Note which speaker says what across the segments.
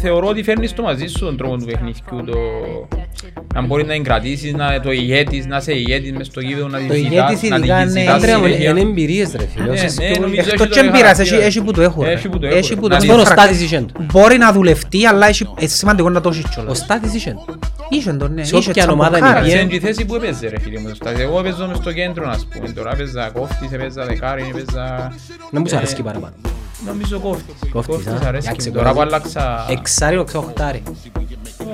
Speaker 1: θεωρώ ότι φέρνεις το μαζί σου τον τρόπο του παιχνιδιού, το... να μπορεί να εγκρατήσεις, να το ηγέτης, να είσαι ηγέτης μες στο γήπεδο, να
Speaker 2: Το
Speaker 1: τη ζητάς,
Speaker 2: ηγέτης
Speaker 1: να τη
Speaker 2: ειδικά είναι-
Speaker 1: ζητάς
Speaker 3: Άντρε μου,
Speaker 1: συνέχεια.
Speaker 3: είναι εμπειρίες ρε φίλε.
Speaker 1: Ναι,
Speaker 3: Όσες
Speaker 1: ναι,
Speaker 3: πιο-
Speaker 1: νομίζω
Speaker 2: Εκτός
Speaker 1: έχει
Speaker 2: και
Speaker 1: το
Speaker 2: εμπειράς,
Speaker 1: χαρακτήρα.
Speaker 2: έχει- έχει που το έχω, ρε.
Speaker 1: Έχει που το έχω,
Speaker 2: Έχει
Speaker 1: ρε.
Speaker 2: που το
Speaker 1: Να
Speaker 2: έχω.
Speaker 3: Μόνο ο
Speaker 2: χαρακτήρα.
Speaker 3: Στάτης είχε του.
Speaker 2: Μπορεί να δουλευτεί, αλλά έχει- είναι σημαντικό να το έχεις
Speaker 3: Ο
Speaker 2: κιόλας.
Speaker 3: Στάτης είχε του.
Speaker 2: Είχε τον, ναι.
Speaker 3: Σε
Speaker 2: Είχε
Speaker 3: όποια
Speaker 2: τσαμποκάρα.
Speaker 3: ομάδα είναι
Speaker 1: Εντάξει,
Speaker 3: πιέ-
Speaker 1: είναι και η θέση που έπαιζε ρε φίλε μου. Στάση. Εγώ έπαιζα μες στο κέντρο, ας πούμε. Τώρα έπαιζα κόφτης, έπαιζα δεκάρι, έπαιζα...
Speaker 3: Δεν μου σ'
Speaker 1: Ε,
Speaker 3: αρέσκει παραπάνω.
Speaker 1: Νομίζω κόφτης.
Speaker 3: Κόφτης,
Speaker 1: Κόφτης
Speaker 3: α.
Speaker 1: αρέσκει
Speaker 3: Εντάξει,
Speaker 1: μου. Τώρα που
Speaker 3: τώρα-
Speaker 1: άλλαξα...
Speaker 3: Εξάρι, οξοχτάρι.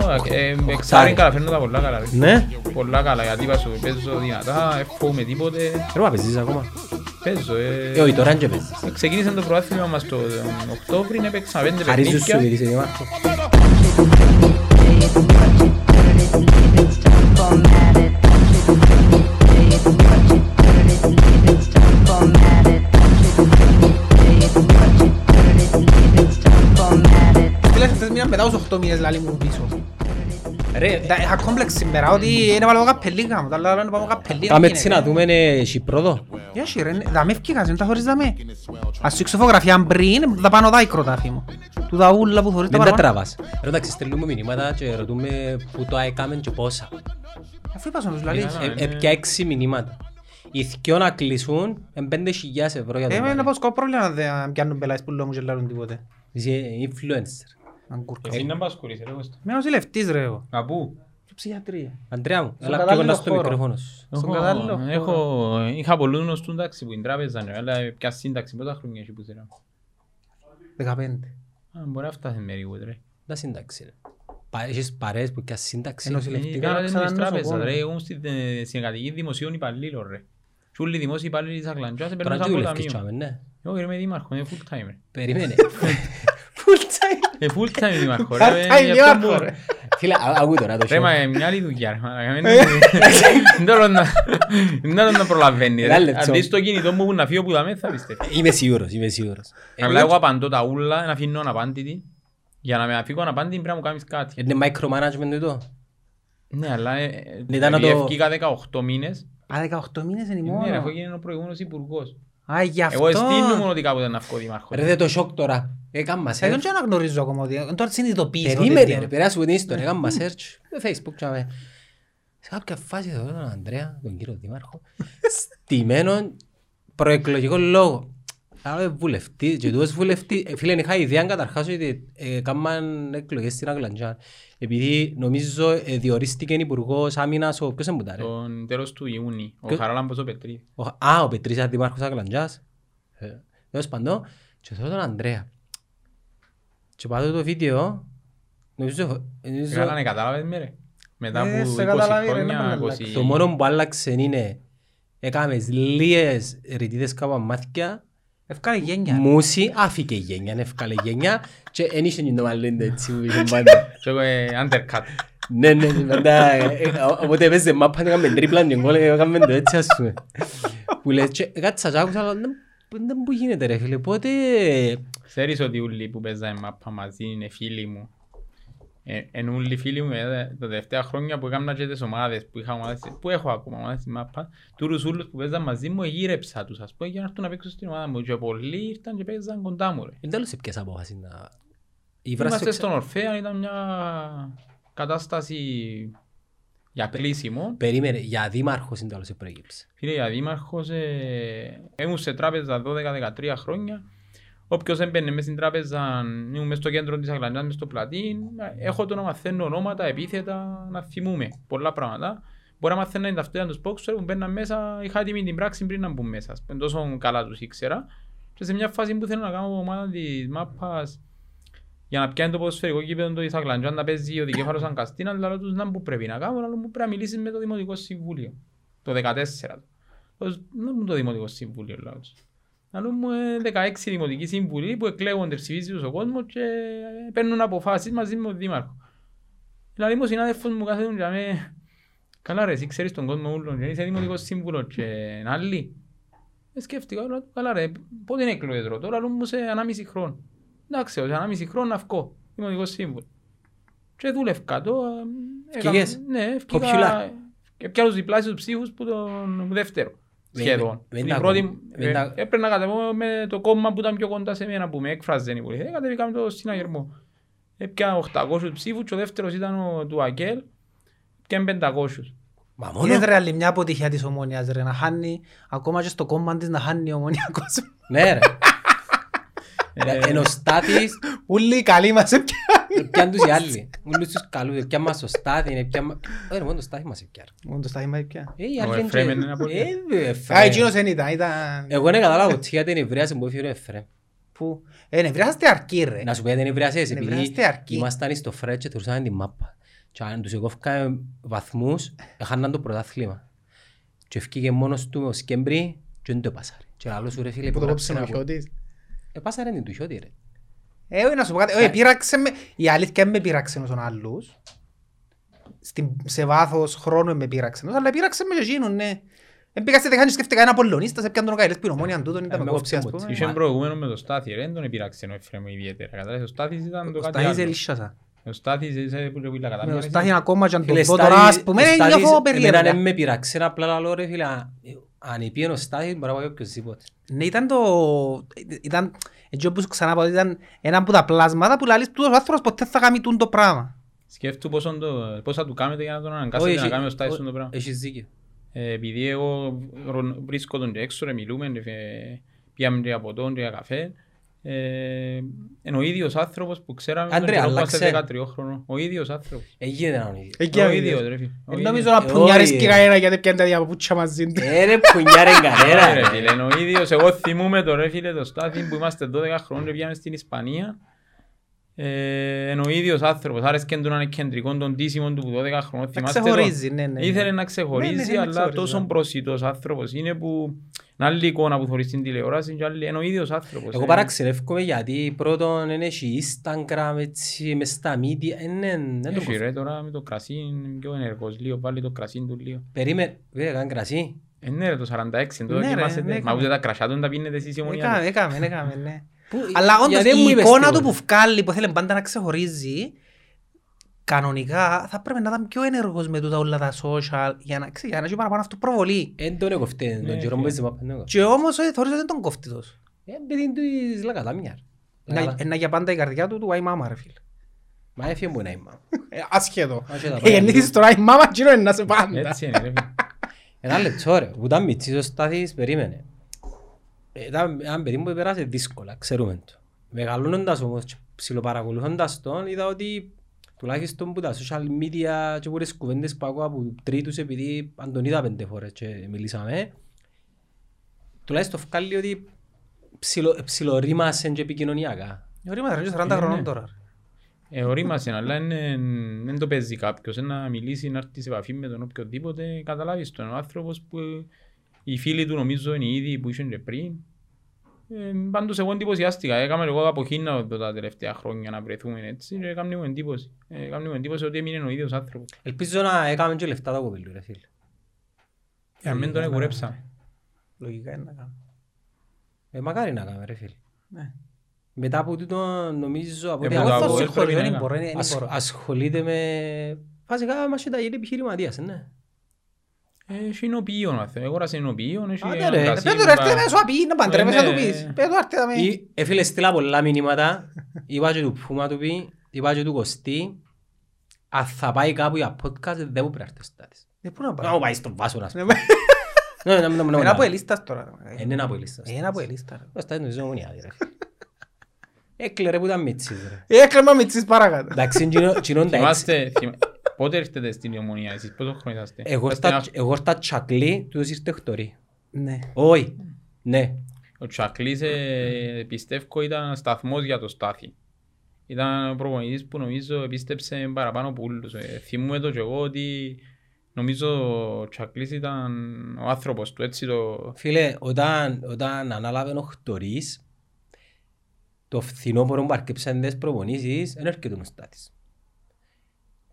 Speaker 1: Ω, ε, Εξάρι καταφέρνω τα πολλά καλά. ρε.
Speaker 3: Ναι.
Speaker 1: Πολλά καλά, γιατί είπα σου, παίζω δυνατά, εύχομαι τίποτε.
Speaker 3: Ρε μα παίζεις ακόμα.
Speaker 1: Παίζω,
Speaker 3: Ε,
Speaker 1: ε.
Speaker 3: όχι τώρα δεν παίζεις.
Speaker 1: Ξεκίνησε το πρωτάθλημα μας το Οκτώβρη, έπαιξα πέντε
Speaker 3: Χαρίζεις σου
Speaker 1: παιχνίδια.
Speaker 3: γιατί είσαι
Speaker 2: μετά τους 8 μήνες λάλη μου πίσω.
Speaker 3: Ρε,
Speaker 2: Τα- Είχα κόμπλεξ σήμερα ότι είναι βάλω καπελίκα μου, τα άλλα λένε πάμε καπελίκα.
Speaker 3: Κάμε
Speaker 2: τι
Speaker 3: έτσι
Speaker 2: γίνεται.
Speaker 3: να δούμε είναι Σιπρόδο.
Speaker 2: Έχει ρε, ναι, δαμέ ευκήκας, είναι τα χωρίς δαμέ. Ας σου ξεφογραφία πριν, θα πάνω δάκρο τα αφήμω. Του δαούλα που θωρείς τα
Speaker 3: Δεν τα
Speaker 2: παραπάνω.
Speaker 3: τραβάς. Ρε εντάξει στέλνουμε μηνύματα και ρωτούμε που το έκαμε και πόσα.
Speaker 2: Αφού είπα στον τους λαλείς.
Speaker 1: Α,
Speaker 3: Ε,
Speaker 1: ναι.
Speaker 3: Έπια έξι μηνύματα. Οι δυο να κλεισούν είναι πέντε χιλιάδες ευρώ για το
Speaker 2: Ε, με
Speaker 3: πάρει.
Speaker 2: να πω σκοπό πρόβλημα να δεν πιάνουν πελάες που λέω μου και λάρουν τίποτε.
Speaker 3: Είσαι influencer.
Speaker 2: Αν κουρκα.
Speaker 1: Εσύ να πας χωρίς, ρε Κώστα.
Speaker 2: Μένω νοσηλευτής ρε εγώ.
Speaker 1: Καπού.
Speaker 2: Και ψυχιατρία.
Speaker 3: Αντρέα μου,
Speaker 2: Στον
Speaker 3: έλα πιο
Speaker 2: κατάλληλο
Speaker 3: κοντά στο
Speaker 2: χώρο.
Speaker 3: μικρόφωνο σου.
Speaker 2: Στον
Speaker 1: Έχω-
Speaker 2: κατάλληλο χώρο.
Speaker 1: Έχω, είχα πολλούς γνωστούς εντάξει που είναι τράπεζα, ναι, αλλά ποια σύνταξη, πόσα χρόνια έχει που σειρά.
Speaker 2: 15.
Speaker 1: Α, Μπορεί να φτάσει περίπου, ρε.
Speaker 3: Τα σύνταξη ρε. Πα- Έχεις παρέες που και σύνταξη;
Speaker 2: Ενός
Speaker 1: Ε,
Speaker 2: Συλλεκτικά
Speaker 1: πέρα
Speaker 2: να
Speaker 1: δεν είναι
Speaker 2: ξανανώσω
Speaker 1: τράπεζα,
Speaker 2: πόνο.
Speaker 1: ρε. Εγώ ήμουν στην ε, συνεργατική δημοσίων υπαλλήλων, ρε. Και όλοι οι δημόσιοι υπάλληλοι της Αγλαντζάς
Speaker 3: Τώρα
Speaker 1: περνούσαν
Speaker 3: τι
Speaker 1: από
Speaker 3: δουλεύεις
Speaker 1: ταμείο.
Speaker 3: τσάμε, ναι.
Speaker 1: Εγώ είμαι δήμαρχος, είμαι full time, ρε.
Speaker 3: Περίμενε.
Speaker 1: Ε, full time δήμαρχο, ρε.
Speaker 2: Part-time
Speaker 1: Ε, γι' αυτό
Speaker 2: δήμαρχο,
Speaker 1: που-
Speaker 2: ρε.
Speaker 3: Φίλε, α- άκου τώρα το
Speaker 1: Ρε, μα
Speaker 3: show.
Speaker 1: ε, μια άλλη δουλειά, ρε. μαλάκα, μην- Δεν θέλω να- δεν θέλω να προλαβαίνει, ρε.
Speaker 3: Ένα λεπτό.
Speaker 1: Αν δεις το κινητό μου που να φύγω που τα μέσα, πιστεύω.
Speaker 3: Είμαι σίγουρος, είμαι σίγουρος. Ε,
Speaker 1: Αλλά εγώ απαντώ τα ούλα, να αφήνω αναπάντητη. Για να με αφήγω αναπάντητη πρέπει να μου κάνεις κάτι.
Speaker 3: Είναι micromanagement εδώ.
Speaker 1: Ναι, αλλά ε, ε,
Speaker 3: Ήταν να
Speaker 1: επειδή
Speaker 3: το-
Speaker 1: ευκήκα 18 μήνες,
Speaker 2: Α, 18 μήνες είναι η
Speaker 1: ναι, ρε, αφού
Speaker 2: μόνο.
Speaker 1: έγινε ο προηγούμενος υπουργός.
Speaker 2: Α, γι'
Speaker 1: Εγώ εστίνω
Speaker 2: αυτό.
Speaker 1: μόνο ότι κάποτε να βγω δήμαρχος.
Speaker 3: Ρε δε το σοκ τώρα. Έκανα
Speaker 2: Εγώ
Speaker 3: search.
Speaker 2: δεν αναγνωρίζω ακόμα ότι τώρα συνειδητοποιήσω. ότι
Speaker 3: Περίμενε
Speaker 2: τι-
Speaker 3: ρε, περάσουμε την ιστορία. Έκανα search. Στο facebook τσάμε. Σε κάποια φάση εδώ τον Ανδρέα, τον κύριο Δήμαρχο, στημένον προεκλογικό λόγο. Άρα βουλευτή, και τούτος βουλευτή, ε, φίλε είχα ιδέα καταρχάς ότι ε, κάμαν εκλογές στην Αγλαντζάν. Επειδή νομίζω ε, διορίστηκε υπουργός άμυνας ο ποιος εμπούτα ρε;
Speaker 1: Τον τέλος του Ιούνιου, ο
Speaker 3: Ποιο-
Speaker 1: Χαράλαμπος ο Πετρίδης.
Speaker 3: Ο- Α, ο Πετρής ήταν δήμαρχος Αγλαντζάς. Ε, Τέλος πάντων, και θέλω τον Ανδρέα. Και πάω το βίντεο, νομίζω, νομίζω
Speaker 1: Καλά, ναι, κατάλαβες με ρε. Μετά
Speaker 2: Ε,
Speaker 1: από
Speaker 2: σε
Speaker 1: 20
Speaker 2: καταλάβει, ρε, να
Speaker 1: χρόνια,
Speaker 2: πάμε
Speaker 1: 20...
Speaker 2: αλλάξει.
Speaker 3: το μόνο που άλλαξε είναι έκαμες λίγες ρητίδες κάπου μάθηκια,
Speaker 2: Ευκάλε γένια.
Speaker 3: μουσι, άφηκε γένια, ευκάλε γένια και εν είχε το μαλλίντο έτσι που είχε πάντα.
Speaker 1: Και εγώ ε, undercut.
Speaker 3: Ναι, ναι, ναι, πάντα, ε, ε, οπότε έπαιζε μάπα, έκαμε τρίπλα και γκολ, έκαμε το έτσι ας πούμε. Που λες, και κάτσα και άκουσα, αλλά δεν δεν που γίνεται ρε φίλε, πότε...
Speaker 1: Ξέρεις ότι όλοι που παίζανε μάπα μαζί είναι φίλοι μου. Ε, Εν όλοι φίλοι μου, ε, τα τελευταία χρόνια που έκανα και τις ομάδες που είχα ομάδες, που έχω ακόμα ομάδες στη μάπα, τούρους ούλους που παίζαν μαζί μου, γύρεψα τους, ας πούμε, για να έρθουν να παίξουν στην ομάδα μου. Και πολλοί ήρθαν και παίζαν κοντά μου, ρε.
Speaker 3: Εν τέλος σε ποιες απόφαση να... Η βράση
Speaker 1: Είμαστε
Speaker 3: εξ-
Speaker 1: στον Ορφέα, ήταν μια κατάσταση για κλείσιμο.
Speaker 3: Περίμενε, για δήμαρχος είναι τέλος σε προέγυψε.
Speaker 1: Φίλε, για δήμαρχος, ε, ήμουν σε τράπεζα 12-13 χρόνια. Όποιος έμπαινε μέσα στην τράπεζα, ήμουν μέσα στο κέντρο της Αγλαντιάς, μέσα στο πλατίν. Έχω το να μαθαίνω ονόματα, επίθετα, να θυμούμε πολλά πράγματα. Μπορεί να μαθαίνω την ταυτότητα τους boxer που μπαίναν μέσα, είχα έτοιμη την πράξη πριν να μπουν μέσα. ας πούμε, Τόσο καλά τους ήξερα. Και σε μια φάση που θέλω να κάνω ομάδα της μάπας για να πιάνει το ποδοσφαιρικό κήπεδο το της Αγλαντιάς να παίζει ο δικέφαλος σαν Καστίνα, αλλά τους να που πρέπει να κάνω, αλλά μου πρέπει να μιλήσεις με το Δημοτικό Συμβούλιο. Το 14. Πώς, να μου το Δημοτικό Συμβούλιο, λέω τους. Να μου ε, 16 Δημοτικοί Συμβουλοί που εκλέγονται ψηφίζεις τους ο κόσμος και ε, παίρνουν αποφάσεις μαζί με τον Δήμαρχο. Δηλαδή μου ο συνάδελφος μου κάθεται και με Καλά ρε, εσύ ξέρεις τον κόσμο ούλον και είσαι Δημοτικός Σύμβουλος και άλλοι. Ε, σκέφτηκα, λέω, καλά ρε, πότε είναι εκλογές ρωτώ, λέω μου σε 1,5 χρόνο. Εντάξει, σε 1,5 χρόνο να βγω, Δημοτικός Σύμβουλος. Και δούλευκα το. ε, έκανα-
Speaker 3: Βγήκες.
Speaker 1: Ναι,
Speaker 3: Popular.
Speaker 1: ευκήκα και πια τους διπλάσιους ψήφους που τον δεύτερο.
Speaker 3: Με-
Speaker 1: Σχεδόν.
Speaker 3: με-
Speaker 1: Την
Speaker 3: με τα
Speaker 1: πρώτη,
Speaker 3: κόμμα- με
Speaker 1: ε,
Speaker 3: τα-
Speaker 1: έπρεπε να κατεβώ με το κόμμα που ήταν πιο κοντά σε μένα που με έκφραζε η πολιτική. Κατεβήκαμε το συναγερμό. έπια 800 ψήφους και ο δεύτερος ήταν ο του Ακέλ και 500.
Speaker 3: Μα μόνο.
Speaker 2: Είναι ρε άλλη μια αποτυχία της ομόνιας ρε, να χάνει, ακόμα και στο κόμμα της να χάνει η ομόνια κόσμο.
Speaker 3: Ναι ρε.
Speaker 1: Ε,
Speaker 3: Ενώ ο Στάθης,
Speaker 2: Ούλοι οι καλοί μας έπιαν.
Speaker 3: Πιάν τους οι άλλοι. Ούλους τους καλούς, πιάν μας ο Στάθη, πιάν μας... Όχι ρε, μόνο το Στάθη μας έπιαν.
Speaker 2: Μόνο το στάχημα έπιαν.
Speaker 3: Ε, οι
Speaker 1: Ο
Speaker 3: άλλοι είναι
Speaker 1: Εφραίμ
Speaker 3: και-
Speaker 1: είναι ένα πολύ-
Speaker 3: Ε, δε,
Speaker 2: Α,
Speaker 3: Εφραίμ.
Speaker 2: εκείνος δεν ήταν, ήταν...
Speaker 3: Εγώ δεν καταλάβω τι γιατί νευρίασε που έφυγε ο Εφραίμ.
Speaker 2: Πού; Ε, νευριάζεται αρκεί ρε.
Speaker 3: Να σου πω γιατί νευρίασες, επειδή
Speaker 2: Νευριάζεται αρκεί.
Speaker 3: ήμασταν στο φρέτ και θεωρούσαμε την μάπα. Και αν τους εκόφκαμε βαθμούς, έχαναν το πρωτάθλημα. Και ευκήγε μόνος του ο Σκέμπρι και δεν το έπασαρε. Και άλλο σου ρε φίλε,
Speaker 2: Που το
Speaker 3: υπογράψε
Speaker 2: κόψε ο
Speaker 3: ένα από-
Speaker 2: Χιώτης.
Speaker 3: Έπασαρε την του Χιώτη ρε.
Speaker 2: Ε, όχι, να σου πω κάτι. Όχι, πείραξε με. Η αλήθεια με πείραξε όσον άλλους. Στην, σε βάθος χρόνου με πείραξε, αλλά πείραξε με και εκείνον, ναι. Δεν πήγα στη δεκάνη και σκέφτηκα ένα Πολωνίστα, σε πιάνε τον Καϊλές πυρομόνιαν τούτον, ήταν
Speaker 3: Ε,
Speaker 2: με
Speaker 3: με
Speaker 2: κόψει, ας
Speaker 3: όψε
Speaker 2: πούμε.
Speaker 3: μου,
Speaker 1: Είχε προηγούμενο με το Στάθη, ρε, δεν τον επειράξε ο Εφραίμ ιδιαίτερα. Κατάλαβες, ο Στάθης ήταν το
Speaker 2: Ο
Speaker 1: κάτι
Speaker 2: Στάχης
Speaker 1: άλλο.
Speaker 2: ελίσσασα.
Speaker 1: Ο Στάθης είσαι που λέει
Speaker 2: Με
Speaker 1: κατάλαβες.
Speaker 2: ο Στάχη ακόμα και αν τον
Speaker 3: Φίλε,
Speaker 2: δω τώρα, ας πούμε,
Speaker 3: ο Στάθης,
Speaker 2: νιώθω
Speaker 3: εμένα δεν
Speaker 2: περίεργα.
Speaker 3: με πειράξε, απλά λαλό ρε φίλε, α- αν υπήρχε ο Στάθης μπορεί να πάει οποιοσδήποτε.
Speaker 2: Ναι, ήταν το... Ήταν... Έτσι όπως ξανά πω, ήταν ένα από τα πλάσματα που λαλείς τούτος ο άνθρωπος ποτέ θα κάνει τούτο το πράγμα.
Speaker 1: Σκέφτου πόσο το- πώς θα του κάνετε για να τον αναγκάσετε
Speaker 3: Όχι,
Speaker 1: να κάνει ο
Speaker 3: έχει-
Speaker 1: Στάθης
Speaker 3: ό-
Speaker 1: το πράγμα.
Speaker 3: Έχεις δίκιο.
Speaker 1: Ε, επειδή εγώ ρω- βρίσκω τον και έξω, ρε, μιλούμε, ρε, ε, πιάμε και από τον και για καφέ. Ε, είναι ο ίδιος άνθρωπος που ξέραμε τον
Speaker 3: Άντρε,
Speaker 1: καιρό που είμαστε
Speaker 3: άλλαξε.
Speaker 1: 13 χρονών. Ο ίδιος άνθρωπος.
Speaker 3: Έγινε να είναι ο ίδιος.
Speaker 2: Εκεί
Speaker 1: Ο
Speaker 2: είναι.
Speaker 1: ίδιος, ρε φίλε. Ο
Speaker 2: Ε,
Speaker 1: ίδιος.
Speaker 2: Νομίζω να
Speaker 3: Ε,
Speaker 2: πουνιάρεις
Speaker 3: όχι,
Speaker 2: και
Speaker 3: ε.
Speaker 2: κανένα γιατί πιάνε τα διαπαπούτσια μαζί του.
Speaker 3: Ε, ρε πουνιά ρε κανένα.
Speaker 1: Ε, ρε φίλε, είναι ο ίδιος. Εγώ θυμούμαι το ρε φίλε το Στάθη που είμαστε 12 χρόνια και πήγαμε στην Ισπανία. Ε, είναι ο ίδιος άνθρωπος. Άρεσκε του να είναι κεντρικό των τίσιμων του που 12 χρόνια.
Speaker 2: Να
Speaker 1: Θυμάστε το;
Speaker 2: ξεχωρίζει, ναι, ναι.
Speaker 1: Ήθελε να
Speaker 2: Ναι, ναι,
Speaker 1: ξεχωρίζει,
Speaker 2: ναι,
Speaker 1: αλλά
Speaker 2: ξεχωρίζει,
Speaker 1: τόσο
Speaker 2: ναι.
Speaker 1: προσιτός άνθρωπος είναι που είναι άλλη εικόνα που θωρείς στην τηλεόραση και άλλη είναι ο ίδιος άνθρωπος.
Speaker 3: Εγώ
Speaker 1: Ε,
Speaker 3: παραξενεύκομαι γιατί πρώτον δεν έχει Instagram έτσι μες στα media. Ε, ναι, δεν το
Speaker 1: Έχει
Speaker 3: πω.
Speaker 1: ρε τώρα με το κρασί είναι πιο ενεργός λίγο, βάλει το κρασί του λίγο.
Speaker 3: Περίμενε, βέβαια κάνει κρασί.
Speaker 1: Ε, ναι ρε το 46, το
Speaker 2: Ναι, ρε,
Speaker 1: δοκιμάσετε.
Speaker 2: ναι,
Speaker 1: Μα
Speaker 2: έκαμε.
Speaker 1: ούτε τα κρασιά του δεν τα πίνετε εσείς οι
Speaker 2: Έκαμε,
Speaker 1: ομονιάτες.
Speaker 2: έκαμε, έκαμε, ναι.
Speaker 3: Πού-
Speaker 2: Αλλά όντως
Speaker 3: γιατί μου
Speaker 2: η
Speaker 3: είπες
Speaker 2: εικόνα του
Speaker 3: τίποτα.
Speaker 2: που βγάλει, που θέλει πάντα να ξεχωρίζει, κανονικά θα πρέπει να ήταν πιο ενεργός με τούτα όλα τα social για να, ξέρεις, για να έχει παραπάνω αυτού προβολή.
Speaker 3: Εν τον έκοφτε,
Speaker 1: Ναι,
Speaker 3: τον καιρό
Speaker 1: φίλε.
Speaker 3: που είσαι μάπα, ναι.
Speaker 2: Και όμως ε, θεωρείς ότι δεν τον κόφτει τόσο.
Speaker 3: Ε, παιδί του εις λακατάμιας.
Speaker 2: Να- Είναι για πάντα η καρδιά του του «Αϊ μάμα» ρε φίλε.
Speaker 3: Μα έφυγε που είναι η μάμα.
Speaker 2: Ασχέτω.
Speaker 3: Άσχετα, πάει
Speaker 2: Γεννήθηκες
Speaker 3: αλλού.
Speaker 2: τώρα «Αϊ μάμα» και είναι να σε πάντα.
Speaker 1: Έτσι είναι ρε φίλε.
Speaker 3: Ένα λεπτό ρε, που ήταν μητσής ο Στάθης, περίμενε. Ε, Ήταν ένα παιδί που πέρασε δύσκολα, ξέρουμε το. Μεγαλώνοντας όμως και ψιλοπαρακολουθώντας τον, είδα ότι τουλάχιστον που τα social media και που τις κουβέντες που ακούω από τρίτους επειδή αν τον είδα πέντε φορές και μιλήσαμε, τουλάχιστον βγάλει ότι ψιλο, ψιλορήμασαν και επικοινωνιακά.
Speaker 2: Ωραία, είναι 40
Speaker 1: Ε,
Speaker 2: χρονών
Speaker 1: ναι.
Speaker 2: τώρα.
Speaker 1: Ε, ορίμασε, αλλά είναι- δεν το παίζει κάποιος. Είναι να μιλήσει, να έρθει σε επαφή με τον οποιοδήποτε. Καταλάβεις τον ο άνθρωπος που ε, οι φίλοι του νομίζω είναι οι ίδιοι που είχαν και πριν. Ε, πάντως εγώ εντυπωσιάστηκα. Έκαμε εγώ από Κίνα εδώ τα τελευταία χρόνια να βρεθούμε έτσι και έκανε μου εντύπωση. Ε, Έκανε μου εντύπωση ότι έμεινε ο ίδιος άνθρωπος.
Speaker 3: Ελπίζω να έκαμε και λεφτά το κοπέλου ρε φίλε.
Speaker 1: Για να μην τον εγουρέψαμε.
Speaker 2: Λογικά είναι να κάνω.
Speaker 3: Ε, μακάρι να κάνουμε ρε φίλε.
Speaker 2: Ναι.
Speaker 3: Μετά από τούτο νομίζω από
Speaker 1: Ε,
Speaker 3: ό,τι
Speaker 1: που το
Speaker 2: Εγώ θα
Speaker 1: Αποέλ
Speaker 2: συγχωρήσω,
Speaker 1: πρέπει να
Speaker 2: δεν
Speaker 1: είναι.
Speaker 2: μπορώ, δεν
Speaker 3: ασ-
Speaker 2: μπορώ.
Speaker 3: ασχολείται με... Βασικά μας τα γίνει επιχειρηματίας, ναι.
Speaker 1: Ε, Έχει ενοποιείο να θέλω. Εγώ ρασε ενοποιείο. έχει
Speaker 3: Άντε,
Speaker 1: ένα
Speaker 3: ρε.
Speaker 1: κρασί,
Speaker 2: Πέτω ρε,
Speaker 1: μπα-
Speaker 2: έρθει να σου απεί, να παντρεύεσαι να
Speaker 1: Ε,
Speaker 2: του
Speaker 1: ναι.
Speaker 2: πεις. Πέτω έρθει να με...
Speaker 3: Ή, ε, φίλε, στείλα πολλά μηνύματα. Είπα και του Πούμα του πει, είπα και του Κωστή. Αν θα πάει κάπου για podcast, δεν μου πρέπει να έρθει ο Στάτης.
Speaker 2: Ε, Πού να
Speaker 3: Να
Speaker 2: πάει.
Speaker 3: μου πάει στον βάσο να σου
Speaker 2: Ναι,
Speaker 3: πει. Ναι, ναι, ναι, ναι, ναι.
Speaker 2: Ένα από ελίστας τώρα.
Speaker 3: Ε, Είναι ένα από ελίστας.
Speaker 2: Ένα από ελίστας. ρε.
Speaker 3: Ο Στάτης νομίζω ομονιάδη, ρε. Έκλε που ήταν μίτσις, ρε.
Speaker 2: Ε, Έκλεμα με τις παρακάτω.
Speaker 3: Εντάξει, τσινό- τσινόν τα έξι.
Speaker 1: Θυμάστε, θυμα- πότε έρθετε στην Ομονία εσείς, πόσο χρόνο είσαστε.
Speaker 3: Εγώ
Speaker 1: Είστε
Speaker 3: στα-
Speaker 1: ένα-
Speaker 3: Εγώ στα τσακλή, τούτος ήρθε χτωρή.
Speaker 2: Ναι.
Speaker 3: Όχι. Ναι.
Speaker 1: Ο Τσακλής ε, πιστεύω ήταν σταθμός για το Στάθη. Ήταν ο προπονητής που νομίζω πίστεψε παραπάνω από όλους. Ε, θυμούμαι το και εγώ ότι νομίζω ο Τσακλής ήταν ο άνθρωπος του, έτσι το...
Speaker 3: Φίλε, όταν, όταν ανάλαβε ο Χτωρίς, το φθινόπωρο που αρκεψαν τις προπονήσεις, δεν έρχεται ο Στάτης.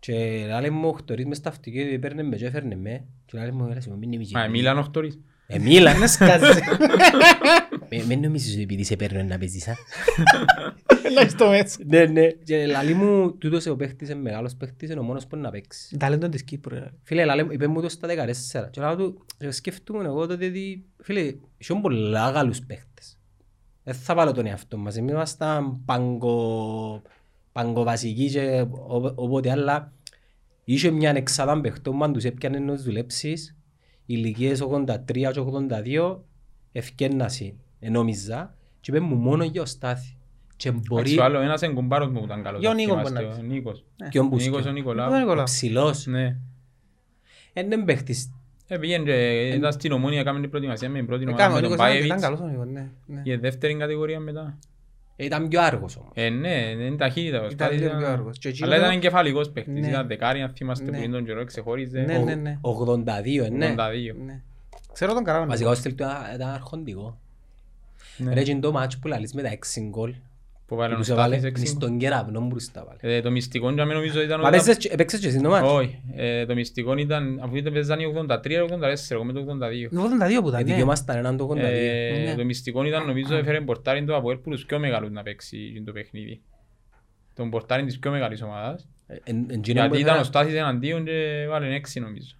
Speaker 3: Και λέει μου ο Χτωρίς μες στα αυτοκίνητα, έπαιρνε με και έφερνε με. Και λέει μου, έλα, μην νομίζεις.
Speaker 1: Μα Μίλαν ο Χτωρίς.
Speaker 3: Ε, μίλα.
Speaker 2: Είναι σκάζει.
Speaker 3: Ε, Μην νομίζεις ότι επειδή σε παίρνω να παίζεις, α.
Speaker 2: Έλα στο μέσα.
Speaker 3: Ναι, ναι. Και λέει μου, τούτος ο παίχτης, είναι μεγάλος παίχτης, είναι ο μόνος που είναι να παίξει.
Speaker 2: Ταλέντο της Κύπρου. ρε.
Speaker 3: Φίλε, λάλε, είπε μου το στα 14. Και λέω του, και σκέφτομαι εγώ τότε ότι, φίλε, είχαν πολλά καλούς παίχτες. Δεν θα βάλω τον εαυτό μας. Εμείς ήμασταν πάγκο παγκοβασική και ο- όποτε άλλα. Είχε μια εξάδα παιχτών που αν τους έπιανε να τους δουλέψεις, ηλικίες 83 και 82, ευκένασαι, νόμιζα, και είπε μου μόνο για ο Στάθη. Και μπορεί
Speaker 1: Εντάξει, ο άλλος ένας εγκουμπάρος μου που ήταν καλός.
Speaker 2: Για ο
Speaker 1: αν
Speaker 2: Νίκος
Speaker 1: θυμάστε,
Speaker 2: μπορεί να
Speaker 1: ο Νίκος.
Speaker 3: και ο
Speaker 1: Ο Νίκος ο
Speaker 3: Μπουσκιό.
Speaker 2: Ο
Speaker 1: Νικολάου.
Speaker 2: Νικολάου.
Speaker 3: Ψηλός.
Speaker 1: Ναι.
Speaker 3: Είναι παίχτης.
Speaker 1: Ε, πήγαινε και ήταν στην Ομόνια, έκαμε την προετοιμασία με την πρώτη ομάδα
Speaker 2: Έκαμε, ο
Speaker 1: με τον
Speaker 2: Νίκος ήταν- ήταν
Speaker 1: Πάιεβιτς.
Speaker 2: καλός ο Νίκος, ναι, ναι.
Speaker 1: Για δεύτερη κατηγορία μετά.
Speaker 3: Ήταν πιο άργος όμως.
Speaker 1: Ε, ναι, είναι ταχύτητα. ο
Speaker 2: Ήταν
Speaker 1: Στάθης
Speaker 2: λίγο
Speaker 1: ήταν-
Speaker 2: πιο άργος. Και εκείνο
Speaker 1: Αλλά ήταν
Speaker 2: το-
Speaker 1: εγκεφαλικός παίχτης.
Speaker 2: Ναι.
Speaker 1: Ήταν δεκάρι, αν θυμάστε
Speaker 2: Ναι.
Speaker 1: που είναι τον καιρό, ξεχώριζε.
Speaker 2: Ναι,
Speaker 3: Ο-
Speaker 2: ναι, ναι.
Speaker 3: 82, ε, ναι.
Speaker 1: 82.
Speaker 2: Ναι. Ξέρω τον καλά.
Speaker 3: Βασικά ο στυλ του ήταν- ήταν αρχοντικό.
Speaker 1: Ναι.
Speaker 3: Ρε και το μάτσο που λαλείς με τα 6 γκολ.
Speaker 1: Που βάλε ο
Speaker 3: Τους έβαλε
Speaker 1: Στάθης έξι.
Speaker 3: στον κεραυνό μπροστά βάλε.
Speaker 1: Ε, Το μυστικό για μένα νομίζω ήταν...
Speaker 3: Μα
Speaker 1: όταν-
Speaker 3: παίζες και- έπαιξες και εσύ το μάτσο.
Speaker 1: Όχι, ε, το μυστικό ήταν, αφού ήταν παίζαν οι 83 ή 84, εγώ με το 82.
Speaker 2: Το 82 που ήταν,
Speaker 3: Ε,
Speaker 2: ναι.
Speaker 3: δικαιούμασταν έναν το 82.
Speaker 1: Ε,
Speaker 2: Ναι.
Speaker 1: Το μυστικό ήταν νομίζω έφερε πορτάριν το Αποέλ που τους πιο μεγάλους να παίξει το παιχνίδι. Τον πορτάριν της πιο μεγάλης ομάδας.
Speaker 3: Ε, εν- εν εκείνο που
Speaker 1: Γιατί ήταν ο
Speaker 3: έφερα-
Speaker 1: Στάθης εναντίον και βάλε έξι νομίζω.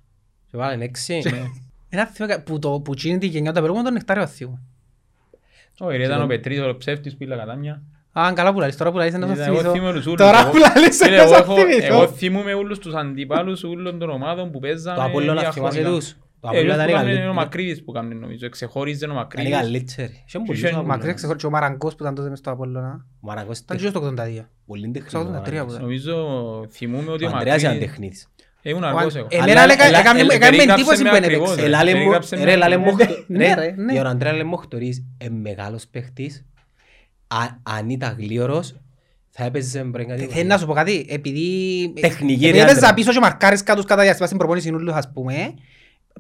Speaker 3: Και βάλεν έξι.
Speaker 2: Ένα θυμό που το που τσίνει τη γενιά του απερούμενο τον νεκτάριο αθήου.
Speaker 1: Όχι, ρε, ήταν ο Πετρής ο ψεύτης που ήλα κατάμια.
Speaker 2: Α, καλά που λαλείς, τώρα που λαλείς να το
Speaker 1: Ήταν- Εγώ
Speaker 2: θυμηθώ.
Speaker 1: θυμούμαι τους ούλους.
Speaker 2: Τώρα
Speaker 1: Εγώ-
Speaker 2: που λαλείς
Speaker 1: Φίλε,
Speaker 2: να
Speaker 1: εγώ
Speaker 2: το
Speaker 1: έχω-
Speaker 2: θυμηθώ.
Speaker 1: Εγώ θυμούμαι όλους τους αντιπάλους όλων των ομάδων που παίζαμε
Speaker 3: Το Απόλλωνα θυμάσαι
Speaker 1: διαχρονικά.
Speaker 3: τους. Το
Speaker 1: Ε,
Speaker 3: Απόλλωνα
Speaker 1: ποιος
Speaker 3: ήταν
Speaker 1: που
Speaker 3: η
Speaker 1: έκανε ο
Speaker 3: καλή-
Speaker 1: Μακρύδης που έκανε νομίζω, εξεχώριζε ο
Speaker 3: ήταν η
Speaker 1: Μακρύδης.
Speaker 3: καλύτερη. Είχε πολλούς
Speaker 1: Είχε-
Speaker 3: ο Απόλλωνας.
Speaker 2: Μακρύ ξεχωρί και ο Μαραγκός που ήταν τότε μες στο Απόλλωνα.
Speaker 3: Ο Μαραγκός
Speaker 2: Ήταν
Speaker 3: ήταν
Speaker 2: και στο 82.
Speaker 3: πολύ τεχνικός
Speaker 2: Στο
Speaker 3: ο
Speaker 2: 83 που
Speaker 3: Μαραγκός.
Speaker 2: ήταν.
Speaker 1: Νομίζω θυμούμαι ότι
Speaker 3: Ο
Speaker 1: ο
Speaker 3: Ανδρέας ήταν
Speaker 1: Μακρύδης...
Speaker 3: τεχνίτης.
Speaker 1: Ήμουν
Speaker 2: Ο
Speaker 1: αργός
Speaker 2: Αν-
Speaker 1: εγώ.
Speaker 2: Εμένα
Speaker 3: Αλλά-
Speaker 2: έλεγα-
Speaker 3: αλλά-
Speaker 2: έκαμε-
Speaker 3: ε,
Speaker 2: έκαμε
Speaker 1: περίγραψε
Speaker 2: εντύπωση
Speaker 1: με
Speaker 2: που
Speaker 1: ακριβώς,
Speaker 2: έπαιξε.
Speaker 1: ε.
Speaker 3: Ελάλε μου-
Speaker 1: περιγράψε με
Speaker 3: ρε, λάλε
Speaker 1: ακριβώς.
Speaker 3: μου-
Speaker 2: Ναι,
Speaker 3: ρε,
Speaker 2: ρε, ναι.
Speaker 3: για τον Ανδρέα Λεμοχτωρίς, ε, μεγάλος παίχτης. Α- Αν ήταν γλίωρος, θα έπαιζες μπρε κάτι.
Speaker 2: Θέλω να σου πω κάτι, επειδή
Speaker 3: Τεχνική,
Speaker 2: επειδή
Speaker 3: ρε,
Speaker 2: έπαιζα
Speaker 3: άντρα.
Speaker 2: πίσω και μαρκάρεις κάτω κατά διάστημα στην προπόνηση νουλούς ας πούμε,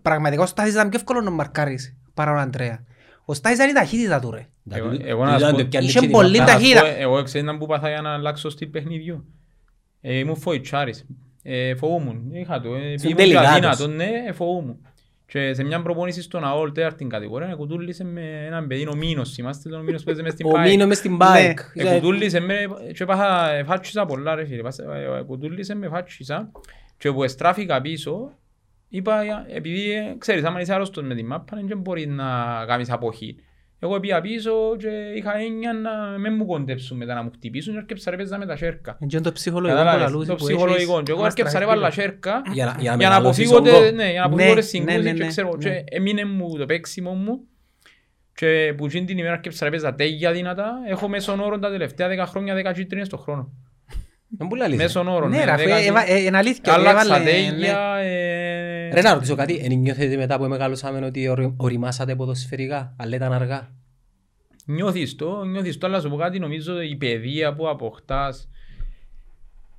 Speaker 2: πραγματικά ο Στάθης ήταν πιο εύκολος να μαρκάρεις παρά ο Αντρέα. Ο Στάθης ήταν η ταχύτητα του ρε.
Speaker 1: Εγώ-
Speaker 3: Δηλαδή,
Speaker 1: εγώ να σου
Speaker 3: ήταν
Speaker 1: πω-
Speaker 3: το πιάνει
Speaker 2: Είχε
Speaker 3: και τη
Speaker 2: πολύ
Speaker 3: μάπα.
Speaker 1: Να σου
Speaker 2: ταχύτητα.
Speaker 1: πω, Εγώ ξέρετε που πάθα για να αλλάξω στυλ παιχνιδιού. Ε, Ήμουν φοητσάρης. Ε, Φοβούμουν. Είχα το. ε, Ήμουν και
Speaker 3: τελικάτος.
Speaker 1: αδύνατο, ναι, ε, φοβούμουν. Και σε μια προπόνηση στον ΑΟΛ τέταρτη κατηγορία κουτούλησε με έναν παιδί, ο Μίνος, θυμάστε τον Μίνος που παίζει μες στην
Speaker 3: Ο
Speaker 1: ΠΑΕ.
Speaker 3: Μίνο μες στην bike.
Speaker 1: Ε, κουτούλησε με και πάθα, ε, φάτσισα πολλά ρε φίλε, Πάσα- ε, ε, κουτούλησε με φάτσισα και που εστράφηκα πίσω, είπα, για- επειδή ε, ξέρεις, άμα είσαι άρρωστος με τη μάπα, δεν μπορεί να κάνεις αποχή. Εγώ πήγα πίσω και είχα έννοια να μην μου κοντέψουν μετά να μου χτυπήσουν και έρκεψα ρε παίζα με τα σέρκα.
Speaker 2: Είναι το ψυχολογικό που
Speaker 1: Κατάλαβες,
Speaker 2: λαλούσε
Speaker 1: το
Speaker 2: που
Speaker 1: ψυχολογικό.
Speaker 2: έχεις
Speaker 1: Και εγώ
Speaker 2: να
Speaker 1: έρκεψα ρε
Speaker 2: στραφεί.
Speaker 1: βάλα σέρκα
Speaker 3: Για να- για να
Speaker 1: για να
Speaker 3: μεγαλώσεις
Speaker 1: αποφύγω
Speaker 3: όγκο.
Speaker 1: τε- ναι, για να
Speaker 2: Ναι,
Speaker 1: αποφύγω τις
Speaker 2: ναι,
Speaker 1: συγκρούσεις
Speaker 2: ναι,
Speaker 1: και
Speaker 2: ναι,
Speaker 1: ξέρω,
Speaker 2: ναι.
Speaker 1: και έμεινε μου το παίξιμο μου και που εκείνη την ημέρα έρκεψα ρε παίζα τέγια δυνατά, έχω μέσον όρο τα τελευταία δέκα χρόνια δέκα κίτρινες στο χρόνο.
Speaker 3: Δεν μπορεί να λύσει.
Speaker 1: Μέσον όρο,
Speaker 2: Ναι,
Speaker 1: ναι,
Speaker 2: ρε, αφού
Speaker 1: δέκα
Speaker 2: έβα-
Speaker 1: κίτρινες.
Speaker 2: ε, είναι αλήθεια.
Speaker 1: Άλλαξα
Speaker 2: έβαλε, ναι.
Speaker 1: τέγια, ε,
Speaker 3: Ρε να ρωτήσω κάτι, εν νιώθετε μετά που μεγαλώσαμε ότι ορι- οριμάσατε ποδοσφαιρικά, αλλά ήταν αργά;
Speaker 1: Νιώθεις το, νιώθεις το, αλλά σου πω κάτι, νομίζω η παιδεία που αποκτάς,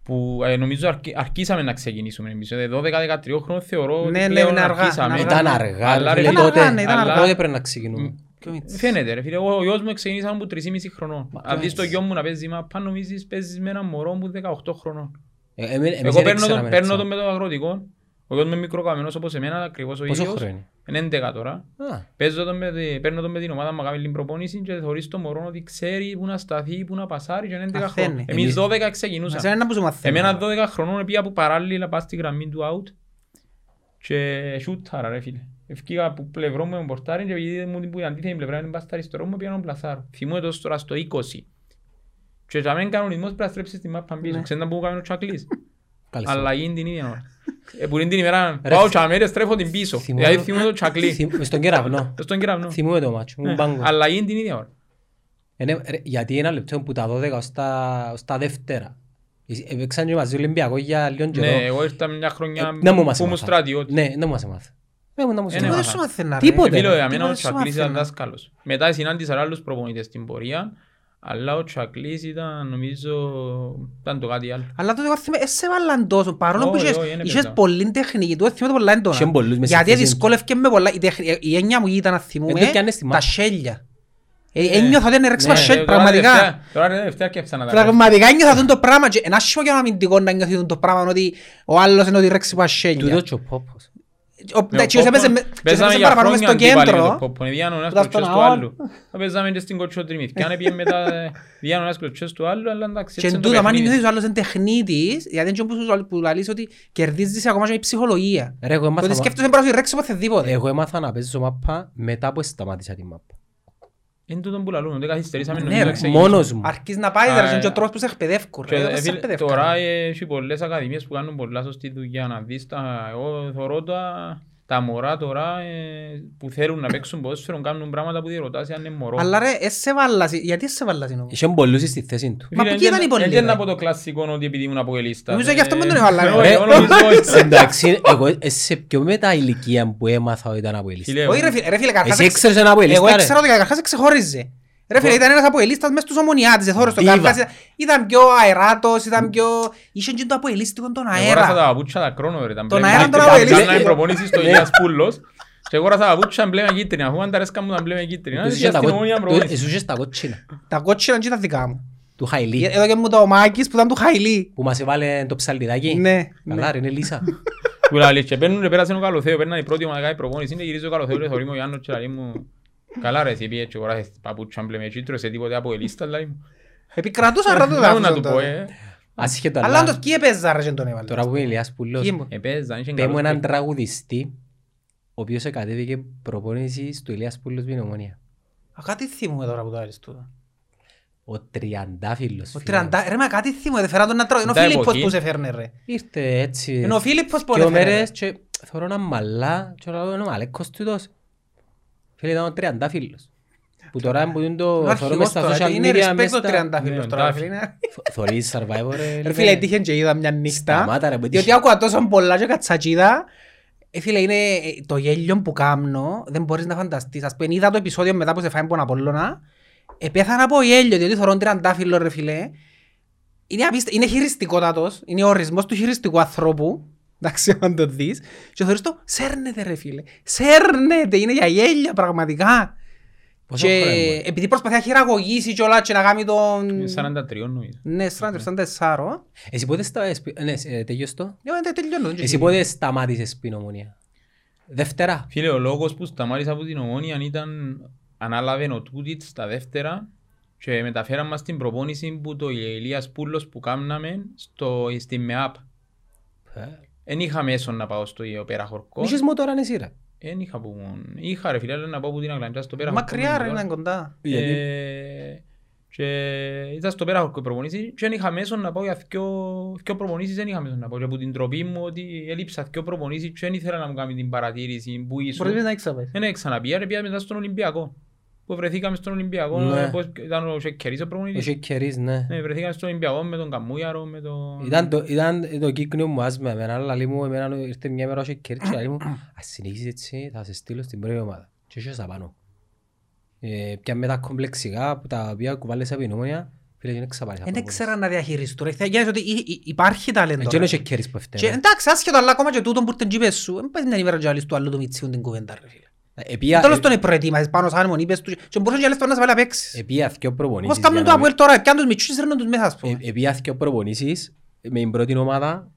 Speaker 1: που ε, νομίζω αρκ- αρκίσαμε να ξεκινήσουμε εμείς, ε, 12-13 χρόνια θεωρώ
Speaker 2: Ναι,
Speaker 1: ότι
Speaker 2: ναι,
Speaker 1: πλέον
Speaker 2: είναι αργά,
Speaker 1: αρχίσαμε.
Speaker 2: είναι
Speaker 3: Ήταν
Speaker 2: αργά.
Speaker 3: αργά,
Speaker 1: Αλλά,
Speaker 3: ρε
Speaker 1: ρε,
Speaker 3: φίλε,
Speaker 2: ήταν
Speaker 3: τότε.
Speaker 2: αργά, ναι, ήταν
Speaker 3: Αλλά
Speaker 1: αργά.
Speaker 3: τότε πρέπει να ξεκινούμε;
Speaker 2: Πιο μίτσι.
Speaker 1: Φαίνεται ρε φίλε, εγώ, ο γιος μου ξεκινήσαμε από 3,5 χρονών. Αν δεις
Speaker 3: έτσι.
Speaker 1: το γιο μου να παίζει μάπα, νομίζεις παίζεις με έναν μωρό μου 18 χρονών.
Speaker 3: Ε, εμεί- εμείς
Speaker 1: Εγώ
Speaker 3: δεν
Speaker 1: παίρνω
Speaker 3: ξέραμε
Speaker 1: τον, παίρνω
Speaker 3: έτσι.
Speaker 1: τον με το αγροτικό, ο γιος μου είναι μικροκαμμένος όπως εμένα, ακριβώς ο
Speaker 3: Πόσο
Speaker 1: ίδιος.
Speaker 3: χρόνο είναι;
Speaker 1: Είναι 11 τώρα.
Speaker 3: Α,
Speaker 1: Παίζω τον με, τη- παίρνω τον με την ομάδα μου, κάνει την προπόνηση και θωρείς το μωρό ότι ξέρει που να σταθεί, που να πασάρει και είναι 11
Speaker 2: Μαθαίνει.
Speaker 1: χρονών. Εμείς
Speaker 3: Εμείς-
Speaker 1: 12
Speaker 2: Μας
Speaker 1: ξεκινούσαμε.
Speaker 2: είναι ένα που σου μαθαίνει.
Speaker 1: Εμένα 12 χρονών πήγα που παράλληλα πάω στη γραμμή του out και σούταρα ρε φίλε. Ευκήγα από πλευρό μου με πορτάρι και επειδή μου την που η αντίθετη πλευρά είναι πας στα αριστερό μου πήγα να πλασάρω. Θυμούμαι τόσο τώρα στο 20. Και για μένα κανονισμός πρέπει να στρέψεις τη μάπα πίσω.
Speaker 2: Ναι.
Speaker 1: Ξέρετε που μου κάνει ο Τσακλής.
Speaker 3: καλησπέρα.
Speaker 1: Αλλαγή είναι την ίδια ώρα. Ε, Που είναι την ημέρα
Speaker 3: Ρε,
Speaker 1: πάω
Speaker 3: θυ-
Speaker 1: και αμέρες στρέφω την πίσω.
Speaker 3: Θυμούμαι-
Speaker 1: Δηλαδή θυμούμαι το Τσακλή.
Speaker 3: Θυμ- Μες στον κεραυνό.
Speaker 1: Στον κεραυνό.
Speaker 3: Θυμούμαι το μάτσο,
Speaker 1: Ναι,
Speaker 3: ήμουν πάγκο.
Speaker 1: Αλλαγή είναι την ίδια ώρα.
Speaker 3: Ε, ναι, ρε, Γιατί ένα λεπτό που τα 12 ως τα, ως τα Δευτέρα. Ε, Έπαιξαν και μαζί Ολυμπιακό για λίγο καιρό.
Speaker 1: Ναι, εγώ ήρθα μια χρονιά
Speaker 3: Ε, να μου μας
Speaker 1: που ήμουν
Speaker 3: έμαθα.
Speaker 1: στρατιώτη.
Speaker 3: Ναι, δεν μας έμαθε. Ναι, μου- να μου
Speaker 1: Ε,
Speaker 3: σε
Speaker 1: ναι,
Speaker 2: Τίποτε
Speaker 3: έμαθα.
Speaker 2: σου μαθαίνα, ρε.
Speaker 3: Τίποτε.
Speaker 1: Φίλο,
Speaker 3: ρε.
Speaker 1: για μένα ο
Speaker 2: Τίποτε σου
Speaker 1: Τσακλής ήταν
Speaker 2: μαθαίνα.
Speaker 1: δάσκαλος. Μετά συνάντησα άλλους προπονητές στην πορεία, αλλά ο Τσακλής ήταν, νομίζω, ήταν το κάτι άλλο.
Speaker 2: Αλλά τότε εγώ θυμάμαι, ε, σε βάλαν τόσο, παρόλο που
Speaker 1: Όχι,
Speaker 2: είχες-
Speaker 1: όχι, δεν
Speaker 2: είχες
Speaker 1: έπαιζα.
Speaker 2: πολλή τεχνική, του θυμάμαι πολλά έντονα.
Speaker 3: Είχαν πολλούς μες στη
Speaker 2: Γιατί
Speaker 3: θέση.
Speaker 2: δυσκόλευκε με πολλά, η, τεχνη- η έννοια μου ήταν να θυμούμε,
Speaker 3: Εν το πιάνες στη
Speaker 2: τα
Speaker 3: μάπα.
Speaker 2: σέλια. Ε, Ένιωθα ότι είναι ρέξιμα
Speaker 3: Ναι,
Speaker 2: σέλ,
Speaker 1: Ε, τώρα
Speaker 2: πραγματικά.
Speaker 1: τελευταία- Τώρα τελευταία και έψανα τα
Speaker 2: Πραγματικά ένιωθα αυτό το πράγμα και ένα άσχημο για ένα αμυντικό να νιώθει αυτό το πράγμα ότι ο άλλος είναι ότι ρέξιμα σέλια.
Speaker 3: Τούτο και ο Πόπος.
Speaker 1: Παίζαμε
Speaker 2: έπαιζε
Speaker 1: για
Speaker 2: παραπάνω μες
Speaker 1: χρόνια
Speaker 2: στο
Speaker 1: αντίπαλοι με τον
Speaker 2: κέντρο,
Speaker 1: Πόπον. Διάνο ένας
Speaker 2: Ήταν
Speaker 1: κλωτσές
Speaker 2: στον
Speaker 1: του
Speaker 2: ΑΟΛ.
Speaker 1: άλλου. Θα παίζαμε και στην κοτσοτριμιθκιά, αν πήγε μετά ε, διάνο ένας κλωτσές του άλλου, αλλά εντάξει,
Speaker 2: Και
Speaker 1: έτσι
Speaker 2: εν
Speaker 1: είναι το
Speaker 2: τούτο, αν
Speaker 1: παιχνίδι.
Speaker 2: νιώθεις ο άλλος είναι τεχνίτης, γιατί είναι και όπως που λαλείς ότι κερδίζεις ακόμα και η ψυχολογία.
Speaker 3: Ρε, εγώ
Speaker 2: Το ότι
Speaker 3: έμαθα-
Speaker 2: σκέφτεσαι μπορείς να σου ρέξεις οπουδήποτε.
Speaker 3: Εγώ έμαθα να παίζω μάπα μετά που σταμάτησα τη μάπα.
Speaker 1: Εν τούτον που λαλούν, δεν καθυστερήσαμε
Speaker 2: Ναι,
Speaker 1: νομίζω
Speaker 2: ρε,
Speaker 1: να ξεκινήσουμε.
Speaker 3: Μόνος μου.
Speaker 2: Αρκείς να πάει,
Speaker 1: Α,
Speaker 2: ρε,
Speaker 1: ε,
Speaker 2: και ο τρόπος που σε εκπαιδεύκουν.
Speaker 1: Και,
Speaker 2: ρε,
Speaker 1: ε,
Speaker 2: δεν σε
Speaker 1: φίλε,
Speaker 2: εκπαιδεύκαν.
Speaker 1: Τώρα ε, έχει πολλές ακαδημίες που κάνουν πολλά σωστή δουλειά να δεις τα, εγώ θωρώ τα, τα μωρά τώρα ε, που θέλουν να παίξουν ποδόσφαιρο κάνουν πράγματα που διερωτάς αν είναι μωρό.
Speaker 2: Αλλά ρε, έσαι βάλασαι. Γιατί έσαι βάλασαι όμως;
Speaker 3: Είχε πολλούς στη θέση του.
Speaker 2: Μα
Speaker 1: Φίλε,
Speaker 2: πού ήταν
Speaker 1: δεν-
Speaker 2: οι πολλοί,
Speaker 1: δεν είναι
Speaker 2: ρε;
Speaker 1: από το κλασικό ότι επειδή ήμουν αποελίστα.
Speaker 2: Νομίζω γι' αυτό με τον έβαλα,
Speaker 1: Εγώ-
Speaker 2: ρε.
Speaker 1: εγώ νομίζω έτσι.
Speaker 3: Εντάξει, εγώ ε, σε πιο μετά ηλικία που έμαθα ότι ήταν από ελίστα.
Speaker 1: Φίλε,
Speaker 2: Όχι ρε φίλε, ρε φίλε, καταρχάς
Speaker 3: Εσύ
Speaker 2: εξ-
Speaker 3: έξερες ένα από
Speaker 2: Εγώ
Speaker 3: ελίστα,
Speaker 2: έξερα
Speaker 3: ρε.
Speaker 2: ότι καταρχάς ξεχώριζε. Ρε φίλε, ήταν ένας αποελίστας μες στους ομονιάτες, εθώρος στον
Speaker 3: Δίβα.
Speaker 2: Καρχάς, ήταν- ήταν πιο αεράτος, ήταν πιο... Είχε και το αποελίστικο τον
Speaker 1: Εγώ ράσα τα
Speaker 2: αέρα.
Speaker 1: παπούτσια τα κρόνο ρε. τα
Speaker 2: Τον
Speaker 1: μπλε
Speaker 2: αέρα
Speaker 1: με
Speaker 2: τον
Speaker 1: κίτρινα.
Speaker 2: αποελίστη.
Speaker 1: Κάναμε προπονήσεις στο Ηλίας Πούλος και εγώ ράσα τα παπούτσια μπλε με κίτρινα. Αφού αν τα αρέσκαν μου τα μπλε με κίτρινα.
Speaker 3: Τους
Speaker 1: Και
Speaker 3: είχες τα
Speaker 1: στην
Speaker 3: κο-
Speaker 1: ομόνια
Speaker 3: του-
Speaker 1: προπονήσεις.
Speaker 3: Εσύ είχες τα κότσινα
Speaker 2: Τα κότσινα και τα δικά μου.
Speaker 3: του Χαϊλή
Speaker 2: Εδώ και μου το Μάκης που ήταν του Χαϊλή.
Speaker 3: που μας έβαλε το ψαλιδάκι.
Speaker 2: Ναι,
Speaker 3: Καλά ρε, είναι λύσα.
Speaker 1: Που λέει και παίρνουν και πέρασε ο Καλοθέο, παίρναν η πρώτη ομάδα κάνει προπόνηση, είναι γυρίζει ο Καλοθέο και θωρεί μου ο Γιάννος και λέει μου «Καλά ρε εσύ πήγες και αγοράσεις παπούτσια μπλε με κίτρο, σε τίποτε από ελίστα» λέει μου.
Speaker 2: Επικρατούσα ρε το
Speaker 1: Να μου να
Speaker 2: λάθος
Speaker 1: του πω
Speaker 2: τότε.
Speaker 1: ε.
Speaker 3: Ασχέτω,
Speaker 2: Αλλά
Speaker 3: αλλά
Speaker 2: όντως ποιοι έπαιζα ρε και τον έβαλε.
Speaker 3: τώρα που είναι Ηλιάς Πουλός,
Speaker 2: Ποιοι μου.
Speaker 1: Επέζαν, είχε
Speaker 3: πέ μου
Speaker 1: καλούς
Speaker 3: έναν
Speaker 1: παίκτες.
Speaker 3: τραγουδιστή ο οποίος εκατέβηκε προπόνηση στο Ηλιάς Πουλός με νομονία.
Speaker 2: Α, κάτι θυμούμαι τώρα που το άρεσε τούτο.
Speaker 3: Ο Τριαντάφυλλος.
Speaker 2: Ο
Speaker 3: φίλε.
Speaker 2: Τριαντά, ρε μα κάτι θυμούμαι, δεν φέραν τον να τρώει. Είναι ο
Speaker 1: Τα
Speaker 2: Φίλιππος
Speaker 1: εποχή.
Speaker 2: που σε φέρνε ρε.
Speaker 3: Ήρθε έτσι
Speaker 2: Είναι ο Φίλιππος που
Speaker 3: δυο
Speaker 2: δεν φέρνε.
Speaker 3: μέρες και θωρώ έναν μαλλά και λέω είναι ο Αλέκος τούτος. Φίλε ήταν ο Τριαντάφυλλος. Που τώρα που είναι το
Speaker 2: Είναι
Speaker 3: θωρώ μες
Speaker 2: αρχηγός
Speaker 3: στα
Speaker 2: τώρα,
Speaker 3: social
Speaker 2: είναι
Speaker 3: media
Speaker 2: respect
Speaker 3: μες
Speaker 2: το
Speaker 3: στα-
Speaker 2: τριαντάφυλλος
Speaker 1: Ναι,
Speaker 2: τώρα.
Speaker 1: εντάξει.
Speaker 2: φίλε, είναι-
Speaker 3: Θωρείς Survivor ρε.
Speaker 2: Ρε
Speaker 3: Λίβε.
Speaker 2: φίλε, έτυχε και είδα μια νύχτα.
Speaker 3: Σταμάτα, ρε, που
Speaker 2: Διότι
Speaker 3: έτυχε.
Speaker 2: άκουα τόσο πολλά και κατσακίδα. Ε, φίλε, είναι ε, το γέλιο που κάνω, δεν μπορείς να φανταστείς. Ας πούμε, είδα το επεισόδιο μετά που σε φάει από τον Απόλλωνα. Επέθανα από γέλιο, διότι θωρώ τριαντάφυλλο ρε φίλε. Είναι, απίστε... είναι χειριστικότατος, είναι ο ορισμός του χειριστικού ανθρώπου. Εντάξει, αν το δεις. Και θεωρείς το, σέρνεται ρε φίλε. Σέρνεται, είναι για γέλια πραγματικά.
Speaker 3: Πόσο
Speaker 2: Και
Speaker 3: χρόνο είναι.
Speaker 2: επειδή προσπαθεί να χειραγωγήσει και όλα και να κάνει τον...
Speaker 1: Είναι 43 νομίζω.
Speaker 2: Ναι, 44.
Speaker 3: Εσύ πότε στα... εσπι- Ναι, ε, τελειώσ' το;
Speaker 2: Ναι, δεν τελειώνω. δεν
Speaker 3: Εσύ
Speaker 2: τελειώνω.
Speaker 3: πότε σταμάτησες πριν ομονία. Δευτέρα.
Speaker 1: Φίλε, ο λόγος που σταμάτησα από την ομόνια ήταν ανάλαβε ο Τούτιτς τα δεύτερα και μεταφέραν μας την προπόνηση που το Ηλίας Πούλος που κάμναμε στο, στη ΜΕΑΠ. Εν είχα μέσο να πάω στο πέρα χορκό.
Speaker 3: Είχες μότορα εσύ ρε.
Speaker 1: Εν είχα που μου... Είχα ρε φίλε, αλλά να πάω που την Αγλαντζά στο πέρα χορκό.
Speaker 2: Μακριά ρε,
Speaker 1: με
Speaker 2: είναι
Speaker 1: το-
Speaker 2: κοντά.
Speaker 1: Ε, και ήταν στο πέρα χορκό η προπονήση και εν είχα μέσο να πάω για δυο, δυο προπονήσεις δεν είχα μέσο να πάω και από την τροπή μου ότι έλειψα δυο προπονήσεις και δεν ήθελα να μου κάνει την παρατήρηση που ήσουν.
Speaker 2: Μπορείς να ξαπέσεις.
Speaker 1: Δεν ξαναπήγα, ρε πήγα μετά στον Ολυμπιακό. Που βρεθήκαμε στον Ολυμπιακό,
Speaker 3: Ναι.
Speaker 1: πώς ήταν ο Σεκκερής ο προπονητής;
Speaker 3: Είχε κερίς, ναι.
Speaker 1: Ναι, βρεθήκαμε στον Ολυμπιακό με τον Καμούιαρο, με τον...
Speaker 3: Ήταν το, ήταν το κύκνιο μου άσμα εμένα, αλλά λέει μου, εμένα ήρθε μια μέρα είχε κέρδη και λέει μου, ας συνεχίσεις έτσι, θα σε στείλω στην πρώτη ομάδα. Και είχες απάνω. Ε, πια με τα κομπλεξικά που τα οποία κουβάλες από την ομόνια, φίλε, δεν ξαπάρεις
Speaker 2: Ε, Δεν ξέρα να διαχειριστούν. ρε. Γένες ότι υ- υ- υπάρχει ταλέντο.
Speaker 3: Έτσι
Speaker 2: ρε.
Speaker 3: είναι και κέρδης που
Speaker 2: Και
Speaker 3: έφτανε.
Speaker 2: εντάξει, άσχετο, αλλά ακόμα και τούτον που ήρθαν τζίπες σου, δεν πάει την ημέρα και άλλης του άλλου του Μιτσίου την κουβέντα, ρε φίλε.
Speaker 3: Επία,
Speaker 2: Τέλος τον προετοίμασες πάνω σαν μόνοι, είπες τους και μπορούσαν και άλλες φορές να σε βάλει να παίξεις.
Speaker 3: επία δυο
Speaker 2: Όπως
Speaker 3: προπονήσεις.
Speaker 2: κάνουν
Speaker 3: για
Speaker 2: το
Speaker 3: να
Speaker 2: Αποέλ τώρα, πιάνουν τους μητσούς και σέρνουν τους μέσα, ας πούμε.
Speaker 3: Ε, Επία δυο προπονήσεις με την πρώτη ομάδα,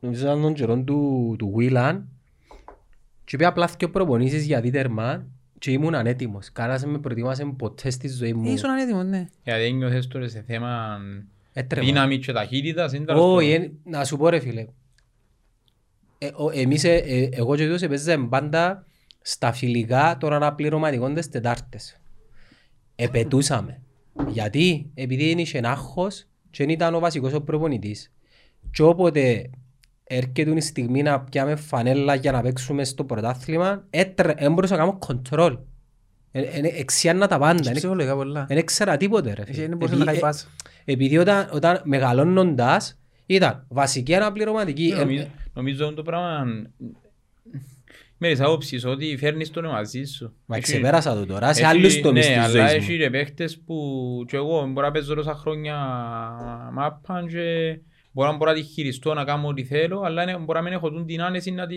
Speaker 3: νομίζω ήταν τον καιρό του, του Βίλαν, και είπα απλά δυο προπονήσεις για δίτερμα και ήμουν ανέτοιμος. Κανένας δεν με προετοίμασε ποτέ στη ζωή μου.
Speaker 2: Ήσουν ανέτοιμος, ναι.
Speaker 1: Γιατί δεν νιώθες τώρα σε θέμα
Speaker 3: Έτρεμα.
Speaker 1: δύναμη και ταχύτητας. είναι τέλος
Speaker 3: Όχι,
Speaker 1: πάντων.
Speaker 3: εν- να σου πω ρε φίλε. Ε, ο- Εμείς, ε, ε, εγώ και τους παίζαμε πάντα στα φιλικά των αναπληρωματικών τις Τετάρτες. Επετούσαμε. Γιατί, επειδή είναι είχε άγχος και δεν ήταν ο βασικός ο προπονητής. Και όποτε έρχεται η στιγμή να πιάμε φανέλα για να παίξουμε στο πρωτάθλημα, έτρε, δεν μπορούσα να κάνω control. Ε, ε, Εξιάννα τα πάντα.
Speaker 2: Και
Speaker 3: Δεν
Speaker 2: ψυχολογικά πολλά.
Speaker 3: δεν ήξερα τίποτε ρε
Speaker 2: Εσύ
Speaker 3: φίλε.
Speaker 2: δεν μπορούσε να
Speaker 3: Επειδή-
Speaker 2: κάνει
Speaker 3: ε,
Speaker 2: πάσα.
Speaker 3: επειδή όταν, όταν μεγαλώνοντας ήταν βασική αναπληρωματική. ε,
Speaker 1: Νομίζω- Νομίζω το πράγμα με τις άποψεις ότι φέρνεις τον μαζί σου.
Speaker 3: Μα
Speaker 1: Έχει-
Speaker 3: ξεπέρασα το τώρα σε
Speaker 1: έχει-
Speaker 3: άλλους τομείς
Speaker 1: ναι,
Speaker 3: της
Speaker 1: αλλά
Speaker 3: ζωής
Speaker 1: έχει
Speaker 3: μου.
Speaker 1: ρε παίχτες που και εγώ μπορώ να παίζω τόσα χρόνια μάπαν και μπορώ να μπορώ να τη χειριστώ να κάνω ό,τι θέλω, αλλά είναι- μπορώ να μην έχω τούν την άνεση να τη...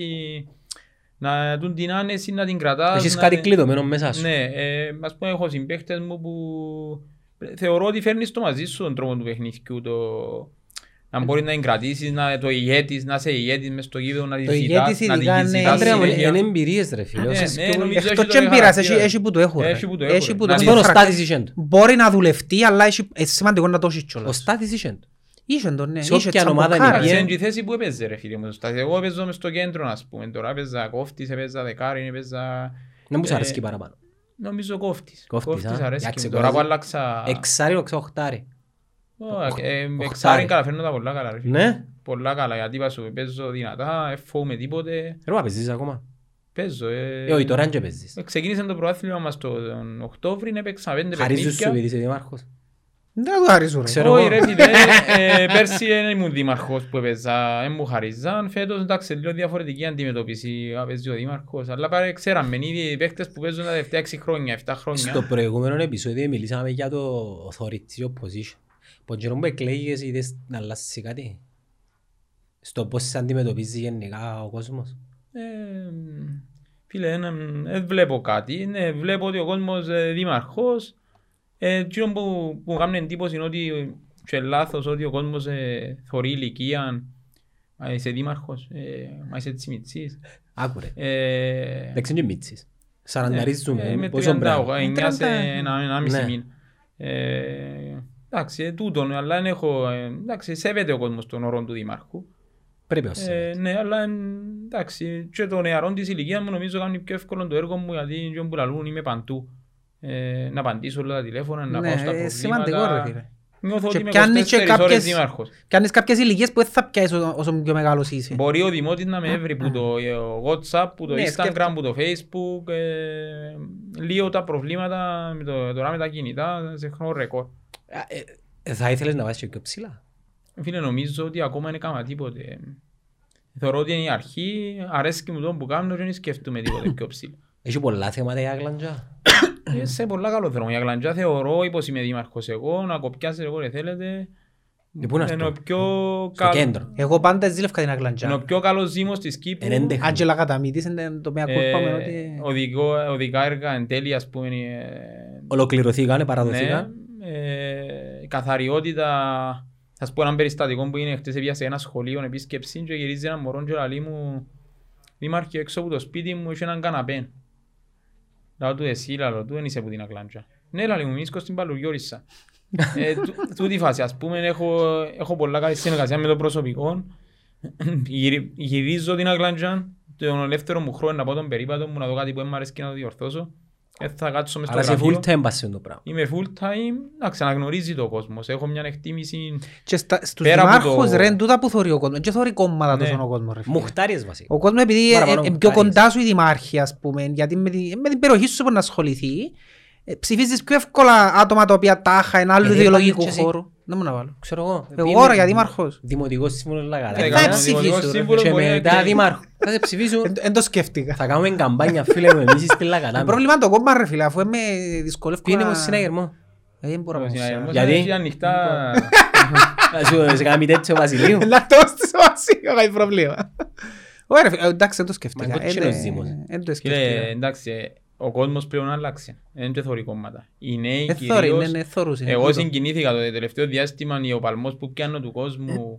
Speaker 1: Να τούν την άνεση να την κρατάς.
Speaker 3: Έχεις
Speaker 1: να-
Speaker 3: κάτι κλειδωμένο μέσα σου.
Speaker 1: Ναι, ε, ας πούμε έχω συμπαίχτες μου που θεωρώ ότι φέρνεις το μαζί σου τον τρόπο του παιχνιδιού, το... να μπορεί να την κρατήσεις, να το ηγέτης, να είσαι ηγέτης μες στο γήπεδο, να τη
Speaker 2: Το
Speaker 1: ζητάς,
Speaker 2: ηγέτης
Speaker 1: να τη
Speaker 2: ειδικά είναι-
Speaker 1: ζητάς
Speaker 3: Άντρεα μου,
Speaker 1: συνέχεια.
Speaker 3: είναι εμπειρίες ρε φίλε.
Speaker 1: Ναι,
Speaker 3: Όσες
Speaker 1: ναι,
Speaker 3: πιο-
Speaker 1: νομίζω έχει
Speaker 2: Εκτός
Speaker 1: το
Speaker 2: και εμπειράς,
Speaker 1: χαρακτήρα.
Speaker 2: έχει- έχει που το έχουν. ρε.
Speaker 1: Έχει που το έχουν,
Speaker 2: Έχει που
Speaker 1: ρε.
Speaker 2: το
Speaker 1: Να
Speaker 3: Στον ο
Speaker 2: έχουν.
Speaker 3: Στάτης είχε το.
Speaker 2: Μπορεί να δουλευτεί, αλλά έχει- είναι σημαντικό να το έχεις
Speaker 3: Ο
Speaker 2: κιόλας.
Speaker 3: Στάτης είχε το.
Speaker 2: Είχε τον, ναι.
Speaker 3: Σε
Speaker 2: Είχε
Speaker 3: όποια
Speaker 2: τσαμπουκάρ.
Speaker 3: ομάδα είναι
Speaker 1: Εντάξει,
Speaker 3: πιέ-
Speaker 1: είναι και η θέση που έπαιζε ρε φίλε μου. Στάση. Εγώ έπαιζα μες στο κέντρο ας πούμε. Τώρα έπαιζα κόφτης, έπαιζα δεκάρι, έπαιζα...
Speaker 3: Δεν μου σ'
Speaker 1: Ε,
Speaker 3: αρέσει παραπάνω.
Speaker 1: Νομίζω κόφτης.
Speaker 3: Κόφτης,
Speaker 1: Κόφτης
Speaker 3: α.
Speaker 1: αρέσκει
Speaker 3: Εντάξει,
Speaker 1: μου. Τώρα που
Speaker 3: κουράζει.
Speaker 1: άλλαξα...
Speaker 3: Εξάρι, οξά, οχτάρι.
Speaker 1: Ω, ε,
Speaker 3: οχτάρι.
Speaker 1: Εξάρι καταφέρνω τα πολλά καλά. ρε φίλε.
Speaker 3: Ναι.
Speaker 1: Πολλά καλά, γιατί είπα σου, παίζω δυνατά, δεν φοβούμαι τίποτε.
Speaker 3: Ρε, μα παίζεις ακόμα;
Speaker 1: Παίζω. ε.
Speaker 3: Ε, όχι, τώρα δεν παίζεις.
Speaker 1: Ε, Ξεκίνησε το προάθλημα μας τον Οκτώβρη, έπαιξα πέντε
Speaker 3: Χαρίζεις σου
Speaker 1: παιχνίδια.
Speaker 3: επειδή είσαι δήμαρχος.
Speaker 2: Δεν θα το χαρίσω ρε.
Speaker 3: Ξέρω
Speaker 1: Όχι
Speaker 3: εγώ.
Speaker 1: ρε φίλε, ε, πέρσι δεν ήμουν δήμαρχος που έπαιζα, δεν μου χαρίζαν. Φέτος εντάξει, λίγο διαφορετική αντιμετώπιση να παίζει ο δήμαρχος. Αλλά πάρε, ξέραμε ήδη οι παίχτες που παίζουν τα τελευταία 6 χρόνια, 7 χρόνια.
Speaker 3: Στο προηγούμενο επεισόδιο μιλήσαμε για το authority opposition. Που καιρό που εκλέγεις είδες να αλλάσει κάτι; Στο πώς σε αντιμετωπίζεις γενικά ο κόσμος;
Speaker 1: Ε, Φίλε, δεν βλέπω κάτι. Ναι, βλέπω ότι ο κόσμος ε, δήμαρχος, ε, εκείνο που, που κάνει εντύπωση είναι ότι και λάθος ότι ο κόσμος ε, θωρεί ηλικία. Μα είσαι δήμαρχος, ε, μα είσαι τσιμιτσής.
Speaker 3: Άκου ρε.
Speaker 1: Ε,
Speaker 3: Εντάξει είναι και μίτσις.
Speaker 1: ε,
Speaker 3: Σαρανταρίζουμε.
Speaker 1: με
Speaker 3: Πόσο
Speaker 1: 39
Speaker 3: μπράβο.
Speaker 1: σε ένα, ένα μισή
Speaker 3: Ναι.
Speaker 1: μήνα. Ε, εντάξει, ε, τούτον, αλλά δεν έχω, ε, εντάξει, σέβεται ο κόσμος τον όρο του δήμαρχου.
Speaker 3: Πρέπει ως
Speaker 1: Ε, ναι, αλλά ε, εντάξει, και το νεαρό της ηλικίας μου νομίζω κάνει πιο εύκολο το έργο μου γιατί και που λαλούν είμαι παντού. Ε, να απαντήσω όλα τα τηλέφωνα, να
Speaker 2: Ναι,
Speaker 1: πάω στα
Speaker 2: ε,
Speaker 1: προβλήματα.
Speaker 2: σημαντικό ρε φίλε.
Speaker 1: Νιώθω
Speaker 2: Και
Speaker 1: ότι είμαι
Speaker 2: πιάνεις
Speaker 1: 24
Speaker 2: και
Speaker 1: ώρες
Speaker 2: κάποιες-
Speaker 1: δήμαρχος.
Speaker 2: Κάνεις κάποιες ηλικίες που δεν θα πιάσεις όσο όσο πιο μεγάλος είσαι.
Speaker 1: Μπορεί ο Δημότης να με έβρει που το ε, WhatsApp, που το
Speaker 2: Ναι,
Speaker 1: Instagram,
Speaker 2: σκέφτομαι.
Speaker 1: που το Facebook, ε, λίγο τα προβλήματα με το, τώρα με τα κινητά σε χρόνο ρεκόρ.
Speaker 3: Ε, ε, Θα ήθελες να βάζεις και πιο ψηλά;
Speaker 1: Φίλε, νομίζω ότι ακόμα δεν έκανα τίποτε. Θεωρώ ότι είναι η αρχή, αρέσκει μου το που κάνω και δεν σκέφτομαι τίποτε πιο ψηλό.
Speaker 3: Έχει πολλά θέματα η Αγλαντζά.
Speaker 1: Ε, σε πολλά καλό δρόμο. Για Γλαντζά θεωρώ, πως είμαι δήμαρχος εγώ, να κοπιάσετε εγώ δεν θέλετε.
Speaker 3: Ε, πού είναι
Speaker 1: Είναι ο
Speaker 3: αυτό;
Speaker 1: πιο,
Speaker 3: Στο
Speaker 1: καλ-
Speaker 3: κέντρο.
Speaker 2: Εγώ πάντα ζήλευκα την
Speaker 1: είναι ο
Speaker 2: Αγλαντζά.
Speaker 1: πιο καλός δήμος της Κύπρου.
Speaker 3: Εν έντεχα.
Speaker 2: Άντζελα Καταμήτης είναι το μια κόρπα με
Speaker 1: Ε,
Speaker 2: ότι...
Speaker 1: οδικό- οδικά έργα εν τέλει, ας πούμε, ε,
Speaker 3: Ολοκληρωθήκαν, παραδοθήκαν.
Speaker 1: Ναι, ε, η καθαριότητα, θα πω έναν περιστατικό που είναι χτες έπια σε ένα σχολείο επίσκεψη και γυρίζει ένα μωρό και λαλεί μου Δήμαρχε έξω από το σπίτι μου έχει έναν καναπέ. Λάω του εσύ, λαλό του, δεν είσαι από την Ακλάντζα. Ναι, λαλεί μου, μίσκω στην Παλουριόρισα. ε, τού- τούτη φάση, ας πούμε, έχω, έχω πολλά καλή συνεργασία με το προσωπικό. Γυρι- Γυρίζω την Ακλάντζα, τον ελεύθερο μου χρόνο να πάω τον περίπατο μου, να δω κάτι που δεν μου αρέσει και να το διορθώσω. Ε, θα κάτσω μες στο
Speaker 3: Αλλά σε
Speaker 1: γραφείο.
Speaker 3: full time πας σε αυτό το πράγμα.
Speaker 1: Είμαι full time, να ξαναγνωρίζει το κόσμος. Έχω μια εκτίμηση.
Speaker 2: Και στα- στους
Speaker 1: Πέρα από
Speaker 2: δημάρχους
Speaker 1: το-
Speaker 2: ρε, είναι τούτα που θωρεί ο κόσμος. Δεν θωρεί κόμματα
Speaker 1: Ναι.
Speaker 2: τόσο ο κόσμος ρε φίλε.
Speaker 3: Μουχτάριες βασικά.
Speaker 2: Ο κόσμος επειδή
Speaker 3: Παραπάνω
Speaker 2: είναι πιο
Speaker 3: μουχτάριες.
Speaker 2: κοντά σου οι δημάρχοι ας πούμε, γιατί με την, με την περιοχή σου μπορεί να ασχοληθεί, ε, ψηφίζεις πιο εύκολα άτομα τα οποία τάχα είναι άλλου
Speaker 3: Ε,
Speaker 2: ιδεολογικού
Speaker 3: πάλι και εσύ.
Speaker 2: χώρου. Δεν μου να βάλω.
Speaker 3: Ξέρω εγώ.
Speaker 2: Εγώ ρε για δήμαρχος.
Speaker 3: Δημοτικός σύμβουλος
Speaker 1: Ε,
Speaker 3: Λαγαρά.
Speaker 2: θα
Speaker 1: κάνω
Speaker 2: ψηφίσω,
Speaker 1: δημοτικός
Speaker 2: ρε.
Speaker 1: σύμβουλος,
Speaker 3: Και
Speaker 1: μπορεί να
Speaker 3: μετά
Speaker 1: εκλέγει.
Speaker 3: δήμαρχο. Θα σε ψηφίσω.
Speaker 2: Δεν δεν το σκέφτηκα.
Speaker 3: Θα κάνουμε καμπάνια φίλε μου εμείς στην
Speaker 2: Το
Speaker 3: Λαγαρά.
Speaker 2: πρόβλημα είναι το κόμμα ρε φίλε, αφού με δυσκολεύω
Speaker 3: Ποιοι είναι
Speaker 2: να-
Speaker 3: μου συναγερμό;
Speaker 2: Ε, Δεν μπορώ να
Speaker 1: Ο
Speaker 2: πω.
Speaker 1: συναγερμός
Speaker 3: Γιατί;
Speaker 1: έχει ανοιχτά.
Speaker 3: Να σου σε κάνει τέτοιο Βασιλείου.
Speaker 2: Λακτός της Βασίλειο, έχει πρόβλημα. Ωραία, φίλε, ε, εντάξει, δεν το σκέφτηκα.
Speaker 3: Μα είναι
Speaker 2: Ε,
Speaker 3: κότσινος
Speaker 2: δεν-
Speaker 3: δήμος.
Speaker 2: Δεν το
Speaker 1: Κύριε,
Speaker 2: σκέφτηκα.
Speaker 1: εντάξει, ε, ο κόσμος πλέον άλλαξε. Δεν και θωρεί κόμματα. Οι νέοι
Speaker 2: Ε, θωρεί, ναι,
Speaker 1: κυρίως...
Speaker 2: ναι, θωρούσε.
Speaker 1: Εγώ
Speaker 2: Τούτο.
Speaker 1: συγκινήθηκα το τελευταίο διάστημα ο παλμός που πιάνω του κόσμου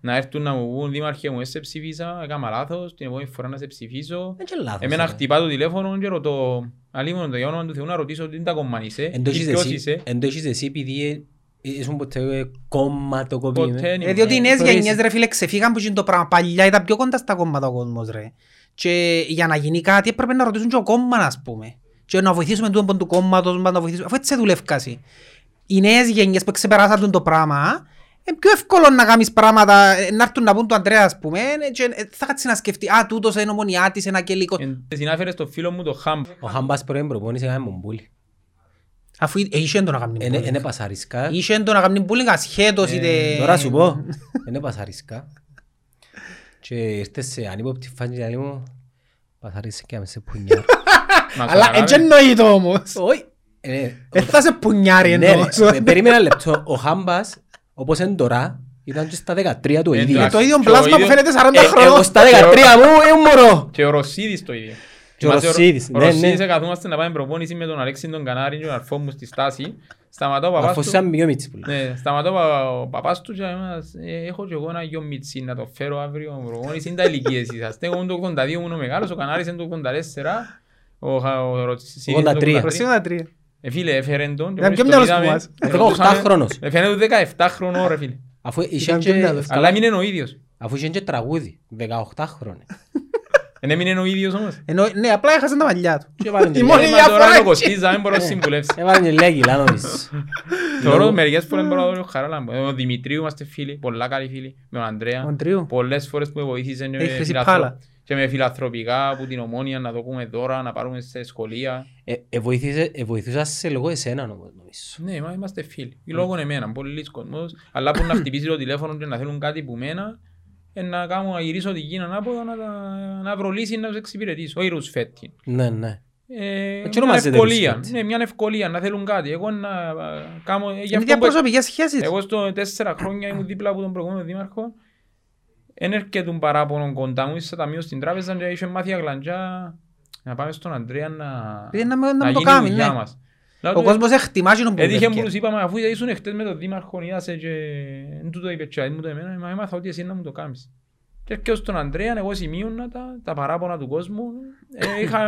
Speaker 1: να έρθουν να μου πούν «Δήμαρχε μου, σε ψηφίσα, έκανα λάθος, την επόμενη φορά να σε ψηφίσω».
Speaker 3: Δεν είναι λάθος.
Speaker 1: Εμένα
Speaker 3: ε.
Speaker 1: χτυπά το τηλέφωνο και ρωτώ «Αλίμονο το για όνομα του Θεού να ρωτήσω τι είναι τα κόμμα είσαι,
Speaker 3: Εν το
Speaker 1: ή
Speaker 3: έχεις
Speaker 1: ποιος
Speaker 3: εσύ-
Speaker 1: είσαι».
Speaker 3: εν το έχεις εσύ επειδή ε, ήσουν ποτέ ε, κομματοκοπημένο.
Speaker 1: Ποτέ δεν
Speaker 2: Ε, διότι οι νέες
Speaker 3: θωρείς.
Speaker 2: γενιές ρε φίλε ξεφύγαν που είναι το πράγμα. Παλιά ήταν πιο κοντά στα κόμματα ο κόσμος ρε. Και για να γίνει κάτι έπρεπε να ρωτήσουν και ο κόμμα ας πούμε. Και να βοηθήσουμε τον του κόμματος, να βοηθήσουμε. Αφού έτσι δουλεύκασαι. Οι νέες γενιές που ξεπεράσαν τον το πράγμα, είναι πιο εύκολο να κάνεις πράγματα, ε, να έρθουν να πούν του Αντρέα ας πούμε, ε, και ε, θα κάτσεις να σκεφτεί, α, τούτος είναι ομονιάτης, ένα κελικό.
Speaker 1: Ε, Συνάφερε στο φίλο μου το Χάμπ.
Speaker 3: Ο Χάμπας πρώην προπόνησε κάνει μου μπούλι.
Speaker 2: Αφού ε, είχε το να κάνει
Speaker 3: Είναι
Speaker 2: bullying.
Speaker 3: είναι πασαρισκά.
Speaker 2: Είχε το να κάνει bullying ασχέτως είτε...
Speaker 3: Ε, Τώρα σου πω. Είναι πασαρισκά. Και ήρθε σε ανύποπτη φάνη και λέει μου πασαρίσκα και με σε πουνιά.
Speaker 1: Μας
Speaker 2: Αλλά
Speaker 1: καταλάβαινε.
Speaker 2: έτσι εννοείται όμως.
Speaker 3: Όχι. Ε,
Speaker 2: Ε, θα σε πουνιάρει
Speaker 3: Ναι,
Speaker 2: εννοώς.
Speaker 3: ρε, περίμενα ένα λεπτό. Ο Χάμπας, όπως είναι τώρα, ήταν και στα 13 του
Speaker 1: Ε,
Speaker 3: ίδιο.
Speaker 1: εντάξει.
Speaker 2: Το ίδιο
Speaker 1: Και ο
Speaker 2: πλάσμα που
Speaker 1: ίδιος-
Speaker 2: φαίνεται 40
Speaker 3: Ε, Εγώ
Speaker 2: χρόνων.
Speaker 3: στα 13 μου ήμουν μωρό.
Speaker 1: Και ο Ρωσίδης το ίδιο.
Speaker 3: Και ο
Speaker 1: Θυμάσαι,
Speaker 3: Ρωσίδης,
Speaker 1: Ο
Speaker 3: ναι,
Speaker 1: Ρωσίδης
Speaker 3: ναι.
Speaker 1: καθόμαστε να πάμε προπόνηση με τον Αλέξη τον Κανάρη και τον αρφό μου στη στάση. Σταματά ο παπάς
Speaker 3: Αφού
Speaker 1: του.
Speaker 3: σαν πιο μίτσι πουλά.
Speaker 1: Ναι, σταματά ο πα- ο παπάς του και λέει μας, «Ε, έχω και εγώ ένα γιο Μιτσί να το φέρω αύριο προπόνηση. Είναι τα ηλικίες είσαστε. Εγώ είμαι το 82 ήμουν ο μεγάλος, ο Κανάρης είναι το 84. Ο, Χα- ο Ρωσίδης είναι το
Speaker 3: 83.
Speaker 1: 83.
Speaker 2: Προσήμενα τρία.
Speaker 1: Ε, φίλε, έφερεν τον. και
Speaker 2: Ήταν
Speaker 1: μόλις
Speaker 2: πιο
Speaker 1: τον
Speaker 2: μυαλός που
Speaker 1: είδαμε,
Speaker 2: μας.
Speaker 1: ε,
Speaker 3: 18
Speaker 1: ρωτούσαμε,
Speaker 3: χρόνος.
Speaker 1: ε, Φαίνεται 17 χρονών ρε φίλε.
Speaker 3: Αφού είχε
Speaker 2: Ήταν πιο
Speaker 3: και-
Speaker 2: μυαλός.
Speaker 1: Αλλά έμεινε ο ίδιος.
Speaker 3: αφού είχε και τραγούδι, 18 χρόνια.
Speaker 1: Εν έμεινε ο ίδιος όμως.
Speaker 2: Ενώ, ναι, απλά έχασαν τα μαλλιά του.
Speaker 3: Και βάλουν
Speaker 2: Η
Speaker 3: και
Speaker 2: μόνη
Speaker 1: Ε, μα
Speaker 2: διαφορά
Speaker 1: τώρα είναι ο
Speaker 2: είναι-
Speaker 1: Κωστής, δεν μπορώ να συμβουλεύσει.
Speaker 3: Έβαλε και λίγα κιλά νομίζω.
Speaker 1: Θεωρώ μερικές φορές μπορώ να δω χαρά. Ο Δημητρίου είμαστε φίλοι, πολλά καλοί φίλοι, με τον Ανδρέα.
Speaker 2: Ο Αντρίου.
Speaker 1: Πολλές φορές που με βοήθησε και με
Speaker 2: Έχει χρυσή
Speaker 1: φιλαθρο-
Speaker 2: πάλα.
Speaker 1: και με φιλαθροπικά από την ομόνια να δοκούμε δώρα, να πάρουμε σε σχολεία.
Speaker 3: Ε, ε, βοήθησε- ε, βοηθούσα σε λόγω εσένα όμως νομίζω.
Speaker 1: Ναι, μα είμαστε φίλοι. Λόγω εμένα, πολλοί κόσμος. Αλλά που να χτυπήσει το τηλέφωνο και να θέλουν κάτι που μένα, ε, να κάνω να γυρίσω την Κίνα ανάποδα, να, τα- να βρω λύση να τους εξυπηρετήσω. Όχι ρουσφέτη.
Speaker 3: Ναι, ναι.
Speaker 1: Ε,
Speaker 3: Έτσι
Speaker 1: μια
Speaker 3: ονομάζεται
Speaker 1: ευκολία.
Speaker 3: ρουσφέτη.
Speaker 1: Ναι, μια ευκολία να θέλουν κάτι. Εγώ να ε, κάνω... ε, γι'
Speaker 2: Είναι
Speaker 1: αυτό που-
Speaker 2: διαπροσωπικές σχέσεις.
Speaker 1: Εγώ στο τέσσερα χρόνια ήμουν δίπλα από τον προηγούμενο δήμαρχο. Εν έρχεται τον παράπονο κοντά μου, είσαι ταμείο στην τράπεζα και είχε μάθει αγλαντζά να πάμε στον Αντρέα να,
Speaker 2: Επειδή να με- να
Speaker 1: να
Speaker 2: με το
Speaker 1: γίνει η
Speaker 2: κάνει,
Speaker 1: δουλειά
Speaker 2: ναι.
Speaker 1: μας. Λέω
Speaker 2: Ο
Speaker 1: του,
Speaker 2: κόσμος εκτιμά κοινον που
Speaker 1: Έτυχε μου
Speaker 2: βλέπει.
Speaker 1: τους είπαμε αφού ήσουν χτες με τον δήμαρχο είδασε και εν τούτο είπε και μου το εμένα μα έμαθα ότι εσύ να μου το κάνεις. Και έρχεται στον Ανδρέα, εγώ σημείωνα τα, τα παράπονα του κόσμου. Ε, είχα,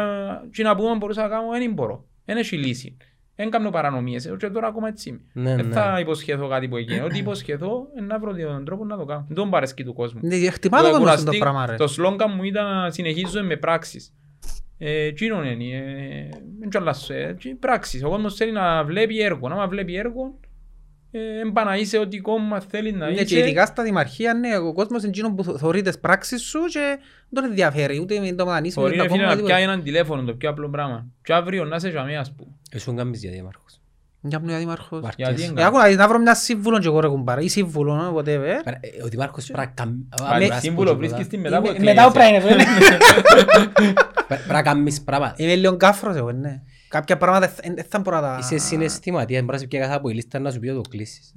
Speaker 1: και να πούμε μπορούσα να κάνω, δεν μπορώ. Δεν έχει λύση. Δεν κάνω παρανομίες. Ε, Και τώρα ακόμα έτσι είμαι.
Speaker 3: Ναι,
Speaker 1: Δεν
Speaker 3: ναι.
Speaker 1: θα υποσχεθώ κάτι που έγινε. Ό,τι υποσχεθώ, ε, να βρω τον τρόπο να το κάνω. Δεν τον παρέσκει του κόσμου.
Speaker 2: Ναι, Εκτιμά το
Speaker 1: Το
Speaker 2: κόσμος το
Speaker 1: κουραστεί-
Speaker 2: πράγμα ρε.
Speaker 1: Το σλόγγαν μου ήταν συνεχίζω με πράξεις. Ε, εκείνον είναι. ε, Δεν κι αλλάσω. ε, και Πράξεις. Ο κόσμος θέλει να βλέπει έργο. Να βλέπει έργο, δεν πάει να είσαι ό,τι κόμμα θέλει να
Speaker 2: Ναι, και
Speaker 1: είσαι.
Speaker 2: ειδικά στα δημαρχία, ναι, ο κόσμος είναι εκείνο που θ- θωρεί τις πράξεις σου και δεν τον ενδιαφέρει, ούτε με το μανίσιο,
Speaker 1: Μπορεί
Speaker 2: ούτε
Speaker 1: ρε
Speaker 2: τα
Speaker 1: φίλε
Speaker 2: κόμματα,
Speaker 1: να
Speaker 2: τίποτα.
Speaker 1: πιάει έναν τηλέφωνο, το πιο απλό πράγμα. Και αύριο να είσαι για ας πούμε.
Speaker 3: Ήσουν κάμπης για δήμαρχος.
Speaker 2: Για μου, για δήμαρχος.
Speaker 3: Βαρκές.
Speaker 1: Γιατί
Speaker 2: Ε,
Speaker 1: έγκανα.
Speaker 2: άκου να δεις, να βρω μια σύμβουλο και εγώ ρε κουμπάρα, ή σύμβουλο, whatever.
Speaker 3: Πέρα- ε, Ο δήμαρχος πρέπει να καμ-
Speaker 1: Μα,
Speaker 3: Α,
Speaker 1: ναι,
Speaker 3: να
Speaker 1: Σύμβουλο
Speaker 3: σπούσει
Speaker 1: βρίσκεις
Speaker 3: μετά.
Speaker 1: την μετά που
Speaker 2: Είμαι- Μετά που
Speaker 1: εκλέγεσαι.
Speaker 2: πρέπει να
Speaker 3: Πρέπει να κάνεις πράγματα.
Speaker 2: Είμαι λίγο κάφρος εγώ, ναι. Κάποια πράγματα δεν δεν θα μπορώ να τα...
Speaker 3: Είσαι συναισθηματίας, μπορείς να σε πιέγας από η λίστα να σου πει να το κλείσεις.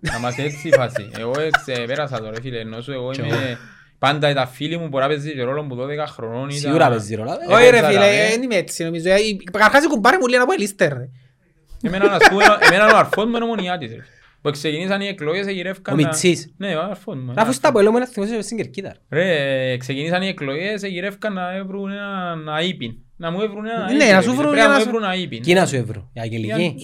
Speaker 1: Να μας έτσι η φάση. Εγώ ξεπέρασα το ρε φίλε. Ενώ σου εγώ είμαι... Πάντα τα φίλοι μου μπορεί να παίζει και ρόλο μου 12 χρονών. ήταν-
Speaker 3: Σίγουρα παίζει ρόλο. Ε,
Speaker 2: Όχι ρε
Speaker 1: Εγώ
Speaker 2: φίλε,
Speaker 1: ψάρα, ε.
Speaker 2: δεν είμαι έτσι νομίζω. Ε, οι- Καταρχάς οι κουμπάροι μου λένε από ελίστερ ρε.
Speaker 1: Εμένα, ας πούμε, εμένα ο αρφός μου είναι ομονιάτης. ρε. Που ξεκινήσαν οι εκλογές, εγυρεύκαν...
Speaker 3: Ο
Speaker 1: να-
Speaker 3: Μιτσής.
Speaker 1: Ναι, ο αρφός μου.
Speaker 3: Αφού στα πόλεμο είναι θυμόσαι στην Κερκίδα.
Speaker 1: Ρε, ξεκινήσαν οι εκλογές, εγυρεύκαν να βρουν έναν αείπιν. Να μου βρουν έναν
Speaker 2: Ναι,
Speaker 1: αείπιν.
Speaker 2: να
Speaker 1: ρε
Speaker 2: σου
Speaker 1: φίλε.
Speaker 2: βρουν
Speaker 1: Πρέπει
Speaker 2: για
Speaker 1: να
Speaker 2: να
Speaker 1: μου
Speaker 2: σου-
Speaker 1: βρουν αείπιν.
Speaker 3: Τι να σου εύρω, η Αγγελική.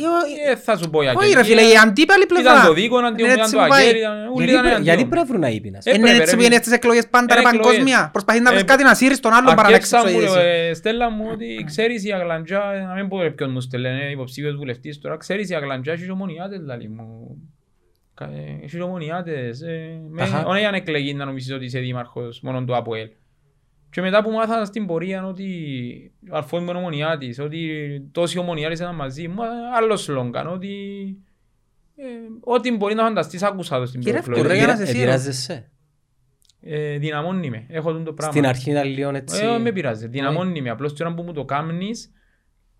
Speaker 1: Ε, θα σου πω για
Speaker 2: Όχι ρε φίλε, η αντίπαλη πλευρά.
Speaker 1: Ήταν το δίκο, ήταν
Speaker 2: Είναι
Speaker 1: το
Speaker 2: έτσι
Speaker 1: το
Speaker 2: που πάει.
Speaker 1: αγέρι, ήταν- όλοι
Speaker 3: Γιατί
Speaker 1: ήταν
Speaker 3: πρέ- Γιατί
Speaker 1: εναντίον.
Speaker 3: πρέπει να βρουν αείπινας.
Speaker 1: Ε,
Speaker 2: Είναι
Speaker 1: Έπρεπε,
Speaker 2: έτσι
Speaker 1: ρε,
Speaker 2: που είναι
Speaker 1: φίλε.
Speaker 2: στις εκλογές πάντα ρε
Speaker 1: Ε, εκλογές.
Speaker 2: παγκόσμια. Προσπαθείς να βρεις
Speaker 1: Ε,
Speaker 2: κάτι να σύρεις τον άλλον παρά να
Speaker 1: Αρκέψα μου,
Speaker 2: εξωγήσεις.
Speaker 1: ε, Στέλλα μου, ότι ξέρεις η Αγλαντζά, να μην πω ρε ποιον μου στέλνε, είναι υποψήφιος βουλευτής τώρα, ξέρεις η Αγλαντζά έχει ομονιάτες, λαλή μου. Κα- ε, Έχει ομονιάτες. ε, με-
Speaker 3: Αχα.
Speaker 1: Όχι αν εκλεγεί να νομίζεις ότι είσαι δήμαρχος μόνο του ΑΠΟΕΛ. Και μετά που μάθα στην πορεία ότι ο αρφός μου είναι ομονιάτης, ότι τόσοι ομονιάτες ήταν μαζί μου, άλλο σλόγγαν, ότι ε, ό,τι μπορεί να φανταστείς άκουσα το στην
Speaker 2: Κύριε
Speaker 1: προεκλογή.
Speaker 2: Φκουρέ, για να σε σύρω.
Speaker 3: Επηρεάζεσαι.
Speaker 1: Ε, δυναμώνει με, έχω τον το πράγμα.
Speaker 3: Στην αρχή ήταν λίγο έτσι.
Speaker 1: Ε, με πειράζει. Δυναμώνει με. Απλώς τώρα που μου το κάνεις,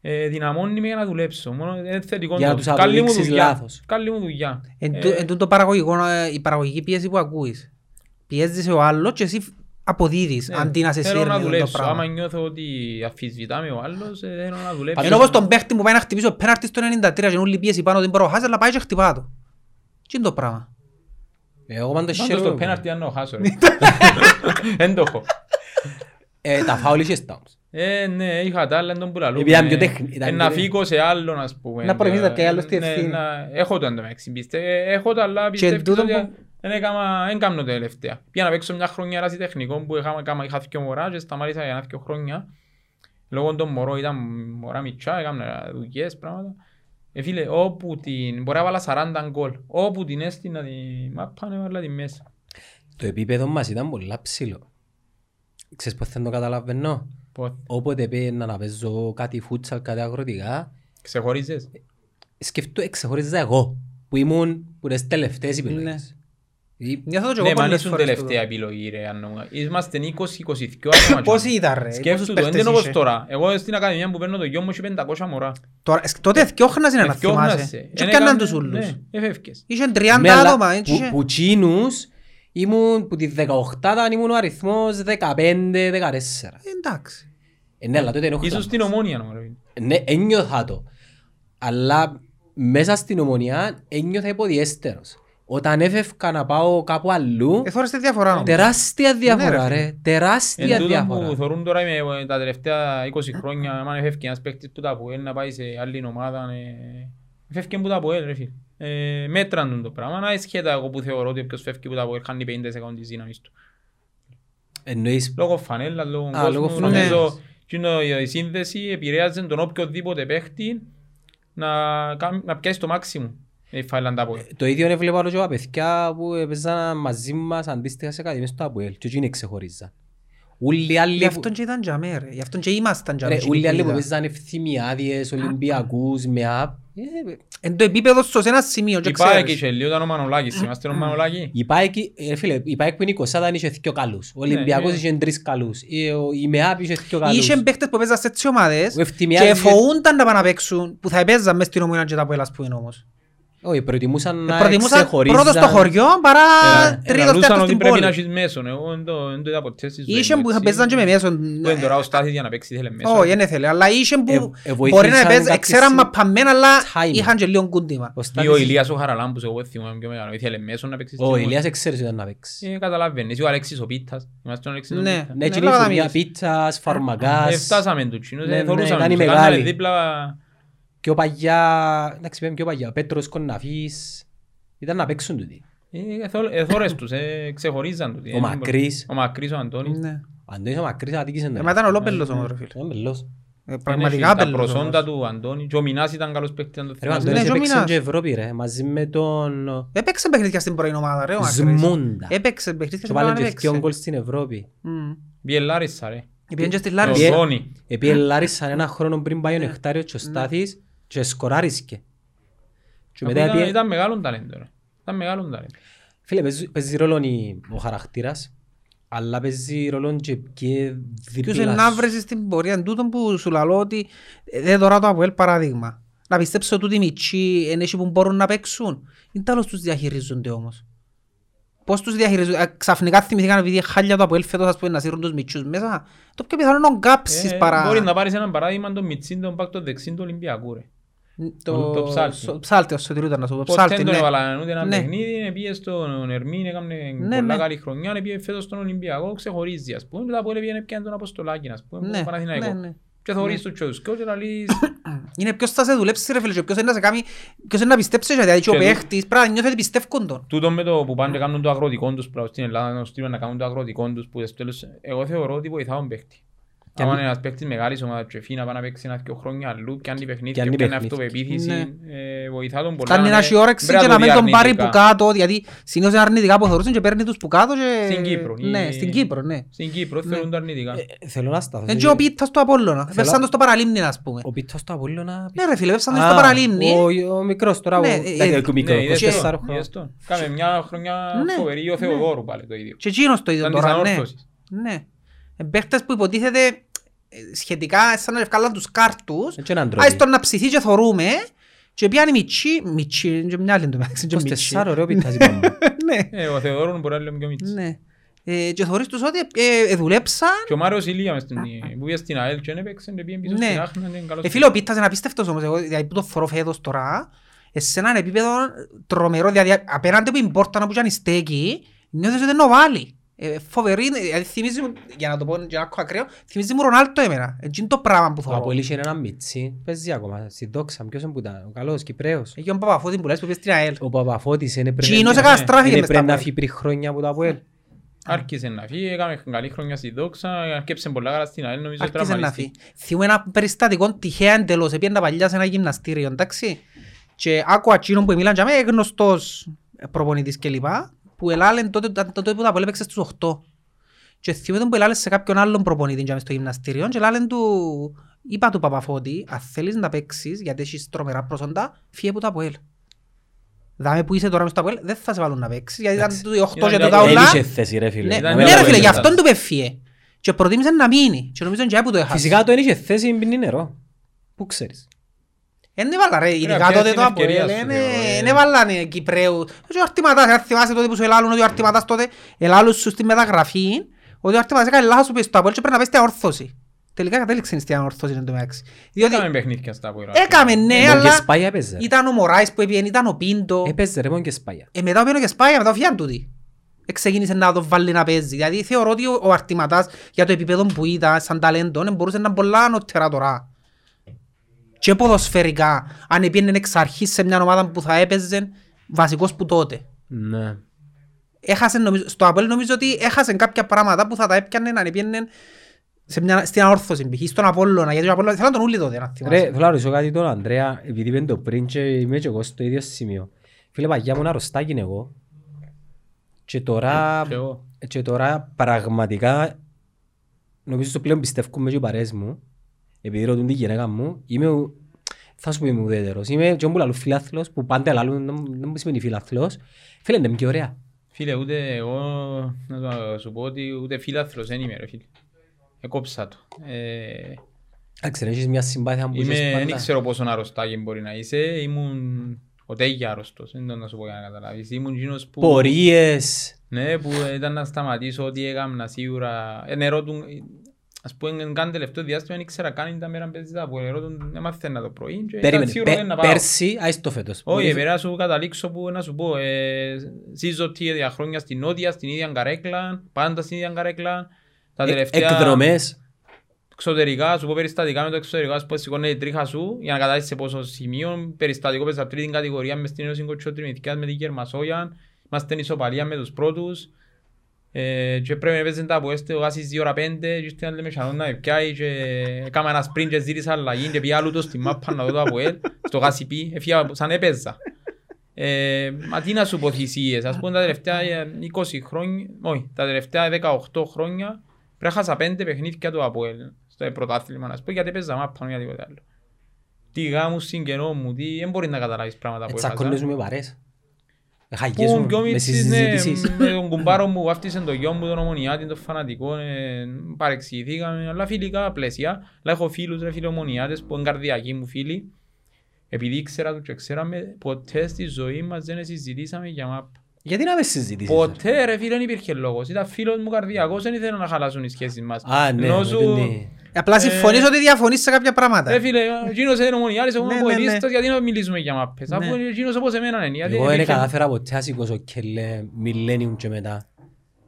Speaker 1: ε, δυναμώνει με για να δουλέψω. Μόνο είναι θετικό.
Speaker 3: Για να
Speaker 1: το.
Speaker 3: τους
Speaker 1: Καλή μου
Speaker 3: αποδείξεις
Speaker 1: δουλειά.
Speaker 3: λάθος.
Speaker 1: Καλή μου δουλειά.
Speaker 2: Εν
Speaker 1: Ε,
Speaker 2: τού- εν τούτο παραγωγικό, ε, η παραγωγική πίεση που ακούεις. Πιέζεσαι ο άλλος και εσύ αποδίδεις
Speaker 1: ναι.
Speaker 2: αντί να σε
Speaker 1: Θέλω να
Speaker 2: σύρνει το
Speaker 1: δουλέψω. Άμα
Speaker 2: πράγμα.
Speaker 1: νιώθω ότι αφισβητάμε ο άλλος, ε, θέλω να δουλέψω.
Speaker 2: Ενώ όπως τον παίχτη που πάει να χτυπήσει ο πέναρτη στο 93 και όλη πίεση πάνω ότι μπορώ να χάσει, αλλά πάει και χτυπά το. Τι είναι το πράγμα;
Speaker 3: Εγώ πάντως
Speaker 1: Πάντως
Speaker 3: χαίρομαι.
Speaker 1: το πέναρτι αν το χάσω. ρε. Δεν το έχω.
Speaker 3: Ε, Τα φάουλ είχες τα όμως.
Speaker 1: Ε, ναι, είχα τα άλλα, τον που λαλούμε.
Speaker 3: Επειδή ήταν πιο τέχνη- ήταν
Speaker 1: Ε, να
Speaker 3: πιο-
Speaker 1: φύγω σε άλλον, ας πούμε.
Speaker 2: Να προηγείς να πιάει άλλος τη
Speaker 1: Ναι,
Speaker 2: ευθύνη.
Speaker 1: να- Έχω το εντωμεταξύ, πιστε- Έχω το, αλλά πιστεύω
Speaker 2: τούτο
Speaker 1: ότι
Speaker 2: που-
Speaker 1: δεν έκανα- δεν κάνω τελευταία. Πήγα να παίξω μια χρονιά ράση τεχνικό που είχα, έκανα- είχα δύο μωρά και σταμάτησα για ένα δύο χρόνια. Λόγω των μωρών ήταν μωρά μητσά, έκανα δουλειές, πράγματα. Ε, φίλε, όπου την... Μπορεί να βάλα 40 γκολ. Όπου την έστεινα τη μάπα, έβαλα τη μέσα.
Speaker 3: Το επίπεδο μας ήταν πολλά ψηλό. Ξέρεις πώς θα το καταλαβαίνω;
Speaker 1: Πώς,
Speaker 3: Όποτε πήγαινα να παίζω κάτι φούτσαλ, κάτι αγροτικά,
Speaker 1: ξεχωρίζες.
Speaker 3: σκεφτώ, εξεχωρίζα εγώ, που ήμουν που τις τελευταίες επιλογές. Ή-
Speaker 2: Νιώθω το και
Speaker 1: Ναι,
Speaker 2: εγώ
Speaker 1: μα αν
Speaker 2: πολλές
Speaker 1: ήσουν
Speaker 2: φορές
Speaker 1: τελευταία
Speaker 2: τούτο.
Speaker 1: επιλογή ρε. αν νο- Είμαστε 20-22 άτομα.
Speaker 2: Πόσοι ήταν ρε, πόσους
Speaker 1: Σκέφτου το, δεν
Speaker 2: παίχτες
Speaker 1: είναι όπως
Speaker 2: είχε.
Speaker 1: τώρα. Εγώ στην ακαδημία που παίρνω το γιο μου έχει 500 μωρά.
Speaker 2: Τώρα, εσ- Τότε εθκιόχνας είναι να
Speaker 1: Εθκιόχνασαι.
Speaker 2: θυμάσαι. Και
Speaker 1: Εν
Speaker 2: πιάνναν
Speaker 1: έκαμε-
Speaker 2: τους ούλους.
Speaker 1: Ναι, εφεύκες.
Speaker 2: Είχαν 30
Speaker 3: Ναι, αλλά
Speaker 2: άτομα, έτσι
Speaker 3: που-
Speaker 2: είχε.
Speaker 3: Που τσίνους ήμουν, που τη 18 ήμουν ο αριθμός 15-14.
Speaker 2: Εντάξει.
Speaker 3: Ε, ναι, αλλά τότε ενόχλητα
Speaker 1: Ίσως στην
Speaker 3: μας.
Speaker 1: ομόνια νόμο, ρε.
Speaker 3: Ναι, ένιωθα το. Αλλά μέσα στην ομονία ένιωθα υποδιέστερος. Όταν έφευκα να πάω κάπου αλλού,
Speaker 2: Εθώρες τη διαφορά όμως.
Speaker 3: τεράστια
Speaker 2: Ναι,
Speaker 3: διαφορά
Speaker 2: ρε,
Speaker 3: ρε. Τεράστια
Speaker 1: Εν τούτο που
Speaker 3: διαφορά.
Speaker 1: θωρούν τώρα με τα τελευταία 20 χρόνια, αν εφεύκει ένας παίκτης που τα ΑΠΟΕΛ να πάει σε άλλη ομάδα, ε, εφεύκει που τα ΑΠΟΕΛ ρε φίλε. Ε, μέτραν τον το πράγμα, να σχέτα εγώ που θεωρώ ότι όποιος φεύγει που τα ΑΠΟΕΛ χάνει 50% της δύναμης του.
Speaker 3: Εννοείς
Speaker 1: Λόγω φανέλα, λόγω
Speaker 3: Α, λόγω
Speaker 1: κόσμου.
Speaker 3: φανέλας.
Speaker 1: Νομίζω εκείνο η σύνδεση επηρέαζε τον οποιοδήποτε παίχτη να, κάμ- να πιάσει το μάξιμο. Η φάιλα τα πω.
Speaker 3: Το ίδιο έβλεπα άλλο και τα παιδιά που έπαιζαν μαζί μας αντίστοιχα σε ακαδημίες στο ΑΠΟΕΛ και εκείνοι ξεχωρίζαν. Όλοι οι άλλοι
Speaker 2: Γι'
Speaker 3: που-
Speaker 2: αυτόν και ήταν τζαμέ ρε. Γι' αυτόν και ήμασταν τζαμέ.
Speaker 3: ρε,
Speaker 2: εκείνοι
Speaker 3: όλοι οι άλλοι που
Speaker 2: είδα.
Speaker 3: παίζαν ευθυμιάδιες, Ολυμπιακούς, με ΑΠ. ε,
Speaker 2: Εν το επίπεδο στο σε ένα σημείο και
Speaker 1: Η Πάεκ
Speaker 2: ξέρεις.
Speaker 1: είχε λίγο ήταν ο Μανολάκης. Είμαστε ο Μανολάκη.
Speaker 3: Η ΠΑΕΚ, ε, φίλε, η ΠΑΕΚ που είναι 20 είχε δύο καλούς. Ο Ολυμπιακός
Speaker 1: ναι.
Speaker 3: είχε τρεις καλούς. Η- ο- Η ΜΕΑΠ είχε δύο καλούς.
Speaker 2: Είχε παίχτες που παίζαν σε έτσι ομάδες
Speaker 3: Ο Ευθυμιάδης
Speaker 2: και
Speaker 3: είχε-
Speaker 2: φοούνταν να πάνε να παίξουν που θα παίζαν μες στην ομονία και τα πέλας που είναι όμως.
Speaker 3: Όχι, προτιμούσαν να
Speaker 2: Προτιμούσαν
Speaker 3: ξεχωρίζαν.
Speaker 2: πρώτο στο χωριό παρά
Speaker 1: Ε,
Speaker 2: τρίτος
Speaker 1: Ελαλούσαν
Speaker 2: τέταρτος
Speaker 1: ότι
Speaker 2: στην
Speaker 1: πρέπει
Speaker 2: πόλη.
Speaker 1: να έχεις μέσον. Εγώ δεν το δεν το είδα ποτέ στη ζωή
Speaker 2: Είχε
Speaker 1: μου,
Speaker 2: που
Speaker 1: έτσι.
Speaker 2: παίζαν και με μέσον.
Speaker 1: Που είναι τώρα ο Στάθης για να παίξει θέλει μέσον.
Speaker 2: Όχι, δεν ήθελε, αλλά είχε που
Speaker 3: Ε, ε,
Speaker 2: μπορεί
Speaker 3: βοήθησαν
Speaker 2: να παίζουν,
Speaker 3: κάποιες
Speaker 2: ξέραν
Speaker 3: συ-
Speaker 2: μαπαμένα, αλλά
Speaker 3: timing.
Speaker 2: είχαν και λίγο κούντιμα.
Speaker 3: Ο
Speaker 1: Ή
Speaker 3: Στάθης-
Speaker 1: ο Ηλίας ο Χαραλάμπους, εγώ θυμάμαι πιο μεγάλο. Ήθελε μέσον να παίξει στην
Speaker 3: Ο
Speaker 1: ομάδα.
Speaker 3: Ηλίας εξαίρεσαι ήταν να παίξει.
Speaker 1: Ε, καταλαβαίνεις. Ή ο Αλέξης ο Πίτας. Είμαστε ο Αλέξης ο
Speaker 2: Ναι.
Speaker 1: Πίτας;
Speaker 3: Ναι,
Speaker 2: Ναι,
Speaker 3: εκείνη η
Speaker 2: λόγω
Speaker 3: φωνία
Speaker 2: ταμείας.
Speaker 3: πίτσας,
Speaker 1: Ε,
Speaker 3: φαρμακάς.
Speaker 1: Φτάσαμε τους κοινούς.
Speaker 3: Ναι,
Speaker 1: ε,
Speaker 3: ναι,
Speaker 1: θωρούσαμε
Speaker 3: ήταν η
Speaker 1: τους. Κάναμε
Speaker 3: μεγάλη.
Speaker 1: δίπλα
Speaker 3: Και ο Παγιά, εντάξει πέμε και ο Παγιά, ο Πέτρος Κοναφής. Ήταν να παίξουν τούτοι.
Speaker 1: Ε, εθώ- εθώρες τους, ε, ξεχωρίζαν τους.
Speaker 3: Ο Μακρύς.
Speaker 1: Ο Μακρύς, ο Αντώνης.
Speaker 2: Ναι.
Speaker 3: Ο Αντώνης ο Μακρύς αδίκησε
Speaker 2: Ε,
Speaker 3: τον.
Speaker 2: Μα ήταν ολόπελος όμως ρε φίλε.
Speaker 3: Ήταν μπελός.
Speaker 2: Ε,
Speaker 1: Είναι
Speaker 2: Πραγματικά
Speaker 1: τα
Speaker 2: πέλος
Speaker 1: προσόντα
Speaker 2: όμως.
Speaker 1: του Αντώνη. Και ο Μινάς ήταν καλός παίκτης. αν το
Speaker 3: Ρε ο
Speaker 1: θυμάσαι.
Speaker 3: Αντώνης
Speaker 2: Ναι, και ο
Speaker 3: έπαιξε
Speaker 2: Μινάς.
Speaker 3: και Ευρώπη ρε, μαζί με τον
Speaker 2: Έπαιξε παιχνίδια στην πρώην ομάδα ρε ο Μακρύς.
Speaker 3: Σμούντα.
Speaker 2: Έπαιξε παιχνίδια
Speaker 3: Και
Speaker 2: στην
Speaker 3: βάλε
Speaker 2: ομάδα
Speaker 3: και δυο
Speaker 2: έπαιξε.
Speaker 3: γκολ στην Ευρώπη.
Speaker 2: Μμ.
Speaker 1: Πήγε Λάρισα, ρε.
Speaker 2: Πήγαινε και στη
Speaker 1: Ο
Speaker 2: Λάρισα.
Speaker 1: Ζώνη.
Speaker 3: Επί Λάρισαν ένα χρόνο πριν πάει ο
Speaker 2: Ναι.
Speaker 3: Νεκτάριος και ο Στάθης και σκοράρισκε. Και
Speaker 1: Αφού
Speaker 3: μετά
Speaker 1: ήταν-
Speaker 3: επί-
Speaker 1: Ήταν μεγάλο ταλέντο, ρε. Ήταν μεγάλο ταλέντο.
Speaker 3: Φίλε, παίζει- παίζει ρόλο η- ο χαρακτήρας, αλλά παίζει ρόλο και και
Speaker 2: Ποιος
Speaker 3: δίπλας
Speaker 2: είναι να
Speaker 3: σου.
Speaker 2: βρεις στην πορεία τούτο που σου λαλώ ότι ε, δε τώρα το Αποέλ παράδειγμα. Να πιστέψω ότι οι μητσοί είναι που μπορούν να παίξουν. Είναι τέλος τους διαχειρίζονται όμως. Πώς τους διαχειρίζονται. Α, Ξαφνικά θυμηθήκαν επειδή χάλια το Αποέλ φέτος ας πούμε να σύρουν τους μητσούς μέσα. Το πιο πιθανό είναι ο γκάψεις
Speaker 1: Ε,
Speaker 2: παρά...
Speaker 1: Μπορεί να πάρεις έναν παράδειγμα τον Μιτσίν, τον Πάκ, τον δεξίν του Ολυμπιακού, ρε.
Speaker 2: Το,
Speaker 1: το ψάλτη.
Speaker 2: σο- ψάλτη, ο Σωτηρού ήταν να σου πω.
Speaker 1: Ποτέ
Speaker 2: Ψάλτη,
Speaker 1: δεν τον
Speaker 2: ναι.
Speaker 1: έβαλαν ούτε ένα
Speaker 2: Ναι.
Speaker 1: παιχνίδι, πήγες στον Ερμήν, έκανε
Speaker 2: Ναι,
Speaker 1: πολλά
Speaker 2: ναι.
Speaker 1: καλή χρονιά, πήγες φέτος στον Ολυμπιακό, ξεχωρίζει, ας πούμε. Μετά από έλεγε πήγαινε πιάνε τον Αποστολάκη, ας πούμε,
Speaker 2: Ναι,
Speaker 1: τον Παναθηναϊκό.
Speaker 2: ναι, ναι.
Speaker 1: Και θωρείς τους και τους και να λύσεις.
Speaker 2: Είναι ποιος θα σε δουλέψει ρε φίλε και ποιος είναι να σε κάνει, ποιος είναι να πιστέψεις γιατί και ο
Speaker 1: Και
Speaker 2: παίχτης πρέπει να νιώθει ότι πιστεύουν τον.
Speaker 1: Τούτο με το που πάνε και κάνουν το αγροτικό τους πράγμα στην Ελλάδα, να στείλουν να κάνουν το αγροτικό τους που στο τέλος, εγώ θεωρώ ότι βοηθά τον παίχτη.
Speaker 3: Και
Speaker 1: Άμα
Speaker 3: αν-
Speaker 1: είναι ένας παίχτης μεγάλης ομάδας και φύγει να πάει να παίξει ένα δυο χρόνια αλλού, πιάνει παιχνίδια,
Speaker 3: Πιάνει
Speaker 1: πιάνει
Speaker 3: παιχνίδια.
Speaker 1: αυτοπεποίθηση,
Speaker 2: Ναι.
Speaker 1: ε, βοηθά τον πολλά.
Speaker 2: Κάνει
Speaker 1: ναι.
Speaker 2: να έχει όρεξη
Speaker 1: Πρέπει
Speaker 2: και
Speaker 1: να
Speaker 2: να
Speaker 1: το
Speaker 2: μην τον
Speaker 1: δει
Speaker 2: πάρει που
Speaker 1: αρνητικά.
Speaker 2: κάτω, γιατί συνήθως είναι αρνητικά που θεωρούσαν και παίρνει τους που κάτω και...
Speaker 1: Στην Κύπρο,
Speaker 2: Ναι,
Speaker 1: ή-
Speaker 2: στην Κύπρο, ναι.
Speaker 1: Στην Κύπρο θεωρούν το αρνητικά.
Speaker 3: Ε, Θέλω να σταθώ.
Speaker 2: Είναι
Speaker 3: σε-
Speaker 2: και ο Πίτας του Απόλλωνα. Πέσαν το στο παραλίμνη, ας πούμε.
Speaker 3: Ο Πίτας του Απόλλωνα...
Speaker 2: Ναι ρε φίλε, πέσαν το
Speaker 3: Α,
Speaker 2: στο παραλίμνη.
Speaker 3: ο- Ο μικρός τώρα, ο-
Speaker 2: Ναι, ε,
Speaker 3: εντάξει,
Speaker 2: ε,
Speaker 3: ο μικρός,
Speaker 1: Ναι, είδες
Speaker 3: 24
Speaker 1: το,
Speaker 3: χρονών.
Speaker 1: είδες το. Κάμε μια χρονιά
Speaker 2: Ναι,
Speaker 1: φοβερή ο Θεοδόρου πάλι το ίδιο.
Speaker 2: Και εκείνος το ίδιο
Speaker 1: Ήταν της
Speaker 2: τώρα, ναι.
Speaker 1: ανόρθωσης.
Speaker 2: Ναι. Ε, Παίχτες που υποτίθεται ε, σχετικά σαν να ευκάλαν τους κάρτους.
Speaker 3: Έτσι έναν τρόπο.
Speaker 2: Άις τον να ψηθεί και θωρούμε και πιάνει μητσί, μητσί, είναι και μια άλλη το μεταξύ, και μητσί.
Speaker 3: 24 ωραίο Πίτας είπαμε.
Speaker 2: Ναι,
Speaker 1: Ε, ο Θεοδόρου μπορεί να λέμε πιο μίτσι.
Speaker 2: ναι. Ε, Και θωρείς τους ότι ε, ε, δουλέψαν.
Speaker 1: Και ο Μάριος Ηλία μες στην- που πήγε στην ΑΕΛ και έπαιξε και πήγε πίσω
Speaker 2: Ναι.
Speaker 1: στην Άχνα, είναι καλός
Speaker 2: Ε, φίλε, ο Πίτας είναι απίστευτος όμως, εγώ δηλαδή που το θωρώ φέτος τώρα, ε, σε έναν επίπεδο τρομερό, δηλαδή απέναντι που η πόρτα να που κάνει στέκει, νιώθεις ότι είναι ο Βάλη. Ε, φοβερή, δηλαδή θυμίζει μου, για να το πω για να έχω ακραίο, θυμίζει μου Ρονάλτο εμένα. Έτσι είναι το πράγμα που
Speaker 3: Ο
Speaker 2: θωρώ.
Speaker 3: Απόλλης είχε έναν μιτσί, παίζει ακόμα, στη δόξα, ποιος είναι που ήταν, ο καλός, Κυπρέος.
Speaker 2: Έχει τον Παπαφώτη που λες που πήγε στην ΑΕΛ.
Speaker 3: Ο Παπαφώτης είναι πρέπει
Speaker 2: Τζίνος
Speaker 1: ναι,
Speaker 2: εκαταστράφηκε
Speaker 3: είναι
Speaker 2: μες
Speaker 3: πρέπει
Speaker 2: στα
Speaker 3: να
Speaker 2: πόλη.
Speaker 3: φύγει πριν χρόνια από το Αποέλ.
Speaker 1: Άρχισε να φύγει, έκαμε καλή χρονιά στη δόξα, αρκέψε πολλά καλά στην ΑΕΛ, νομίζω
Speaker 2: Άρχισε να
Speaker 1: τραυματιστεί.
Speaker 2: φύγει. Θυμούμαι ένα περιστατικό τυχαία εντελώς, έπιανα παλιά σε ένα γυμναστήριο, εντάξει. Και άκουα εκείνον που μίλαν για μέ, γνωστός προπονητής κλπ. Που ελάλεν τότε, τότε τότε που τα πολύ έπαιξε στους 8. Και θυμούμαι τον που ελάλεν σε κάποιον άλλον προπονητή για μες στο γυμναστήριο και ελάλεν του, είπα του Παπαφώτη, αν θέλεις να παίξεις γιατί έχεις τρομερά προσόντα, φύγε που τα Αποέλ. Δάμε που είσαι τώρα μες στο Αποέλ, δεν θα σε βάλουν να παίξεις, γιατί ήταν
Speaker 3: Εντάξει.
Speaker 2: του 8
Speaker 1: Ήταν
Speaker 2: και
Speaker 1: για-
Speaker 2: το
Speaker 1: δεν
Speaker 3: Δεν
Speaker 2: ταουλά.
Speaker 3: είχε θέση ρε φίλε.
Speaker 2: Ναι,
Speaker 1: Ήταν
Speaker 3: Να
Speaker 2: ναι
Speaker 3: μην
Speaker 2: ρε
Speaker 3: τα
Speaker 2: φίλε, γι'
Speaker 3: λέμε.
Speaker 2: αυτόν του πεφύε. Και προτίμησε να μείνει. Και νομίζω και που το έχασες.
Speaker 3: Φυσικά το δεν είχε θέση πίνει νερό. Πού ξέρεις.
Speaker 2: Εν έβαλα ρε, ειδικά
Speaker 1: πιάσεις
Speaker 2: τότε
Speaker 1: την
Speaker 2: το
Speaker 1: ευκαιρία
Speaker 2: Αποέλ,
Speaker 1: σου,
Speaker 2: εν-
Speaker 1: θεωρώ, ε.
Speaker 2: εν έβαλαν Κυπρέου. Και ο Αρτηματάς, αν θυμάσαι τότε που σου ελάλουν ότι ο Αρτηματάς τότε ελάλουν σου στη μεταγραφή, ότι ο Αρτηματάς έκανε λάθος που πήγε στο Αποέλ και πρέπει να πέσει στην αόρθωση. Τελικά κατέληξε στην αόρθωση εν τω μεταξύ. Διότι
Speaker 1: Έκαμε παιχνίδια στα Αποέλ.
Speaker 2: έκαμε ναι,
Speaker 3: Μόνο και
Speaker 2: αλλά
Speaker 3: σπάγια έπαιζε.
Speaker 2: ήταν ο Μωράης που έπιεν, ήταν ο Πίντο.
Speaker 3: Έπαιζε ρε μόνο και σπάγια.
Speaker 2: Ε, μετά πήγαινε και σπάγια, μετά φιάν τούτη. Εξεκίνησε να το βάλει να παίζει. Δηλαδή θεωρώ ότι ο, ο Αρτηματάς για το επίπεδο που ήταν σαν ταλέντο ε, μπορούσε να είναι πολλά ανώτερα τώρα. Και ποδοσφαιρικά, αν πήγαινε εξ αρχής σε μια ομάδα που θα έπαιζε βασικός που τότε.
Speaker 3: Ναι.
Speaker 2: έχασε, νομίζω, στο Απόελ νομίζω ότι έχασε κάποια πράγματα που θα τα έπιανε να πιένε σε μια, στην αόρθωση, π.χ. στον Απόλλωνα, γιατί ο Απόλλωνα θέλαν τον ούλι τότε, να θυμάσαι.
Speaker 3: Ρε, θέλω να ρωτήσω κάτι τον Ανδρέα, επειδή είπεν το πριν και είμαι και εγώ στο ίδιο σημείο. Φίλε, παγιά μου ένα αρρωστάκι είναι εγώ. Και τώρα,
Speaker 1: Και εγώ.
Speaker 3: και τώρα πραγματικά νομίζω στο πλέον πιστεύουμε και οι παρέες μου, επειδή ρωτούν τη γυναίκα μου, είμαι, ο- θα σου πω είμαι ουδέτερος. Είμαι και όπου λαλούν φιλάθλος, που πάντα λαλούν, δεν δεν μου σημαίνει φιλάθλος. Φίλε, είναι και ωραία.
Speaker 1: Φίλε, ούτε εγώ να το- σου πω ότι ούτε φίλαθλος δεν είμαι ρε φίλε. Εκόψα το. Ε,
Speaker 3: Εντάξει, ρε, έχεις μια συμπάθεια που
Speaker 1: Είμαι,
Speaker 3: είχες
Speaker 1: δεν
Speaker 3: πάντα.
Speaker 1: ξέρω πόσο αρρωστάκι μπορεί να είσαι. Ήμουν ο Τέγια αρρωστός. Δεν το να σου πω για να καταλάβεις. Ήμουν εκείνος που...
Speaker 3: Πορείες.
Speaker 1: Ναι, που ήταν να σταματήσω ό,τι έκανα σίγουρα. Ε, νερό του... Ας πούμε, καν τελευταίο διάστημα δεν ήξερα καν ήταν μέρα παίζεις τα που νερό του έμαθα το πρωί και ήταν
Speaker 3: Περίμενε,
Speaker 1: σίγουρο
Speaker 3: πε-
Speaker 1: δεν να πάω.
Speaker 3: πέρσι, άις το φέτος.
Speaker 1: Όχι, πρέπει να σου καταλήξω που να σου πω. Ε, ζήσω τρία χρόνια στην Νότια, στην ίδια καρέκλα, πάντα στην ίδια καρέκλα. Τα
Speaker 3: Ε-
Speaker 1: τελευταία
Speaker 3: Εκδρομές;
Speaker 1: εξωτερικά, σου πω περιστατικά με το εξωτερικό, ας πούμε σηκώνει η τρίχα σου για να καταλάβεις σε πόσο σημείο. Περιστατικό πες από τρίτη κατηγορία μες στην Ένωση Κοτσιότριμηθικιάς με την Γερμασόγια. Είμαστε εν ισοπαλία με τους πρώτους. Ε, και πρέπει να παίζουν τα από έστε, ο Γάσης 2 ώρα 5 και ήρθε να λέμε σανόν να με πιάει και έκανα ένα sprint και ζήτησα αλλαγή και πήγα άλλου το στη μάπα να δω το από ελ, στο Γάσι πει, έφυγα σαν έπαιζα. Ε, μα τι να σου πω θυσίες, ας πούμε τα τελευταία ε, 20 χρόνια, όχι, τα τελευταία 18 χρόνια πρέπει να χάσα 5 παιχνίδια του από ελ, στο πρωτάθλημα, να σου πω, γιατί έπαιζα μάπα, για τίποτε άλλο. Τι γάμους συγγενό μου, τι, δεν μπορεί να καταλάβεις πράγματα που έχασα.
Speaker 3: Τσακώνες με παρές.
Speaker 1: Που
Speaker 3: Χαγιές
Speaker 1: πιο
Speaker 3: μου με
Speaker 1: μίτσις, ναι,
Speaker 3: συζητήσεις.
Speaker 1: με τον κουμπάρο μου που βάφτισε τον γιο μου τον ομονιάτη, τον φανατικό, ε, παρεξηγηθήκαμε, αλλά φιλικά πλαίσια. Αλλά έχω φίλους ρε φιλομονιάτες που είναι καρδιακοί μου φίλοι. Επειδή ήξερα τους και ξέραμε, ποτέ στη ζωή μας δεν συζητήσαμε για μάπ.
Speaker 3: Γιατί να με συζητήσεις.
Speaker 1: Ποτέ ρε φίλε δεν υπήρχε λόγος. Ήταν φίλος μου καρδιακός, δεν ήθελα να χαλάσουν οι σχέσεις μας.
Speaker 3: Α, ναι,
Speaker 1: Ενώ
Speaker 3: με
Speaker 1: σου-
Speaker 3: την-
Speaker 2: Απλά συμφωνείς ότι διαφωνείς σε κάποια πράγματα.
Speaker 1: Ρε φίλε, εκείνος είναι ομονιάτης, εγώ
Speaker 2: Ναι,
Speaker 1: είμαι
Speaker 2: ναι, ναι.
Speaker 1: ποελίστας, γιατί να μιλήσουμε για μάπες. Αφού
Speaker 2: Ναι.
Speaker 1: εκείνος όπως εμένα είναι. γιατί
Speaker 3: Εγώ δεν
Speaker 1: υπήρχε-
Speaker 3: κατάφερα ποτέ να σηκώσω και λέ millennium και μετά.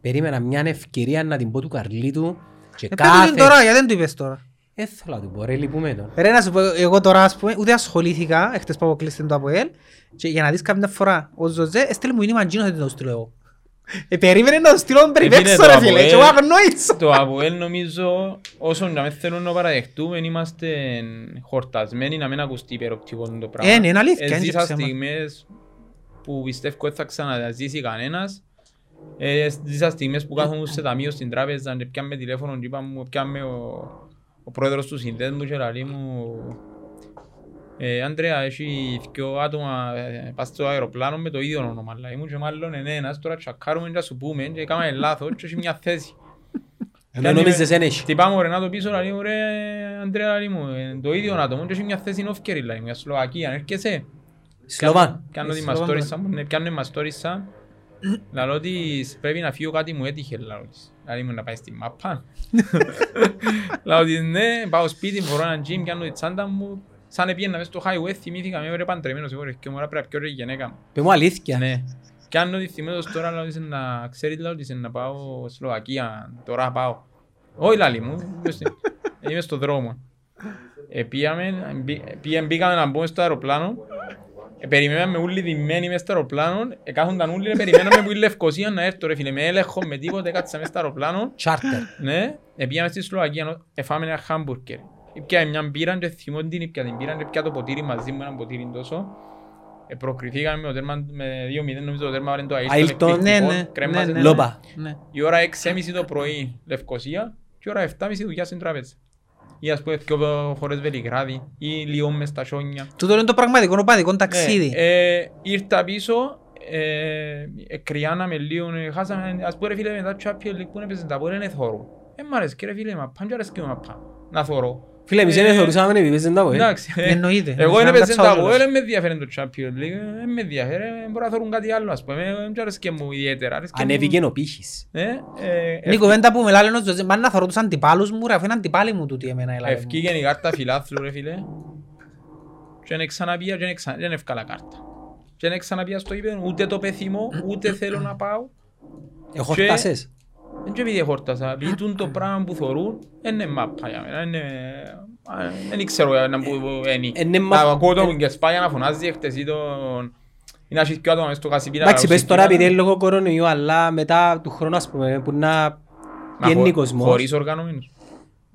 Speaker 3: Περίμενα μια ευκαιρία να την πω του Καρλίτου και
Speaker 2: Ε, πες του
Speaker 3: κάθε...
Speaker 2: την τώρα, γιατί δεν του είπες τώρα;
Speaker 3: Ε, θέλω να του πω ρε, λυπούμε τον.
Speaker 2: Ρε να σου πω, εγώ τώρα ας πούμε, ούτε ασχολήθηκα, εχθές που αποκλείστηκε το ΑΠΟΕΛ και για να δεις κάποια φορά ο Ζωζέ έστειλε μου μήνυμα εκείνος ότι το στείλω εγώ. Ε, περίμενε να το στείλω τον περιπέξω
Speaker 1: το
Speaker 2: ρε φίλε
Speaker 1: ΑΠΟΕΛ.
Speaker 2: και εγώ αγνόησα.
Speaker 1: Το ΑΠΟΕΛ νομίζω όσον να μην θέλουν να παραδεχτούμε είμαστε χορτασμένοι να μην ακουστεί υπεροπτικό το πράγμα.
Speaker 2: Ε, ναι, είναι αλήθεια, είναι
Speaker 1: Έζησα
Speaker 2: και ψέμα.
Speaker 1: στιγμές που πιστεύω ότι θα ξαναζήσει κανένας. Ε, Ζήσα στιγμές που κάθομαι σε ταμείο στην τράπεζα και πιάμε τηλέφωνο και είπα μου, πιάμε ο, ο πρόεδρος του συνδέσμου και λέει μου ε, Αντρέα, έχει δυο άτομα ε, πας στο αεροπλάνο με το ίδιο όνομα. Λέει μου και μάλλον είναι ένας, τώρα τσακάρουμε και να σου πούμε και κάναμε λάθος και έχει μια θέση.
Speaker 3: Ενώ νόμιζες εν έχει.
Speaker 1: Χτυπάμε ο Ρενάτο πίσω, λέει μου ρε Αντρέα, λέει μου, ε, το ίδιο άτομο και έχει μια θέση νόφκερη, λέει μου, για Σλοβακία, έρχεσαι.
Speaker 3: Σλοβάν.
Speaker 1: Κάνω τη
Speaker 2: Σλοβάν,
Speaker 1: μαστόρισα μου, ναι, πιάνω τη μαστόρισα. Λαλό της πρέπει να φύγω κάτι μου έτυχε, λαλό της. Δηλαδή μου να πάει στη μάπα. Λαλό της ναι, πάω σπίτι, μπορώ έναν τζιμ, πιάνω τη τσάντα μου. Σαν έπιανα μέσα στο highway, θυμήθηκα με ωραία παντρεμένος εγώ ρε και μου ώρα πρέπει να πιω ρε η γυναίκα μου.
Speaker 3: Πες μου αλήθεια.
Speaker 1: Ναι. Κι αν ότι θυμήθος τώρα λαλό της να ξέρεις λαλό της να πάω Σλοβακία, τώρα πάω. Όχι λαλή μου, είμαι στο δρόμο. Ε, πήγαμε, μπή- πήγαμε- μπήκαμε να μπούμε στο αεροπλάνο ε, περιμέναμε όλοι δημένοι μες στο αεροπλάνο ε, κάθονταν όλοι, ε, περιμέναμε που η Λευκοσία να έρθω ρε φίλε με έλεγχο, με τίποτε, κάτσα μες στο αεροπλάνο
Speaker 3: Τσάρτερ.
Speaker 1: ναι, ε, πήγαμε στη Σλοβακία, νο- εφάμε ένα χάμπουργκερ Ήπια μια μπύρα και θυμώ την ήπια την μπύρα και πια το ποτήρι μαζί μου, ένα ποτήρι τόσο ε, προκριθήκαμε με το τέρμα με 2-0 νομίζω το τέρμα βάλε το
Speaker 3: Αίλτον,
Speaker 1: εκπληκτικό,
Speaker 2: ναι, ναι,
Speaker 1: κρέμασε
Speaker 2: ναι,
Speaker 1: το.
Speaker 2: ναι.
Speaker 3: Λόπα.
Speaker 2: Ναι.
Speaker 1: Η ώρα 6.30 το πρωί Λευκοσία και η ώρα 7.30 δουλειά στην τράπεζα. Ή ας πούμε δυο χώρες Βελιγράδι ή Λιόν μες στα σιόνια.
Speaker 2: Τούτο είναι το πραγματικό οπαδικό ταξίδι.
Speaker 1: Ε, ε, ήρθα πίσω, ε, ε, κρυάναμε λίγο, ε, χάσαμε, ας πούμε ρε φίλε μετά το Champions League που έπαιζε τα πόδια είναι θόρου. Ε, μ' αρέσει και ρε φίλε, μα πάντια αρέσει και μα πά, να θωρώ.
Speaker 3: Φίλε, εμείς
Speaker 1: Ε,
Speaker 3: δεν θεωρούσαμε επειδή παίζουν τα βοήθεια.
Speaker 1: Εντάξει, ε,
Speaker 2: Εννοείται.
Speaker 1: εγώ
Speaker 2: Να
Speaker 1: είναι παίζε
Speaker 2: κάτσω
Speaker 1: τα
Speaker 2: όλος.
Speaker 1: πόδια, δεν με ενδιαφέρει το Champions League, δεν με ενδιαφέρει, ε, μπορώ να θωρούν κάτι άλλο ας πούμε, ε, δεν αρέσει και μου ιδιαίτερα. αρέσει και μου-
Speaker 3: Ανέβηκε ο πύχης.
Speaker 1: Ε, ε,
Speaker 2: Είναι η κουβέντα που με λάλε ο Ζωζέ, μα να θωρώ τους αντιπάλους μου ρε, αφού είναι αντιπάλοι μου τούτοι εμένα. έλα, ρε, μου.
Speaker 1: Ευκήγεν η κάρτα φιλάθλου ρε φίλε και δεν ξαναπία και δεν εξα- δεν ευκάλα κάρτα. Και δεν ξαναπία στο γήπεδο, ούτε το πεθύμω, ούτε θέλω να πάω.
Speaker 3: Έχω
Speaker 1: Και-
Speaker 3: φτάσεις.
Speaker 1: Δεν και επειδή χόρτασα, επειδή τούν το πράγμα που θωρούν, είναι μάπα για μένα, είναι... α, Δεν ξέρω να που είναι.
Speaker 3: Είναι μα-
Speaker 1: Να ακούω τον Γκεσπάγια να φωνάζει χτες ή τον... Ή να έχεις πιο άτομα μες στο κασιπί να
Speaker 3: Εντάξει,
Speaker 1: λαλούν
Speaker 3: πες τώρα
Speaker 1: συγκεκριμένα.
Speaker 3: επειδή είναι λόγω κορονοϊού, αλλά μετά του χρόνου, ας πούμε, που να
Speaker 1: Μα
Speaker 3: πιένει
Speaker 1: χω-
Speaker 3: κόσμος,
Speaker 1: Χωρίς οργανωμένους.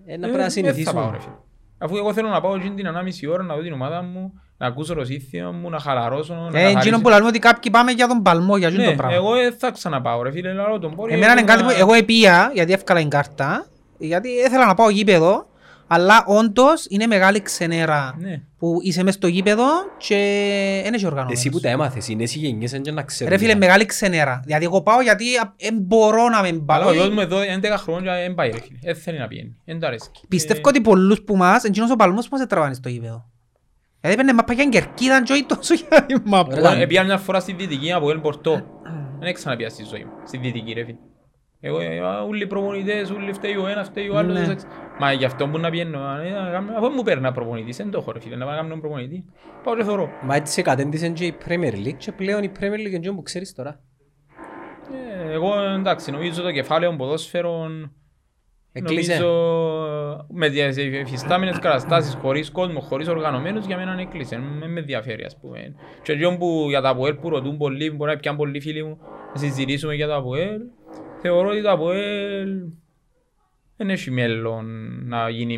Speaker 3: ε, να
Speaker 1: Ε,
Speaker 3: πρέπει να
Speaker 1: δεν θα πάω, ρε
Speaker 3: συνηθίσουμε.
Speaker 1: φίλε. Αφού εγώ θέλω να πάω εκείνη την ανάμιση ώρα να δω την ομάδα μου, να ακούσω το σύνθημα μου, να χαλαρώσω, να
Speaker 2: Ε,
Speaker 1: καθαρίσω.
Speaker 2: εκείνο που λέμε ότι κάποιοι πάμε για τον παλμό, για αυτό
Speaker 1: Ναι,
Speaker 2: το πράγμα.
Speaker 1: εγώ δεν θα ξαναπάω ρε φίλε, λαλό τον μπορεί.
Speaker 2: Εμένα είναι
Speaker 1: εγώ
Speaker 2: κάτι
Speaker 1: να-
Speaker 2: που εγώ επία, γιατί εύκολα την κάρτα, γιατί ήθελα να πάω γήπεδο, αλλά όντως είναι μεγάλη ξενέρα
Speaker 1: Ναι.
Speaker 2: που είσαι μες στο γήπεδο και δεν έχει οργανωμένος.
Speaker 3: Εσύ που τα έμαθες, είναι εσύ γενιές, δεν να ξέρουν.
Speaker 2: Ρε φίλε, μεγάλη ξενέρα. Δηλαδή εγώ πάω γιατί δεν μπορώ να μην
Speaker 1: Αλλά
Speaker 2: πάω.
Speaker 1: ο γιος μου εδώ 11 χρόνια δεν πάει ρε φίλε, δεν θέλει να πηγαίνει, δεν του αρέσκει.
Speaker 2: Πιστεύω
Speaker 1: Ε,
Speaker 2: ότι πολλούς που μας, εκείνος ο παλμός που μας τραβάνει στο γήπεδο. Δηλαδή πέντε μαπά για κερκίδα και όχι τόσο για την μαπά.
Speaker 1: Εγώ έπια μια φορά στη Δυτική από El Porto. Δεν ξαναπία στη ζωή μου, στη Δυτική ρε φίλε. Εγώ, ε, α, όλοι οι προπονητές, όλοι φταίει ο ένας, φταίει ο άλλος.
Speaker 2: Ναι.
Speaker 1: εντάξει. Μα γι' αυτό που να πιένω, α, ε, να κάνω- αφού μου παίρνει προπονητής, δεν το έχω ρε φίλε, να πάω να κάνω προπονητή. Πάω και θωρώ.
Speaker 3: Μα έτσι κατέντησαν και η Premier League και πλέον η Premier League είναι που ξέρεις τώρα.
Speaker 1: Ε, Εγώ εντάξει, νομίζω το κεφάλαιο ποδόσφαιρων
Speaker 3: Έκλεισε.
Speaker 1: Νομίζω με τις εφιστάμενες καταστάσεις χωρίς κόσμο, χωρίς οργανωμένους για μένα έκλεισε. Δεν με ενδιαφέρει ας πούμε. Και εγώ που για τα ΑΠΟΕΛ που ρωτούν πολλοί, μπορεί να πιάνουν πολλοί φίλοι μου να συζητήσουμε για τα ΑΠΟΕΛ. Θεωρώ ότι το ΑΠΟΕΛ δεν έχει μέλλον να γίνει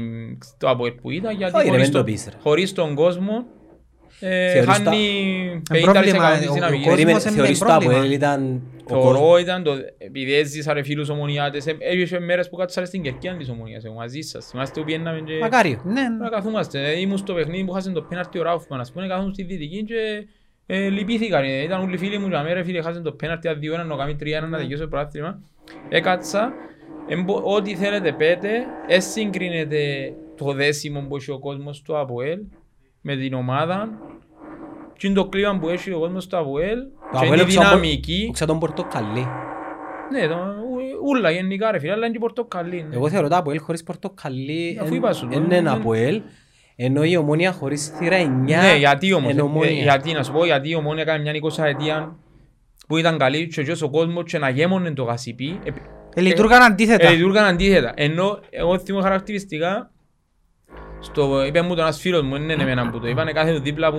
Speaker 1: το ΑΠΟΕΛ που ήταν γιατί
Speaker 3: Όχι, ρε,
Speaker 1: χωρίς,
Speaker 3: μην το
Speaker 1: το,
Speaker 3: πεις, ρε.
Speaker 1: χωρίς τον κόσμο ε,
Speaker 3: Θεωρείς τα-
Speaker 1: χάνει
Speaker 2: Ε,
Speaker 1: 50%
Speaker 2: πρόβλημα,
Speaker 1: της
Speaker 2: ο- ο
Speaker 1: δυναμικής.
Speaker 2: κόσμος
Speaker 3: Περίμενε,
Speaker 2: είναι
Speaker 3: θεωρείς το
Speaker 2: πρόβλημα.
Speaker 3: Αποέλ ήταν ο κόσμος.
Speaker 1: Θεωρώ ήταν το, επειδή έζησα ρε φίλους ομονιάτες, ε, έπιασε μέρες που κάτσα στην κερκία της ομονίας, εγώ μαζί σας. Θυμάστε που πιέναμε και...
Speaker 3: Μακάριο.
Speaker 2: Ναι, ναι.
Speaker 1: Να καθούμαστε, ε, ήμουν στο παιχνίδι που χάσαν το πέναρτι ο Ράουφμαν, ας πούμε, καθόμουν στη Δυτική και ε, λυπήθηκαν. Ε, Ήταν όλοι φίλοι μου και αμέ, ρε φίλε, χάσαν το πέναρτι αδυο ένα, να κάνει τρία ένα, να τελειώσει το πρωτάθλημα. Έκατσα, εμπο- ό,τι θέλετε πέτε, εσυγκρίνεται το δέσιμο που έχει ο κόσμος του ΑΠΟΕΛ με την ομάδα και είναι το κλίμα που έχει ο κόσμος του ΑΠΟΕΛ
Speaker 3: Το
Speaker 1: και είναι
Speaker 3: Αποέλ
Speaker 1: η
Speaker 3: όξα τον-
Speaker 1: δυναμική.
Speaker 3: όξα τον πορτοκαλί.
Speaker 1: Ναι, το, ου- ούλα γενικά ρε φίλε, αλλά είναι και πορτοκαλί. ναι.
Speaker 3: Εγώ θεωρώ το Αποέλ χωρίς πορτοκαλί
Speaker 1: Αφού
Speaker 3: εν-
Speaker 1: είπα σου,
Speaker 3: εν
Speaker 1: ναι,
Speaker 3: είναι
Speaker 1: ναι.
Speaker 3: Αποέλ, ενώ η Ομόνια χωρίς θύρα 9
Speaker 1: Ναι, γιατί όμως,
Speaker 3: είναι
Speaker 1: ε,
Speaker 3: Ομόνια.
Speaker 1: γιατί να σου πω, γιατί η Ομόνια έκανε μια 20 ετία που ήταν καλή και ο κόσμος και να γέμωνε το γασιπί, ε,
Speaker 2: Ε, Λειτουργάν αντίθετα.
Speaker 1: ε, λειτουργάν αντίθετα. Ενώ εγώ θυμώ χαρακτηριστικά, στο, είπε μου το ένας φίλος μου, είναι εμένα που το είπανε, κάθε δίπλα που,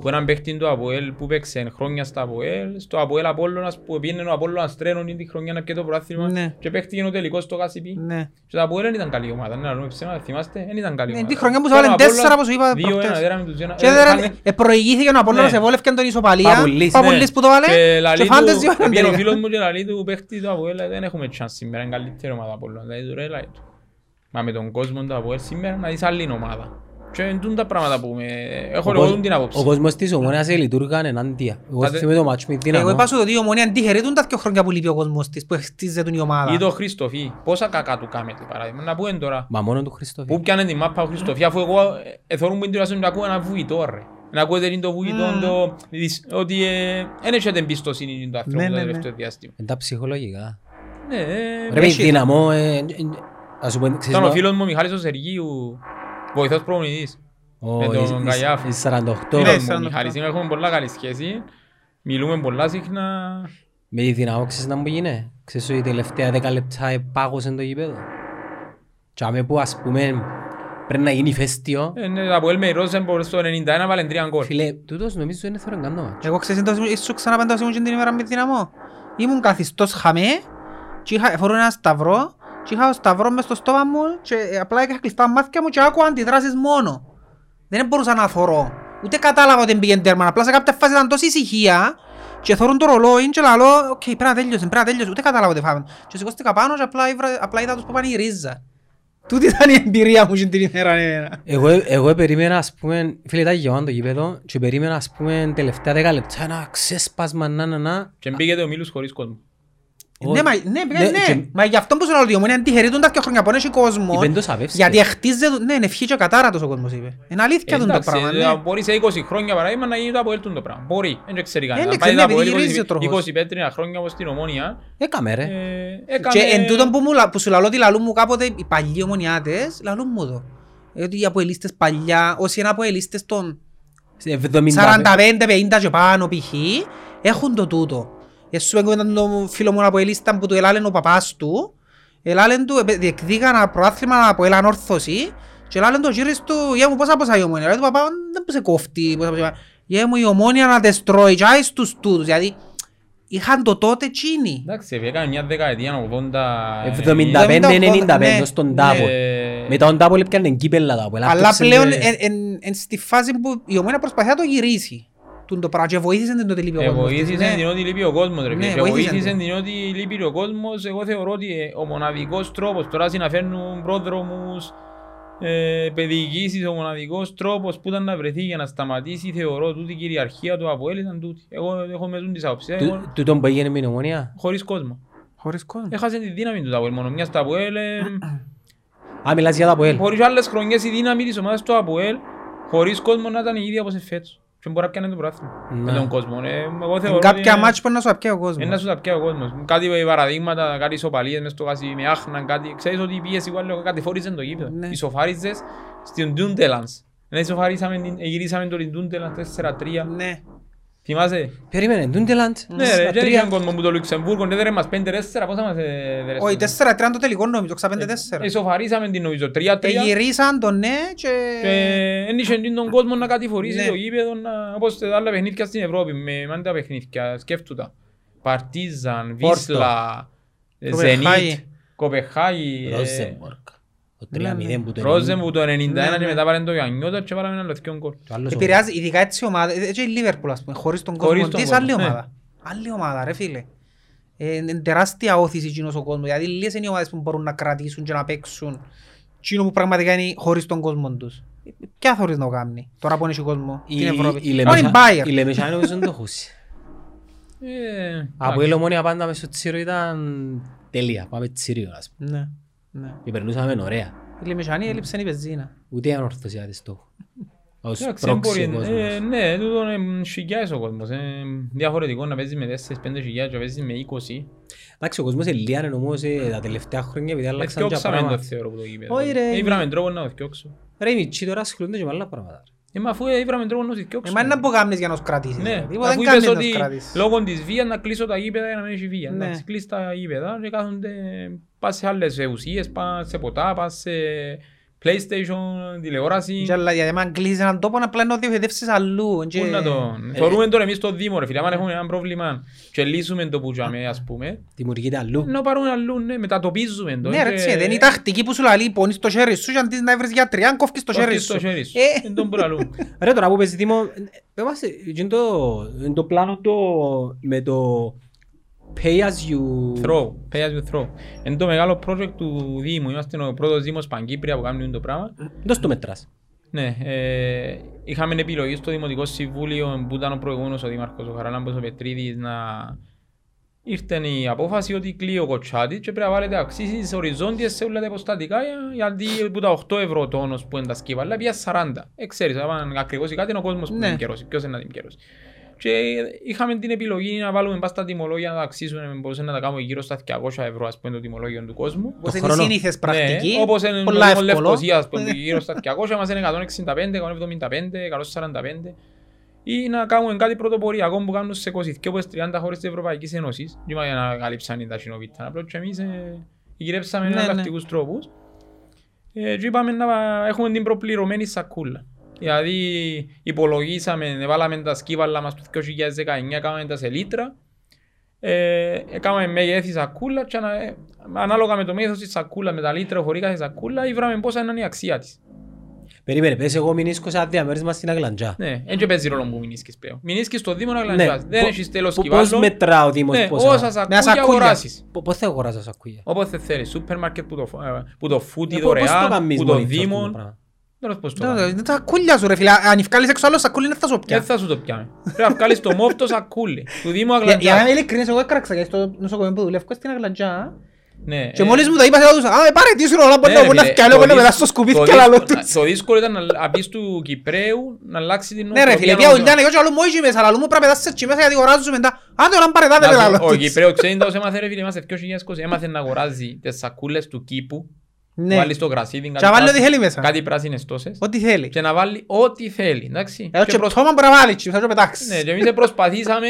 Speaker 1: που έναν παίχτη του Αποέλ που παίξε χρόνια στα Αποέλ, στο Αποέλ Απόλλωνας που πήγαινε ο Απόλλωνας τρένον την χρονιά να πιει το πρωτάθλημα
Speaker 2: Ναι.
Speaker 1: και παίχτηκε ο τελικός στο γασιπί.
Speaker 2: Ναι.
Speaker 1: Και το Αποέλ δεν ήταν καλή ομάδα, ναι, να λέμε ψέματα, θυμάστε, δεν ήταν καλή
Speaker 2: Ναι,
Speaker 1: ομάδα.
Speaker 2: τη χρονιά που σου
Speaker 1: Τώρα
Speaker 2: βάλεν
Speaker 1: ο Απόλλωνας
Speaker 2: τέσσερα, όπως σου είπα
Speaker 1: δύο-ένα,
Speaker 2: προχτές.
Speaker 1: δέραμε τους ένα-
Speaker 2: Και
Speaker 1: ε,
Speaker 2: δεν
Speaker 1: είχανε-
Speaker 2: ε, προηγήθηκε ο Απόλλωνας,
Speaker 1: Ναι.
Speaker 2: εβόλευκαν τον ισοπαλία.
Speaker 3: Παπουλής,
Speaker 2: Παπουλής
Speaker 1: Ναι.
Speaker 2: που το βάλε.
Speaker 1: Και λαλεί
Speaker 2: Και
Speaker 1: του-
Speaker 2: φάντες δύο
Speaker 1: πήγαινε ο
Speaker 2: τελικά.
Speaker 1: φίλος μου και λαλεί του παίχτη του Αποέλ, δεν έχουμε chance σήμερα, είναι καλύτερη ομάδα από όλα. Δηλαδή του ρε λαλεί του. Μα με τον κόσμο του Αποέλ σήμερα να δεις άλλη ομάδα. Και είναι τούτα τα πράγματα που με... έχω
Speaker 3: Ο
Speaker 1: εγώ
Speaker 3: κόσμ-
Speaker 1: την
Speaker 3: Ο
Speaker 1: άποψη.
Speaker 3: κόσμος της Ομόνιας λειτουργάν ενάντια. Εγώ
Speaker 1: Πάτε-
Speaker 3: θυμάμαι το μάτσο με την
Speaker 2: Εγώ
Speaker 3: Δυναμό.
Speaker 2: είπα σου ότι η Ομόνια αντιχαιρετούν τα δύο χρόνια που λείπει ο κόσμος της, που χτίζεται η ομάδα.
Speaker 1: Ή το Χριστοφί, πόσα κακά του κάμετε παράδειγμα. Να πούμε τώρα.
Speaker 3: Μα μόνο του Χριστόφι.
Speaker 1: Πού πιάνε την μάπα ο Χριστοφί, αφού εγώ ε, εθώρουν που είναι τουλάχιστον να ακούω ένα βουητό ρε. Να ακούετε είναι το βουητό,
Speaker 2: Mm.
Speaker 1: το- δις- ότι ε, δεν έχετε εμπιστοσύνη του ανθρώπου
Speaker 2: Ναι,
Speaker 1: το
Speaker 2: ναι, ναι.
Speaker 1: τελευταίο διάστημα.
Speaker 3: Είναι τα ψυχολογικά.
Speaker 1: Ναι, ε,
Speaker 3: Ρε με
Speaker 2: έχει-
Speaker 3: Δυναμό, ε, ε, ας σου πω, ξέρεις
Speaker 1: Ήταν ο
Speaker 3: το-
Speaker 1: φίλος μου ο Μιχάλης ο Σεργίου, βοηθός προπονητής.
Speaker 3: ο-
Speaker 1: με τον
Speaker 3: εις- εις-
Speaker 1: Καγιάφ.
Speaker 3: εις 48.
Speaker 2: Ναι,
Speaker 1: Φίλος μου,
Speaker 2: σαν
Speaker 1: ο Μιχάλης,
Speaker 2: αυτό.
Speaker 1: έχουμε πολλά καλή σχέση. Μιλούμε πολλά συχνά.
Speaker 3: Με τη Δυναμό ξέρεις να μου γίνει. Ξέρεις ότι η τελευταία δέκα λεπτά επάγωσε το γήπεδο. Και άμε που ας πούμε πρέπει να γίνει ηφαίστειο.
Speaker 1: Ε, ναι, Από Ελ Ρόζενμπορ στο 91 βάλεν τρία γκολ.
Speaker 3: Φίλε, τούτος νομίζω δεν έφερε καν το μάτσο.
Speaker 2: Εγώ ξέρεις το ήσου ξαναπέντα ήμουν και την ημέρα με δυναμό. Ήμουν καθιστός χαμέ και είχα, φορώ ένα σταυρό και είχα το σταυρό μες στο στόμα μου και ε, απλά είχα κλειστά μάτια μου και άκουα αντιδράσεις μόνο. Δεν μπορούσα να θωρώ. Ούτε κατάλαβα ότι πήγαινε τέρμα. Απλά σε κάποια φάση ήταν τόση ησυχία και θωρώ το ρολόι και λέω «OK, πρέπει να τέλειωσε, πρέπει να τέλειωσε». Ούτε κατάλαβα ότι φάμε. Και σηκώστηκα πάνω και απλά, ήβρα- απλά είδα τους που πάνε η ρίζα. Τούτη ήταν η εμπειρία μου την ημέρα. ναι.
Speaker 3: Εγώ, εγώ περίμενα, ας πούμε, φίλε, ήταν γεμάτο το γήπεδο και περίμενα, ας πούμε, τελευταία δέκα λεπτά ένα ξέσπασμα, να, να, να.
Speaker 1: Και μπήκε ο Μίλους χωρίς κόσμο.
Speaker 3: Ο-
Speaker 2: Ναι, μα, ναι, πήγα,
Speaker 3: Ναι,
Speaker 2: ναι.
Speaker 3: και-
Speaker 2: Μα γι' αυτό που σου λέω ότι η ομόνια αντιχαιρετούν τα δύο χρόνια που έχει κόσμος.
Speaker 3: Είπεν το Σαβεύσκι.
Speaker 2: Γιατί χτίζεται, ναι, είναι ευχή και κατάρατος ο κόσμος είπε. Είναι αλήθεια το
Speaker 1: Εντάξει,
Speaker 2: πράγμα,
Speaker 1: ε,
Speaker 2: ναι.
Speaker 1: Μπορεί σε 20 χρόνια παράδειγμα να γίνει το Αποέλ τούτο πράγμα. Μπορεί, δεν ξέρει κανένας.
Speaker 2: δεν
Speaker 1: Πάει
Speaker 2: ξέρει,
Speaker 1: το Αποέλ
Speaker 2: επειδή
Speaker 1: 20
Speaker 2: γυρίζει ο τροχός.
Speaker 1: 20 πέτρινα χρόνια όπως στην Ομόνια.
Speaker 3: Έκαμε ρε.
Speaker 1: ε,
Speaker 2: Και εν
Speaker 1: Έκαμε...
Speaker 2: τούτον που, μου, λα- που σου λαλώ ότι λαλούν μου κάποτε οι παλιοί ομονιάτες, λαλούν μου το. Ε, Ότι οι αποελίστες παλιά, όσοι είναι αποελίστες των
Speaker 3: 70
Speaker 2: 45-50 και πάνω π.χ. έχουν το τούτο. Εσύ σου πέγκω το φίλο μου από ελίστα που του ελάλεν ο παπάς του. Ελάλεν του, επε- διεκδίκα ένα προάθλημα από ελανόρθωση και ελάλεν το γύρις του, για μου πόσα πόσα η ομόνια. Λέει του παπά, δεν που σε κόφτει. πόσα πόσα». Γε μου η ομόνια να τες τρώει και άι στους τούτους, γιατί είχαν το τότε τσίνοι.
Speaker 1: Εντάξει, έκανε μια δεκαετία 80...
Speaker 3: 75-95
Speaker 2: ναι,
Speaker 3: στον
Speaker 2: ναι.
Speaker 3: Τάπολ.
Speaker 1: Ε,
Speaker 3: Μετά τον Τάπολ έπιανε κύπελλα τα Απόελ.
Speaker 2: Αλλά
Speaker 3: Άρκεψε
Speaker 2: πλέον
Speaker 3: με-
Speaker 2: εν- εν- εν στη φάση που η ομόνια προσπαθεί να το γυρίσει. Τούν το πράγμα και βοήθησε την τότε λείπει ο
Speaker 1: Ε,
Speaker 2: κόσμος.
Speaker 1: βοήθησε
Speaker 2: Ναι.
Speaker 1: την ότι λείπει ο κόσμος ρε
Speaker 2: Ναι,
Speaker 1: φίλε. Και
Speaker 2: βοήθησε
Speaker 1: βοήθησε
Speaker 2: την.
Speaker 1: την ότι λείπει ο κόσμος. Εγώ θεωρώ ότι ε, ο μοναδικός τρόπος τώρα συναφέρνουν πρόδρομους, ε, παιδικήσεις, ο μοναδικός τρόπος που ήταν να βρεθεί για να σταματήσει θεωρώ τούτη η κυριαρχία του Αποέλ ήταν τούτη. Εγώ έχω με τούν τις άποψεις.
Speaker 3: Του-
Speaker 1: Εγώ,
Speaker 3: Τούτον που έγινε με την ομόνια.
Speaker 1: χωρίς κόσμο.
Speaker 2: Χωρίς κόσμο.
Speaker 1: Έχασε τη δύναμη του Αποέλ. Μόνο μιας στο Αποέλ. ε,
Speaker 3: Α, μιλάς για τα Αποέλ.
Speaker 1: Χωρίς άλλες χρονιές η δύναμη της ομάδας του Αποέλ χωρίς κόσμο να ήταν η ίδια όπως φέτος. Και μπορεί να πιάνε το πράθυμα με
Speaker 3: Ναι.
Speaker 1: τον κόσμο. Ε, εγώ
Speaker 2: Εν
Speaker 1: θεωρώ
Speaker 2: κάποια
Speaker 1: ότι-
Speaker 2: μάτς μπορεί να σου απιέει ο
Speaker 1: είναι να
Speaker 2: κόσμος.
Speaker 1: σου τα πιάει ο κόσμος. Κάτι παραδείγματα, κάτι ισοπαλίες μες στο κασί, με άχναν, κάτι. Ξέρεις ότι η πίεση που κάτι φόριζε το γήπεδο.
Speaker 2: Ναι.
Speaker 1: Ισοφάριζες στην Ντούντελανς. Ναι, ισοφαρίσαμε, την- ε, γυρίσαμε το Ντούντελανς 4-3.
Speaker 2: Ναι.
Speaker 1: Θυμάσαι;
Speaker 3: Περίμενε, Ντούντελαντ.
Speaker 1: Ναι ρε, δεν είχε κόσμο που το Λουξεμβούργο, δεν έδερε μας 5-4, πόσα μας έδερε.
Speaker 2: Όχι, 4-3 είναι το τελικό νόμιο, ξα 5-4.
Speaker 1: Ισοφαρίσαμε την νομίζω
Speaker 2: Ε,
Speaker 1: 3-3.
Speaker 2: γυρίσαν το ναι και...
Speaker 1: Και δεν είχε τον κόσμο να κατηφορήσει
Speaker 2: Ναι.
Speaker 1: το γήπεδο, να- όπως τα άλλα παιχνίδια στην Ευρώπη, με με τα παιχνίδια, σκέφτου τα. Παρτίζαν,
Speaker 3: Πόρτο.
Speaker 1: Βίσλα, ε,
Speaker 2: Κοπεχάγη.
Speaker 1: Ζενίτ, Κοπεχάγη, ε,
Speaker 3: Ρόζεμπορκ. Το
Speaker 2: Ναι, ναι.
Speaker 3: 3-0 που το
Speaker 1: Ρόζεμβου το 91
Speaker 2: Ναι,
Speaker 1: και
Speaker 2: ναι.
Speaker 1: μετά πάρουν το Γιαννιώτα και πάραμε ένα λευκό γκολ.
Speaker 3: Το άλλος
Speaker 2: Επηρεάζει ειδικά έτσι η ομάδα, ε, και η Λίβερπουλ ας πούμε, χωρίς τον
Speaker 1: Χωρίς
Speaker 2: κόσμο
Speaker 1: τον
Speaker 2: της,
Speaker 1: κόσμο,
Speaker 2: άλλη
Speaker 1: ναι.
Speaker 2: ομάδα. Άλλη ομάδα ρε φίλε. Ε, Είναι τεράστια όθηση εκείνος ο κόσμος, γιατί λίγες είναι οι ομάδες που μπορούν να κρατήσουν και να παίξουν εκείνο που πραγματικά είναι χωρίς τον κόσμο τους. Ε, Ποια θωρείς να το κάνει, τώρα που έχει κόσμος
Speaker 3: Η-
Speaker 2: στην
Speaker 3: η-
Speaker 2: Ευρώπη.
Speaker 3: η
Speaker 2: Μόνο η
Speaker 3: Λεμεσά-
Speaker 2: Bayern.
Speaker 3: Η Λεμεσά νομίζω δεν το χούσει.
Speaker 1: Ε,
Speaker 3: Από η Ομόνια πάντα μες στο Τσίρο ήταν τέλεια. Πάμε Τσίριο ας πούμε.
Speaker 2: Ναι, ναι.
Speaker 3: Και περνούσαμε ωραία.
Speaker 2: Η Λεμεσανή έλειψε η πεζίνα.
Speaker 3: Ούτε η ανορθωσία της το. Ως
Speaker 1: Εντάξει, δεν
Speaker 3: πρόξη
Speaker 1: μπορεί-
Speaker 3: ο
Speaker 1: ε,
Speaker 3: κόσμος.
Speaker 1: Ναι, τούτο είναι χιλιάδες ο κόσμος. ε, Διαφορετικό να παίζει με 4-5 χιλιάδες και να παίζει με 20.
Speaker 3: Εντάξει, ο κόσμος ελίανε όμως ε, τα τελευταία χρόνια επειδή άλλαξαν και
Speaker 1: Εθιώξαμε το
Speaker 3: πράγματα.
Speaker 1: θεωρώ που το γήπεδο.
Speaker 3: Όχι, ρε.
Speaker 1: Ήβραμε τρόπο να το θιώξω.
Speaker 3: Ρε οι μητσοί τώρα ασχολούνται και με άλλα πράγματα.
Speaker 1: Ε, μα αφού ήβραμε τρόπο να το θιώξω.
Speaker 2: Εμάς να πω κάμνεις για να τους κρατήσεις.
Speaker 1: Ναι,
Speaker 2: ρε. Τίποτα
Speaker 1: αφού
Speaker 2: δεν
Speaker 1: είπες
Speaker 2: κάνεις να
Speaker 1: ότι
Speaker 2: τους κρατήσεις.
Speaker 1: λόγω της βίας να κλείσω τα γήπεδα για να μην έχει βία.
Speaker 2: Ναι.
Speaker 1: Εντάξει, κλείς τα γήπεδα και κάθονται, πας σε άλλες ουσίες, πας σε ποτά, πας σε PlayStation, τηλεόραση.
Speaker 2: Και άλλα, Γιατί αν κλείσεις έναν τόπο απλά να διοχετεύσεις αλλού. και-
Speaker 1: Πού να τον...
Speaker 3: Ε,
Speaker 1: Θεωρούμε τώρα εμείς το Δήμο ρε φίλε, άμα έχουμε ένα πρόβλημα και λύσουμε το που τζάμε ας πούμε,
Speaker 3: Δημιουργείται αλλού.
Speaker 1: να πάρουμε αλλού, ναι, μετατοπίζουμε το.
Speaker 2: Ναι ρε,
Speaker 1: και-
Speaker 2: τσι, δεν είναι η τακτική που σου λέει πονείς το χέρι σου και αντί να βρεις γιατριά, κόφκεις το χέρι
Speaker 1: Κόφτεις
Speaker 2: σου.
Speaker 1: το χέρι σου.
Speaker 2: Ε.
Speaker 1: Δεν τον προλαλού.
Speaker 3: Ρε τώρα που παίζει Δήμο, πες μας, είναι το, είναι το πλάνο το με το pay as you...
Speaker 1: Throw, pay as you throw. Είναι το μεγάλο project του Δήμου, είμαστε ο πρώτος Δήμος Παγκύπρια που κάνουμε το πράγμα.
Speaker 3: Δώσ' το μετράς.
Speaker 1: Ναι, ε, είχαμε επιλογή στο Δημοτικό Συμβούλιο που ήταν ο προηγούμενος ο Δήμαρχος, ο Χαραλάμπος ο Πετρίδης, να ήρθε η απόφαση ότι κλείει ο κοτσάτης και πρέπει να βάλετε αυξήσεις οριζόντιες σε όλα τα υποστατικά για- γιατί από τα 8 ευρώ τόνος που είναι τα σκύβαλα πια 40. Ε, ξέρεις, αν ακριβώς κάτι είναι ο κόσμος που
Speaker 2: Ναι.
Speaker 1: είναι καιρός, ποιος είναι να την καιρώσει. Και είχαμε την επιλογή να βάλουμε πας τα τιμολόγια να τα αξίσουμε, μπορούσαμε να τα κάνουμε γύρω στα 200 ευρώ ας πούμε το τιμολόγιο του κόσμου.
Speaker 2: Όπως
Speaker 3: Το
Speaker 2: είναι η
Speaker 3: χρόνο.
Speaker 2: σύνηθες πρακτική,
Speaker 1: Ναι, όπως είναι
Speaker 2: πολλά
Speaker 1: το
Speaker 2: εύκολο.
Speaker 1: Λευκοσία, ας πούμε, γύρω στα 200, μας είναι 165, 175, 145. Ή να κάνουμε κάτι πρωτοποριακό που κάνουν σε 22 όπως 30 χώρες της Ευρωπαϊκής Ένωσης. Δεν είπα για να καλύψαν τα συνοβίτα. Απλώς και εμείς ε, γυρέψαμε
Speaker 2: Ναι, ναι.
Speaker 1: εναλλακτικούς τρόπους. Ε, και είπαμε να έχουμε την προπληρωμένη σακούλα. Δηλαδή υπολογίσαμε, βάλαμε τα σκύβαλα μας το 2019, κάναμε τα σε λίτρα. Ε, έκαμε μεγέθη σακούλας και ανα, ε, ανάλογα με το μέγεθος της σακούλας, με τα λίτρα χωρί κάθε σακούλα, ήβραμε πόσα είναι η αξία της.
Speaker 3: Περίμενε, πες εγώ μηνίσκω σε ένα διαμέρισμα στην Αγλαντζά.
Speaker 1: Ναι, δεν και παίζει ρόλο που μηνίσκεις πλέον. Μηνίσκεις στο Δήμο να
Speaker 3: Ναι,
Speaker 1: γλαντζάς. Δεν
Speaker 3: πο-
Speaker 1: έχεις τέλος
Speaker 3: πο-
Speaker 1: σκυβάλλων.
Speaker 3: Πώς μετρά ο Δήμος
Speaker 1: Ναι,
Speaker 3: πόσα...
Speaker 1: όσα σακούλια
Speaker 2: σακούλια.
Speaker 1: αγοράσεις.
Speaker 3: Πο- Πώς θα αγοράσω σακούλια;
Speaker 1: Όποτε θέλεις. Σούπερ μάρκετ που το, φ- ε, που το φούτι
Speaker 3: Ε, πο- Πώς το
Speaker 1: δωρεάν,
Speaker 3: κάνεις
Speaker 1: που το
Speaker 3: μόνη σου αυτό το
Speaker 1: Δήμο.
Speaker 3: Πράγμα.
Speaker 1: Δεν πώς το
Speaker 2: Ναι,
Speaker 1: κάνεις.
Speaker 2: Είναι τα κούλια σου ρε φίλε. Αν ευκάλεις έξω άλλο σακούλι είναι θα σου
Speaker 1: Δεν
Speaker 2: πια.
Speaker 1: θα σου το πιάμε. Πρέπει να βγάλεις το μόφ το σακούλι. Του Δήμου
Speaker 2: Για για να
Speaker 1: Αγλαντζάς.
Speaker 2: είμαι ειλικρινής, εγώ έκραξα γιατί στο νοσοκομείο που δουλεύω στην Αγλαντζά.
Speaker 1: Ναι,
Speaker 2: Και
Speaker 1: ε,
Speaker 2: μόλις μου τα είπα, θα τους «Α, ε, πάρε τι σου όλα
Speaker 1: Ναι,
Speaker 2: μπορεί
Speaker 1: ρε
Speaker 2: να
Speaker 1: φίλε,
Speaker 2: φτιάλω,
Speaker 1: το
Speaker 2: μπορεί να
Speaker 1: δύσκολο-
Speaker 2: πετάς στο σκουπίδι
Speaker 1: το
Speaker 2: και άλλο
Speaker 1: δύσκολο-
Speaker 2: τους.
Speaker 1: Το δύσκολο ήταν να να πεις του Κυπρέου να αλλάξει την
Speaker 2: Ναι ρε φίλε,
Speaker 1: νοοτροπία
Speaker 2: πια
Speaker 1: να-
Speaker 2: ουλιάνε, εγώ και άλλο μου όχι μέσα, αλλά μου πρέπει να πετάσεις έτσι μέσα γιατί αγοράζουν μετά. Άντε όλα πάρε δάτε
Speaker 1: Να σου-
Speaker 2: άλλο
Speaker 1: Ο
Speaker 2: τους.
Speaker 1: Κυπρέος ξέρεις τα όσα έμαθε ρε φίλε, είμαστε 2020, έμαθε να αγοράζει τις σακούλες του κήπου,
Speaker 2: Ναι,
Speaker 1: βάλεις στο γρασίδι,
Speaker 2: Και να βάλει ό,τι θέλει μέσα.
Speaker 1: κάτι πράσινες τόσες
Speaker 2: ό,τι θέλει.
Speaker 1: και να βάλει ό,τι θέλει, εντάξει.
Speaker 2: Έως
Speaker 1: Και
Speaker 2: και
Speaker 1: προσ-
Speaker 2: πτώμα μπορεί να βάλει, θα το πετάξεις.
Speaker 1: Ναι, και εμείς προσπαθήσαμε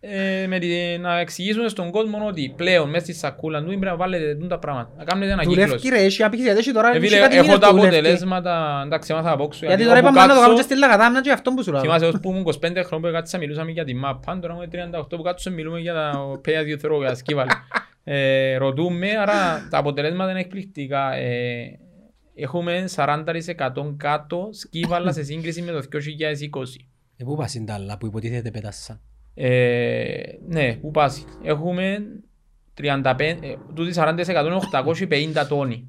Speaker 1: ε, με τη, να εξηγήσουμε στον κόσμο ότι πλέον μέσα στη σακούλα του πρέπει να βάλετε τούν τα πράγματα. Να κάνετε
Speaker 2: Δουλεύει
Speaker 1: ανακύκλωση.
Speaker 2: ρε, έχει απήχηση, γιατί έχει τώρα
Speaker 1: Ε,
Speaker 2: έχει
Speaker 1: φίλε,
Speaker 2: κάτι
Speaker 1: έχω
Speaker 2: μήνες
Speaker 1: τα
Speaker 2: που δουλεύει.
Speaker 1: αποτελέσματα, εντάξει, έμαθα από όξω.
Speaker 2: Γιατί τώρα
Speaker 1: όπου
Speaker 2: είπαμε να το κάνουμε και
Speaker 1: κάτσω-
Speaker 2: στη Λαγατάμνα και αυτό που σου λέω.
Speaker 1: Θυμάσαι ως που ήμουν 25 χρόνια που κάτσα μιλούσαμε για τη μάπα, τώρα είμαι 38 που κάτσα μιλούμε για τα pay as you throw, για τα σκύβαλα. Ε, ρωτούμε, άρα τα αποτελέσματα είναι εκπληκτικά. Ε, έχουμε 40% κάτω σκύβαλα σε σύγκριση με το 2020.
Speaker 3: Ε, πού πας είναι τα άλλα που υποτίθεται πέτασα.
Speaker 1: Ε, ναι, πού πας. Έχουμε 35, ε, τούτοι 40% είναι 850 τόνοι.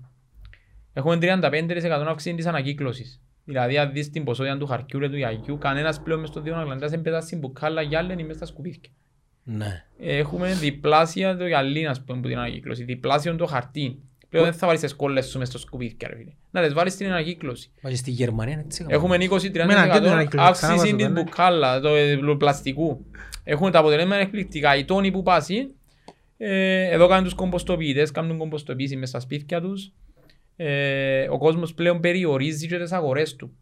Speaker 1: Έχουμε 35% αύξηση της ανακύκλωσης. Δηλαδή, αν δεις την ποσότητα του χαρκιού και του γιαγιού, κανένας πλέον μες στο δύο Αγλαντάς δεν πετάς στην μπουκάλα γυάλεν ή μες στα σκουπίδια.
Speaker 3: Ναι.
Speaker 1: Έχουμε διπλάσια το γυαλί, ας πούμε, που την ανακύκλωση. Διπλάσιο το χαρτί. Πλέον δεν θα βάλεις τις κόλλες σου μες στο σκουπίδια, ρε φίλε. Να τις βάλεις στην ανακύκλωση.
Speaker 3: Μα και στη Γερμανία είναι έτσι. έκαναν.
Speaker 1: Έχουμε
Speaker 2: Με έναν κέντρο
Speaker 1: 20-30%
Speaker 2: ανακύκλωση,
Speaker 1: αύξηση
Speaker 2: ξανά
Speaker 1: της
Speaker 2: βάζω, ναι.
Speaker 1: μπουκάλα, το ε, του πλαστικού. Έχουμε τα αποτελέσματα εκπληκτικά. Οι τόνοι που πάσει, ε, εδώ κάνουν τους κομποστοποιητές, κάνουν κομποστοποίηση μέσα στα σπίτια τους. Ε, ο κόσμος πλέον περιορίζει και τις αγορές του.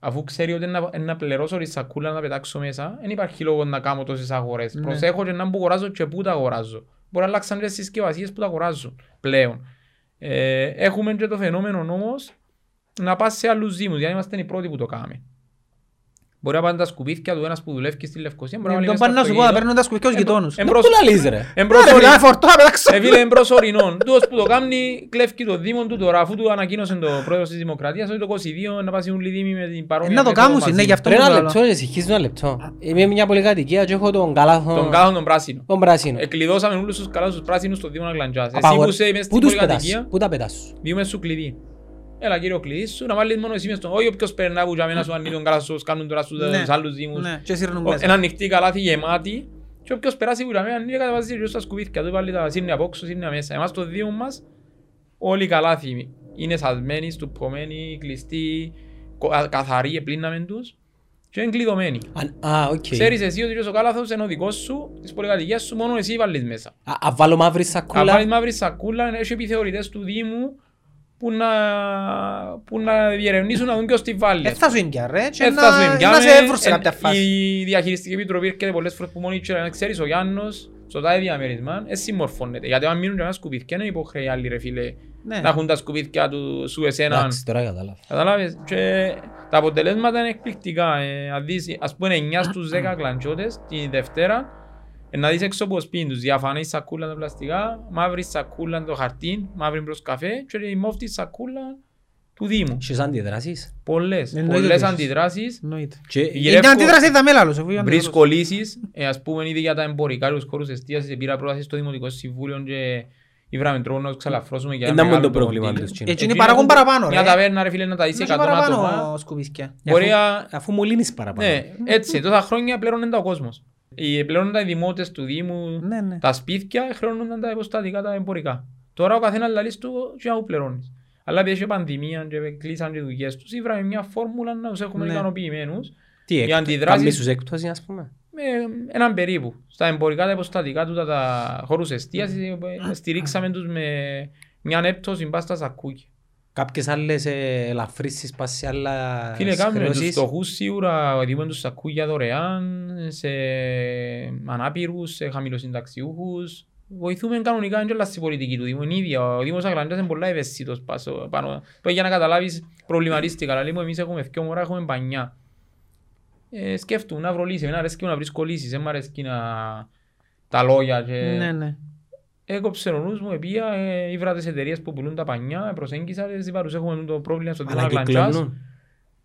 Speaker 1: Αφού ξέρει ότι είναι να- είναι να πληρώσω τη σακούλα να πετάξω μέσα, δεν υπάρχει λόγο να κάνω τόσες αγορές.
Speaker 2: Ναι.
Speaker 1: Προσέχω και να που αγοράζω και πού τα αγοράζω. Μπορεί να αλλάξαν και τις συσκευασίες που τα αγοράζουν πλέον. Ε, έχουμε και το φαινόμενο όμως να πας σε άλλους δήμους, γιατί είμαστε οι πρώτοι που το κάνουμε. Μπορεί να πάνε τα σκουπίδια του ένας που δουλεύει στη Λευκοσία, μπορεί να
Speaker 2: Τον
Speaker 1: βάλει
Speaker 2: πάνε
Speaker 1: μες
Speaker 2: να
Speaker 1: στο
Speaker 2: σου πω, να
Speaker 1: αυτοκίνητο.
Speaker 2: παίρνουν τα σκουφιά ως
Speaker 1: Εμπρο-
Speaker 2: γειτόνους.
Speaker 1: εμπρος-
Speaker 3: Πού λαλείς ρε;
Speaker 2: Άρα,
Speaker 1: εμπροσωρι-
Speaker 2: μετά φορτώ να πετάξω.
Speaker 1: Ε, φίλε, εμπροσωρινών. Τούτος που το κάνει, κλέφκει το Δήμο του τώρα, αφού του ανακοίνωσε το πρόεδρος της Δημοκρατίας, ότι το 22 να πάσουν όλοι οι Δήμοι με την παρόμοια
Speaker 2: Ε, να το
Speaker 1: μέθοδο
Speaker 2: κάνουν,
Speaker 1: μαζί.
Speaker 2: ναι, γι' αυτό
Speaker 3: Ρε
Speaker 2: που
Speaker 3: ένα
Speaker 2: λέω.
Speaker 3: λεπτό, εσυχείς ένα λεπτό. Είμαι μια πολυκατοικία και έχω τον καλάθο...
Speaker 1: Τον κάθον τον πράσινο.
Speaker 3: Τον πράσινο.
Speaker 1: Εκλειδώσαμε όλους τους καλάς τους πράσινους στο Δήμο Αγλαντζάς. Εσύ
Speaker 3: Απαγορε-
Speaker 1: που είσαι μες
Speaker 3: Πού
Speaker 1: στην
Speaker 3: τους πετάς,
Speaker 1: πολυκατοικία,
Speaker 3: πού τα πετάς; Σου.
Speaker 1: διούμε σου κλειδί. Έλα κύριο κλειδί σου, να βάλεις μόνο εσύ μες στον... Όχι όποιος περνά που για μένα σου ανοίγει τον καλά σου, κάνουν τώρα στους
Speaker 2: Ναι.
Speaker 1: στους άλλους Δήμους.
Speaker 2: Ναι, και σύρνουν
Speaker 1: Ο-
Speaker 2: μέσα.
Speaker 1: Ένα ανοιχτή καλάθι γεμάτη και όποιος περάσει που για μένα ανοίγει καταβάζει γύρω στα σκουπίδια του, βάλει τα σύρνια από όξω, σύρνια μέσα. Εμάς το Δήμο μας όλοι οι καλάθι είναι σασμένοι, στουπωμένοι, κλειστοί, κο- α- καθαροί, επλύναμε τους και είναι κλειδωμένοι.
Speaker 3: Αν- Α, οκ.
Speaker 1: Ξέρεις εσύ ότι ο καλάθος είναι ο δικός σου, της πολυκατοικίας σου, μόνο εσύ βάλεις μέσα.
Speaker 3: Α, α, βάλω μαύρη
Speaker 1: Αν
Speaker 3: σακούλα.
Speaker 1: βάλεις μαύρη σακούλα, έχει επιθεωρητές του Δήμου που να, που να διερευνήσουν να δουν ποιος τη βάλει.
Speaker 2: Ε, θα σου είναι πια, ρε, και
Speaker 1: Ε,
Speaker 2: να
Speaker 1: θα σου ενδιάμε.
Speaker 2: να σε έβρουν σε
Speaker 1: Ε,
Speaker 2: κάποια φάση.
Speaker 1: Η διαχειριστική επιτροπή έρχεται πολλές φορές που μόνοι ήξερα, να ξέρεις ο Γιάννος στο τάδε διαμέρισμα, ε, συμμορφώνεται. Γιατί αν μείνουν και ένα σκουπίδια είναι υποχρέοι άλλοι ρε φίλε
Speaker 2: Ναι.
Speaker 1: να έχουν τα σκουπίδια του σου εσένα.
Speaker 3: Εντάξει, τώρα κατάλαβα.
Speaker 1: Καταλάβες. Και τα αποτελέσματα είναι εκπληκτικά. Ε, αν δεις, ας πούμε 9 στους 10 κλαντσότες τη Δευτέρα ε, να δεις έξω από σπίτι τους διαφανή σακούλα τα πλαστικά, μαύρη σακούλα το χαρτί, μαύρη προς καφέ και η μόφτη σακούλα του Δήμου.
Speaker 3: Έχεις αντιδράσεις.
Speaker 1: Πολλές,
Speaker 2: Εννοείται
Speaker 1: πολλές
Speaker 2: ότι
Speaker 1: αντιδράσεις.
Speaker 2: Εννοείται.
Speaker 3: Και
Speaker 1: Γυρεύω-
Speaker 2: Είναι αντίδραση είδαμε λάλος, αφού είναι
Speaker 1: Βρίσκω λύσεις, ε, ας πούμε ήδη για τα εμπορικά τους χώρους εστίασης, πήρα πρόταση στο Δημοτικό Συμβούλιο και ήβραμε τρόπο να τους ξαλαφρώσουμε για
Speaker 3: ένα
Speaker 1: ένα
Speaker 3: μόνο
Speaker 1: μεγάλο
Speaker 3: το πρόβλημα
Speaker 1: κομμάτι.
Speaker 3: τους. τσίνο.
Speaker 2: Έτσι είναι
Speaker 1: Εκείνο
Speaker 2: παράγον
Speaker 1: που-
Speaker 2: παραπάνω,
Speaker 1: Μια
Speaker 2: ρε.
Speaker 1: ταβέρνα ρε φίλε να τα είσαι
Speaker 2: Έχει
Speaker 1: 100 άτομα.
Speaker 2: παραπάνω σκουβίσκια.
Speaker 1: Μπορεί
Speaker 3: Αφού-
Speaker 1: να...
Speaker 3: Αφού μολύνεις παραπάνω.
Speaker 1: Ναι, έτσι, τόσα χρόνια πληρώνουν τα ο κόσμος. Οι πληρώνουν τα οι δημότες του Δήμου,
Speaker 2: Ναι, ναι.
Speaker 1: τα σπίτια, χρεώνονταν τα υποστατικά, τα εμπορικά. Τώρα ο καθένας λαλείς του και να που πληρώνεις. Αλλά επειδή είχε πανδημία και κλείσαν και δουλειές τους, ήβραμε μια φόρμουλα να τους έχουμε
Speaker 2: Ναι.
Speaker 1: ικανοποιημένους
Speaker 3: Τι
Speaker 1: οι
Speaker 3: έκτα,
Speaker 1: αντιδράσεις-
Speaker 3: κάνεις τους έκπτωση ας πούμε;
Speaker 1: με έναν περίπου. Στα εμπορικά τα υποστατικά του, τα, τα χώρους εστίασης, ε, στηρίξαμε τους με μια έπτωση μπας στα σακούκια.
Speaker 3: Κάποιες άλλες ε, ελαφρύσεις πας σε άλλα
Speaker 1: Φίλε, κάνουμε τους
Speaker 3: χρεώσεις.
Speaker 1: φτωχούς σίγουρα, δίνουμε τους σακούγια δωρεάν, σε ανάπηρους, σε χαμηλοσυνταξιούχους. Βοηθούμε κανονικά και όλα στη πολιτική του Δήμου. Είναι ίδια. Ο Δήμος Αγλαντίας είναι πολλά ευαίσθητος πάσο- πάνω. Τώρα για να καταλάβεις προβληματίστηκα. Αλλά λέμε εμείς έχουμε δυο μωρά, έχουμε πανιά. Ε, σκέφτομαι να βρω λύση. Εμένα αρέσκει να βρίσκω λύσεις. Δεν μ' αρέσκει να... τα λόγια. Και...
Speaker 2: Ναι, ναι.
Speaker 1: Έκοψε ο νους μου, επία, ε, ήβρα τις εταιρείες που πουλούν τα πανιά, προσέγγισα, τις είπα τους έχουμε το πρόβλημα στο Δήμο
Speaker 3: Αλλά
Speaker 1: Αγλαντιάς.
Speaker 3: κυκλώνουν.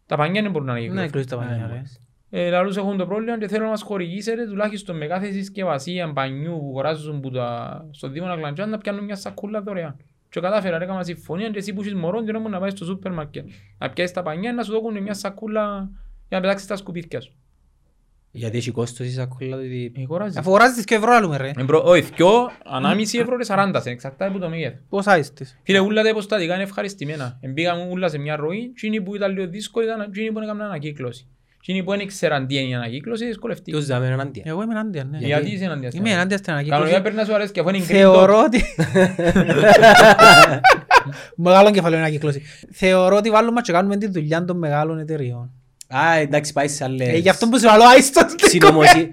Speaker 1: Τα πανιά δεν μπορούν να
Speaker 2: Ναι,
Speaker 1: κυκλώσουν.
Speaker 2: κλείσει τα πανιά, ρε.
Speaker 1: Ε, λαλούς έχουν το πρόβλημα και θέλω να μας χορηγήσετε τουλάχιστον με κάθε συσκευασία πανιού που αγοράζουν που τα... στο Δήμο Αγλαντιάς να πιάνουν μια σακούλα δωρεάν. Και κατάφερα, έκανα συμφωνία και εσύ που έχεις μωρό και νόμου να πάει στο σούπερ μάρκετ. Να πιάσεις τα πανιά να σου δώσουν μια σακούλα για να πετάξεις τα σκουπίδια σου.
Speaker 3: Γιατί έχει κόστος η σακούλα του. ότι-
Speaker 1: Ε, αγοράζεις.
Speaker 2: Αφού αγοράζεις τις και ευρώ άλλου, ρε.
Speaker 1: Ε, μπρο- Όχι, δυο, ανάμιση ευρώ και 40 σε εξαρτάται από το μέγεθος.
Speaker 2: Πόσα είσαι τις;
Speaker 1: Φίλε, ούλα τα υποστατικά είναι ευχαριστημένα. Εμπήγαμε ούλα σε μια ροή, εκείνοι που ήταν λίγο δύσκολοι ήταν εκείνοι που έκαναν ανακύκλωση. Εκείνοι που δεν ήξεραν τι είναι η ανακύκλωση, δυσκολευτήκαν.
Speaker 3: Τους δάμε εναντία.
Speaker 2: Εγώ είμαι ενάντια, ναι.
Speaker 1: Γιατί είσαι εναντία στην
Speaker 2: Είμαι
Speaker 1: ανακύκλωση;
Speaker 2: ενάντια στην
Speaker 1: Κανονικά
Speaker 2: ανακύκλωση.
Speaker 1: πρέπει να σου αρέσει και αφού είναι green
Speaker 2: Θεωρώ
Speaker 1: dot.
Speaker 2: ότι... Μεγάλο κεφαλαίο ανακύκλωση. Θεωρώ ότι βάλουμε και κάνουμε τη δουλειά των μεγάλων εταιριών.
Speaker 3: Α, εντάξει, πάει σε άλλες...
Speaker 2: Ε, Γι' αυτό που σου λέω, άιστος την
Speaker 3: συνωμοσι-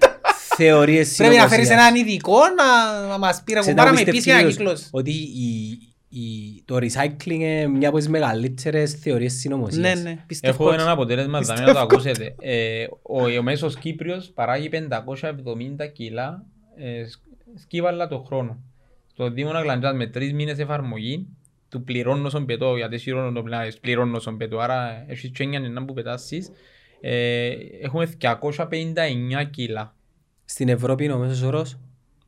Speaker 3: θεωρίες
Speaker 2: Πρέπει να φέρεις
Speaker 3: συνωμοσίας.
Speaker 2: έναν ειδικό να να μας πει ρε
Speaker 3: Σε
Speaker 2: κουμπάρα
Speaker 3: να
Speaker 2: με
Speaker 3: πιστεύεις
Speaker 2: επίση
Speaker 3: κυρίως
Speaker 2: ανακύκλωση.
Speaker 3: Ότι η, η, το recycling είναι μια από τις μεγαλύτερες θεωρίες συνωμοσίας;
Speaker 2: Ναι, ναι, πιστεύω.
Speaker 1: Έχω έναν αποτέλεσμα δάμε να το ακούσετε. Ε, ο, ο μέσος Κύπριος παράγει 570 κιλά ε, σκ- σκύβαλα το χρόνο. Στο Δήμο Αγλαντζάς με τρεις μήνες εφαρμογή του πληρώνω στον πετώ, γιατί σύρωνο το πλάι, πληρώνω στον πετώ, άρα έχεις και εννιά που πετάσεις. Ε, έχουμε 259 κιλά.
Speaker 3: Στην Ευρώπη είναι ο μέσος όρος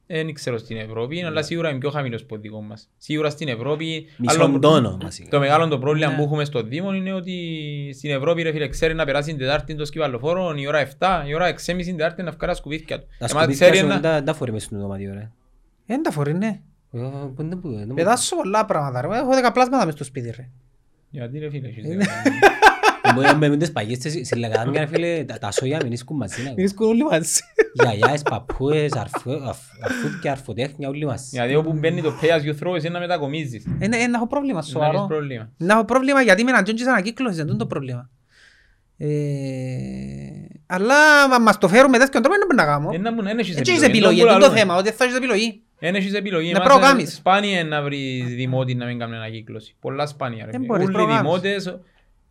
Speaker 1: Δεν ξέρω στην Ευρώπη, αλλά σίγουρα είναι πιο χαμηλός από το δικό μας. Σίγουρα στην Ευρώπη...
Speaker 3: μισόν
Speaker 1: άλλο-
Speaker 3: τόνο βασικά.
Speaker 1: το μεγάλο το πρόβλημα
Speaker 2: Ναι.
Speaker 1: που έχουμε στο Δήμο είναι ότι στην Ευρώπη ρε φίλε ξέρει να περάσει την Τετάρτη το σκυβαλοφόρο η ώρα 7, η ώρα 6.30 την Τετάρτη να βγάλει τα σκουβίθια του.
Speaker 3: Τα
Speaker 1: Εμάς
Speaker 3: σκουπίδια
Speaker 1: ξέρει
Speaker 3: σου
Speaker 1: να-
Speaker 3: δεν τα- δεν τα φορεί μες στο δωμάτιο ρε.
Speaker 2: Δεν τα φορεί, ναι.
Speaker 3: Ε, πού είναι που- δεν μου-
Speaker 2: Πετάσω πολλά πράγματα ρε. Έχω δεκαπλάσματα μες στο σπίτι ρε.
Speaker 1: Γιατί ρε φίλε, έχεις
Speaker 2: Είναι.
Speaker 1: δέκα.
Speaker 3: Μπορεί να με τις παγιές της- στη Λεγαδάμια, ρε φίλε, τα- τα σόγια μην ίσκουν μαζί. να-
Speaker 2: Βρίσκουν όλοι μαζί.
Speaker 3: Γιαγιάες, παππούες, αρφού- αρφ- αρφούδια, αρφοτέχνια, όλοι μαζί.
Speaker 1: Γιατί όπου μπαίνει το pay as you throw εσύ να μετακομίζεις.
Speaker 2: Ε, ναι, ε, Να έχω πρόβλημα
Speaker 1: Να έχεις
Speaker 2: σοβαρό.
Speaker 1: πρόβλημα.
Speaker 2: Να έχω πρόβλημα γιατί με έναν τζόντζι ανακύκλωση, δεν είναι το πρόβλημα. Ε, Αλλά αν μας το φέρουμε τέτοιον τρόπο δεν μπορεί να κάνω.
Speaker 1: Ε, να μου- εν έχεις
Speaker 2: Έτσι έχεις
Speaker 1: επιλογή,
Speaker 2: επιλογή,
Speaker 1: είναι
Speaker 2: αυτό είναι το
Speaker 1: που
Speaker 2: θέμα, ότι θα έχεις επιλογή.
Speaker 1: Εν έχεις επιλογή.
Speaker 2: Να
Speaker 1: Εμάς,
Speaker 2: προκάμεις.
Speaker 1: ε, Σπάνια είναι να βρεις δημότη να μην κάνουν ανακύκλωση. Πολλά σπάνια ρε
Speaker 2: Δεν
Speaker 1: φίλε.
Speaker 2: μπορείς,
Speaker 1: Όλοι οι
Speaker 2: προκάμεις.
Speaker 1: δημότες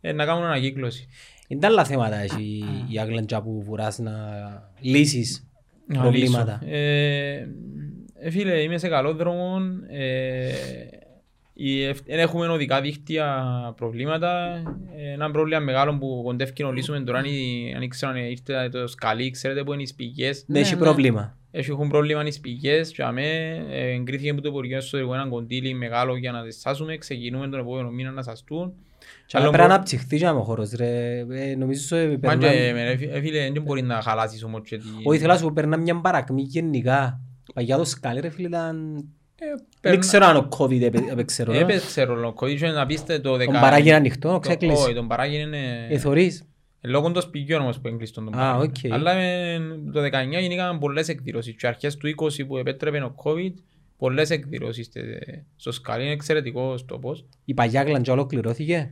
Speaker 1: ε, να κάνουν ανακύκλωση.
Speaker 3: Είναι τα άλλα θέματα έχει η Αγλαντζά που βουράς να λύσεις
Speaker 1: Να
Speaker 3: προβλήματα.
Speaker 1: λύσω. Ε, ε, φίλε, είμαι σε καλό δρόμο. Ε, η ευ- εν έχουμε οδικά δίκτυα προβλήματα. Ε, Ένα πρόβλημα μεγάλο που κοντεύει να λύσουμε τώρα είναι η- αν ήξερα αν ήρθε το σκαλί, ξέρετε που είναι οι σπηγές.
Speaker 3: Ναι, έχει
Speaker 2: ναι.
Speaker 3: πρόβλημα.
Speaker 1: Έχουν πρόβλημα οι σπηγές και αμέ ε, εγκρίθηκε από το Υπουργείο Εσωτερικών ένα κοντήλι μεγάλο για να τις σάσουμε. Ξεκινούμε τον επόμενο μήνα να σαστούν.
Speaker 3: Και αλλά
Speaker 1: Άλλο
Speaker 3: πρέπει να
Speaker 1: προ-
Speaker 3: αναψυχθεί και ο χώρος ρε. Ε, Νομίζω ότι
Speaker 1: Μα και,
Speaker 3: περνά...
Speaker 1: με, ρε, φι- ε, φίλε, δεν μπορεί να χαλάσεις όμως και τη-
Speaker 3: Όχι, θέλω να σου πω, περνά μια παρακμή γενικά. Παγιά το σκάλι ρε φίλε ήταν...
Speaker 1: Ε,
Speaker 3: Δεν
Speaker 1: περνά-
Speaker 3: ξέρω αν ο COVID έπαι- έπαιξε ρόλο.
Speaker 1: Έπαιξε ρόλο. Είχε να πείστε το
Speaker 3: Τον
Speaker 1: δεκα-
Speaker 3: παράγει είναι ανοιχτό,
Speaker 1: το-
Speaker 3: ξεκλείσει.
Speaker 1: Όχι, τον παράγει είναι...
Speaker 3: Ε, θωρείς.
Speaker 1: Ε, Λόγω των σπηγιών όμως που έγκλειστον τον
Speaker 3: Α,
Speaker 1: παράγει.
Speaker 3: οκ.
Speaker 1: Αλλά ε, το 19 γίνηκαν πολλές εκδηλώσεις και αρχές του 20 που επέτρεπε ο COVID πολλές εκδηλώσεις τε- στο σκάλι. Είναι εξαιρετικός τόπος.
Speaker 3: Η παγιά Αγλαντζά ολοκληρώθηκε.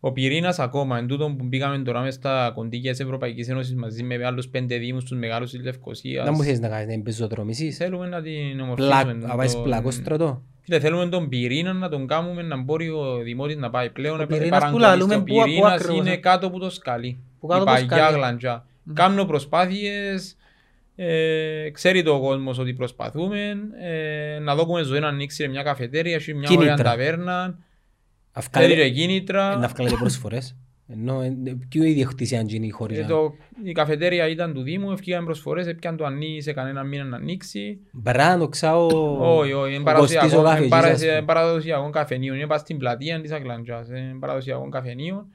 Speaker 1: Ο πυρήνας ακόμα, εν τούτο που μπήκαμε τώρα μες στα κοντίκια της Ευρωπαϊκής Ένωσης μαζί με άλλους πέντε δήμους τους μεγάλους της Λευκοσίας.
Speaker 3: Δεν μου θέλεις να κάνεις να εμπεζοδρομήσεις.
Speaker 1: Θέλουμε να την
Speaker 3: Πλακ,
Speaker 1: ομορφήσουμε.
Speaker 3: να πάεις
Speaker 1: τον-
Speaker 3: πλακό στρατό.
Speaker 1: Φίλε, θέλουμε τον πυρήνα να τον κάνουμε να μπορεί ο Δημότης να πάει πλέον.
Speaker 2: Ο
Speaker 1: ε,
Speaker 2: πυρήνας
Speaker 1: παραγωνιστή.
Speaker 2: που λαλούμε,
Speaker 1: Ο
Speaker 2: πού- πού
Speaker 1: πυρήνας
Speaker 2: ακριβώς,
Speaker 1: είναι
Speaker 2: ε;
Speaker 1: κάτω από το σκαλί.
Speaker 2: Που κάτω
Speaker 1: Η
Speaker 2: από το
Speaker 1: παγιά
Speaker 2: σκαλί.
Speaker 1: γλαντζά. Κάνω προσπάθειες, ε, ξέρει το κόσμος ότι προσπαθούμε, ε, να δούμε ζωή να ανοίξει ρε μια καφετέρια, έχει μια
Speaker 3: Κίνητρα.
Speaker 1: ωραία ταβέρνα,
Speaker 3: Αυκάλε-
Speaker 1: θέλει ρε
Speaker 3: Ε,
Speaker 1: κίνητρα.
Speaker 3: Να βγάλετε προσφορές. Ενώ, ε, ποιο ιδιοκτησία αν γίνει η χώρια.
Speaker 1: Ε, το, η καφετέρια ήταν του Δήμου, ευκήγαν προσφορές, έπιαν το ανοίγει σε κανένα μήνα να ανοίξει.
Speaker 3: Μπράνο, ξάω...
Speaker 1: Όχι, όχι, είναι
Speaker 3: ο
Speaker 1: παραδοσιακό,
Speaker 3: Κωστής ο
Speaker 1: είναι
Speaker 3: καφετζής,
Speaker 1: παρα-
Speaker 3: ας πούμε.
Speaker 1: είναι παραδοσιακό καφενείο, είναι πας στην πλατεία της Αγλαντζάς, είναι παραδοσιακό καφενείο.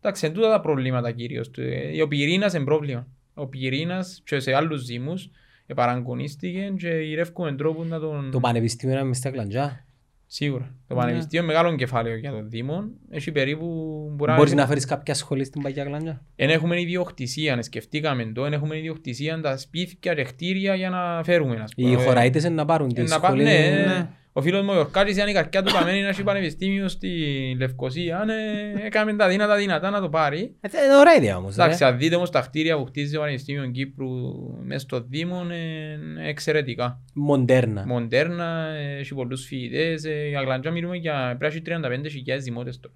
Speaker 1: Εντάξει, είναι τούτα τα προβλήματα κυρίως. του. Ε, Ο πυρήνας είναι πρόβλημα. Ο πυρήνας και σε άλλους δήμους ε, παραγωνίστηκε και γυρεύκουμε τρόπο να τον...
Speaker 3: Το πανεπιστήμιο είναι μες στα Αγλαντζά.
Speaker 1: Σίγουρα. Το
Speaker 2: Ναι.
Speaker 1: Πανεπιστήμιο είναι μεγάλο κεφάλαιο για τον Δήμο. Έχει περίπου... μπορεί
Speaker 3: Μπορείς
Speaker 1: έχουμε-
Speaker 3: να φέρεις κάποια σχολή στην παγιά Αγλαντζά.
Speaker 1: Εν έχουμε ιδιοκτησία, αν σκεφτήκαμε το, εν έχουμε ιδιοκτησία τα σπίτια και κτίρια για να φέρουμε. ας
Speaker 3: Οι
Speaker 1: πούμε.
Speaker 3: χωραΐτες είναι να πάρουν
Speaker 1: Ε,
Speaker 3: τη
Speaker 1: να πά-
Speaker 3: σχολή.
Speaker 1: ναι,
Speaker 2: ναι.
Speaker 1: Ο φίλος μου ο Ιορκάτης ήταν η καρκιά του καμένη να έχει πανεπιστήμιο στη Λευκοσία. Ναι, έκαμε τα δυνατά δυνατά να το πάρει.
Speaker 3: Ε, Είναι ωραία ιδέα όμως. ρε.
Speaker 1: Εντάξει, αν δείτε όμως τα κτίρια που χτίζει το Πανεπιστήμιος Κύπρου μέσα στο Δήμο είναι εξαιρετικά.
Speaker 3: Μοντέρνα.
Speaker 1: Μοντέρνα, ε, έχει πολλούς φοιτητές. ε, Η Αγλαντζά μιλούμε για πρέπει να έχει 35.000 δημότες τώρα.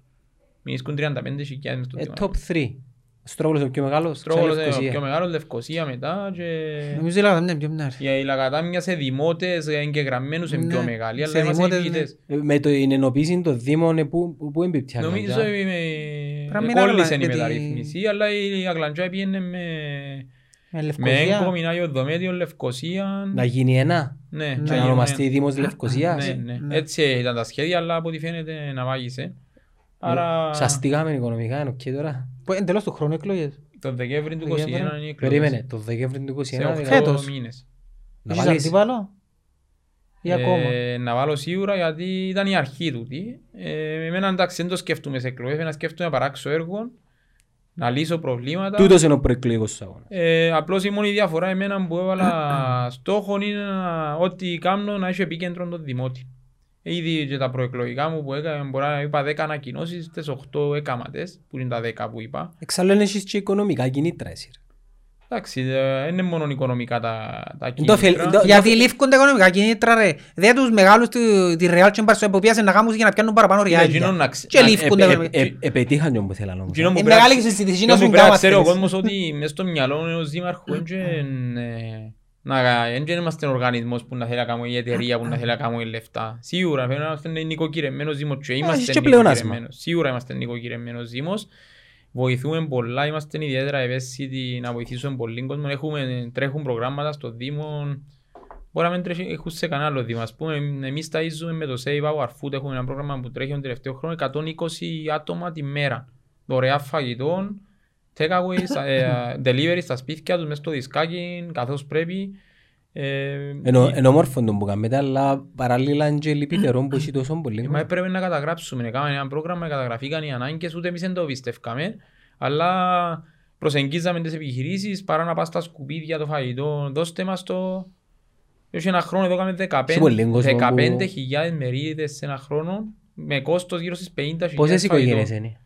Speaker 1: Μηνίσκουν 35.000 μες στο
Speaker 3: Ε,
Speaker 1: Δήμο.
Speaker 3: Top 3. Στρόγγολος είναι ο πιο μεγάλος.
Speaker 1: Στρόγγολος
Speaker 3: σαν
Speaker 1: είναι ο
Speaker 3: Λευκοσία.
Speaker 1: πιο μεγάλος, Λευκοσία μετά και...
Speaker 2: Νομίζω ότι είναι πιο μνάρι.
Speaker 1: Η Λαγατάμια σε δημότες ε, εγγεγραμμένους είναι πιο
Speaker 2: Ναι,
Speaker 1: μεγάλη,
Speaker 2: σε
Speaker 1: αλλά είμαστε
Speaker 2: δημότες,
Speaker 1: φοιτητές.
Speaker 3: Ε, Με το την ενοποίηση των Δήμων, ε, πού- πού- πού εμπίπτει η
Speaker 1: Νομίζω
Speaker 3: Αγλαντζά.
Speaker 1: ότι
Speaker 2: Πρέπει να
Speaker 1: με
Speaker 2: μην
Speaker 1: κόλλησε η
Speaker 2: άλλα, γιατί-
Speaker 1: μεταρρύθμιση, αλλά η Αγλαντζά πήγαινε με,
Speaker 2: Με
Speaker 1: με
Speaker 2: Λευκοσία.
Speaker 1: έγκομινάγιο δωμέτιο, Λευκοσία.
Speaker 3: Να γίνει ένα.
Speaker 1: Ναι,
Speaker 2: Ναι.
Speaker 3: Και να
Speaker 1: γίνει-
Speaker 3: ονομαστεί Δήμος Λευκοσίας.
Speaker 1: ναι, ναι.
Speaker 2: Ναι.
Speaker 1: Έτσι ήταν τα σχέδια, αλλά από ό,τι φαίνεται να βάγισε. Άρα
Speaker 3: Σαστήκαμε οικονομικά, είναι οκ τώρα.
Speaker 2: Που είναι εντελώς του χρόνου εκλογές.
Speaker 1: τον Δεκέμβρη του 2021
Speaker 2: Δεκέμβρη.
Speaker 1: είναι οι εκλογές.
Speaker 3: Περίμενε, το Δεκέμβρη του 21.
Speaker 1: Σε
Speaker 3: δηλαδή,
Speaker 1: οχτώ
Speaker 2: Φέτος.
Speaker 1: μήνες.
Speaker 3: Να
Speaker 2: Έχεις
Speaker 3: βάλεις-
Speaker 2: αντίπαλο ή ακόμα;
Speaker 1: Ε, να βάλω σίγουρα γιατί ήταν η αρχή τούτη. Ε, εμένα εντάξει δεν το σκέφτομαι σε εκλογές, να σκέφτομαι να παράξω έργο, να λύσω προβλήματα.
Speaker 3: Τούτος είναι ο προεκλογικός αγώνας.
Speaker 1: Ε, απλώς η μόνη διαφορά εμένα που έβαλα στόχο είναι να, ό,τι κάνω να έχει επίκεντρο τον Δημότη. Ήδη και τα προεκλογικά μου που έκανα, μπορεί να είπα 10 ανακοινώσεις, τις 8 έκαματες, που είναι τα 10 που είπα.
Speaker 3: Εξάλλου δεν έχεις και οικονομικά κινήτρα εσύ. ρε.
Speaker 1: Εντάξει, δεν είναι μόνο οικονομικά τα, τα
Speaker 3: Εν το
Speaker 1: κίνητρα.
Speaker 3: φελ- το-
Speaker 2: Γιατί λήφκουν τα οικονομικά κίνητρα ρε. Δεν τους μεγάλους του- τη Real και Barcelona που πιάσαν να κάνουν για να πιάνουν παραπάνω
Speaker 1: Ναι, εκείνον
Speaker 2: ριάλια.
Speaker 1: να ξε-
Speaker 2: Και
Speaker 1: να-
Speaker 2: λήφκουν τα
Speaker 3: Ε, ε,
Speaker 2: οικονομικά.
Speaker 3: ε, Επετύχαν τον που θέλαν όμως.
Speaker 1: Εκείνο που
Speaker 2: Ε,
Speaker 1: πρέπει να
Speaker 2: μεγάλη
Speaker 1: ξε-
Speaker 2: συζήτηση,
Speaker 1: εκείνο
Speaker 2: να
Speaker 1: που
Speaker 2: σου
Speaker 1: πρέπει να
Speaker 2: κάνουμε
Speaker 1: ξέρει ο
Speaker 2: αυτές.
Speaker 1: κόσμος ότι μες στο μυαλό ενός δήμαρχου δεν είναι, ε, να- δεν είμαστε οργανισμός που να θέλει να κάνουμε η εταιρεία που να θέλει να κάνουμε λεφτά. Σίγουρα πρέπει να είμαστε νοικοκυρεμένος δήμος και είμαστε
Speaker 3: έχεις και πλεονάσμα.
Speaker 1: νοικοκυρεμένος. Σίγουρα είμαστε νοικοκυρεμένος δήμος. Βοηθούμε πολλά, είμαστε ιδιαίτερα ευαίσθητοι να βοηθήσουμε πολύ κόσμο. Έχουμε, τρέχουν προγράμματα στο Δήμο. Μπορεί να μην τρέχει, έχουν σε κανένα άλλο Δήμο. Ας πούμε, εμείς ταΐζουμε με το Save Our Food. Έχουμε ένα πρόγραμμα που τρέχει τον τελευταίο χρόνο. 120 άτομα τη μέρα. Δωρεά φαγητών, takeaways, ε, delivery στα σπίτια τους, μέσα στο δισκάκι, καθώς πρέπει. Ε,
Speaker 3: Ενώ ενώ όμορφο τον που κάνετε, αλλά παράλληλα είναι και λυπητερό που έχει τόσο πολύ.
Speaker 1: Μα έπρεπε να καταγράψουμε. Έκαναμε ένα πρόγραμμα, καταγραφήκαν οι ανάγκες, ούτε εμείς δεν το πιστεύκαμε. Αλλά προσεγγίζαμε τις επιχειρήσεις παρά να πας στα σκουπίδια το φαγητό. Δώστε μας το... Έχει ένα χρόνο, εδώ έκαμε 15
Speaker 3: Σε πολύ κόσμο που-
Speaker 1: 15.000 μερίδες σε ένα χρόνο με κόστος γύρω στις 50.000
Speaker 3: Πόσες οικογένειες
Speaker 1: φαγητό.
Speaker 3: είναι;